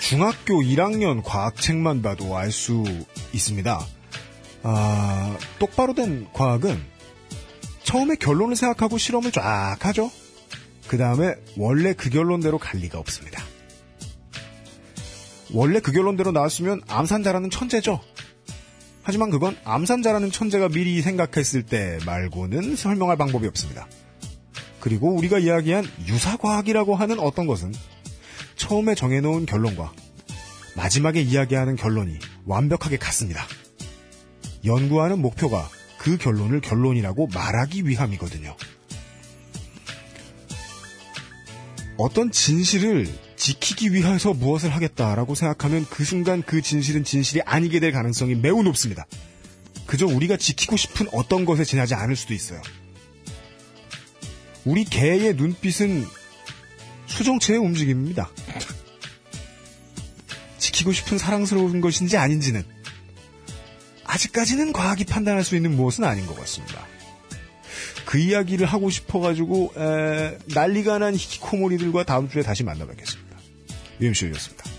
중학교 1학년 과학책만 봐도 알 수 있습니다. 아, 똑바로 된 과학은 처음에 결론을 생각하고 실험을 쫙 하죠. 그 다음에 원래 그 결론대로 갈 리가 없습니다. 원래 그 결론대로 나왔으면 암산자라는 천재죠. 하지만 그건 암산자라는 천재가 미리 생각했을 때 말고는 설명할 방법이 없습니다. 그리고 우리가 이야기한 유사과학이라고 하는 어떤 것은 처음에 정해놓은 결론과 마지막에 이야기하는 결론이 완벽하게 같습니다. 연구하는 목표가 그 결론을 결론이라고 말하기 위함이거든요. 어떤 진실을 지키기 위해서 무엇을 하겠다라고 생각하면 그 순간 그 진실은 진실이 아니게 될 가능성이 매우 높습니다. 그저 우리가 지키고 싶은 어떤 것에 지나지 않을 수도 있어요. 우리 개의 눈빛은 수정체의 움직임입니다. 지키고 싶은 사랑스러운 것인지 아닌지는 아직까지는 과학이 판단할 수 있는 무엇은 아닌 것 같습니다. 그 이야기를 하고 싶어가지고 에, 난리가 난 히키코모리들과 다음 주에 다시 만나뵙겠습니다. UMC였습니다.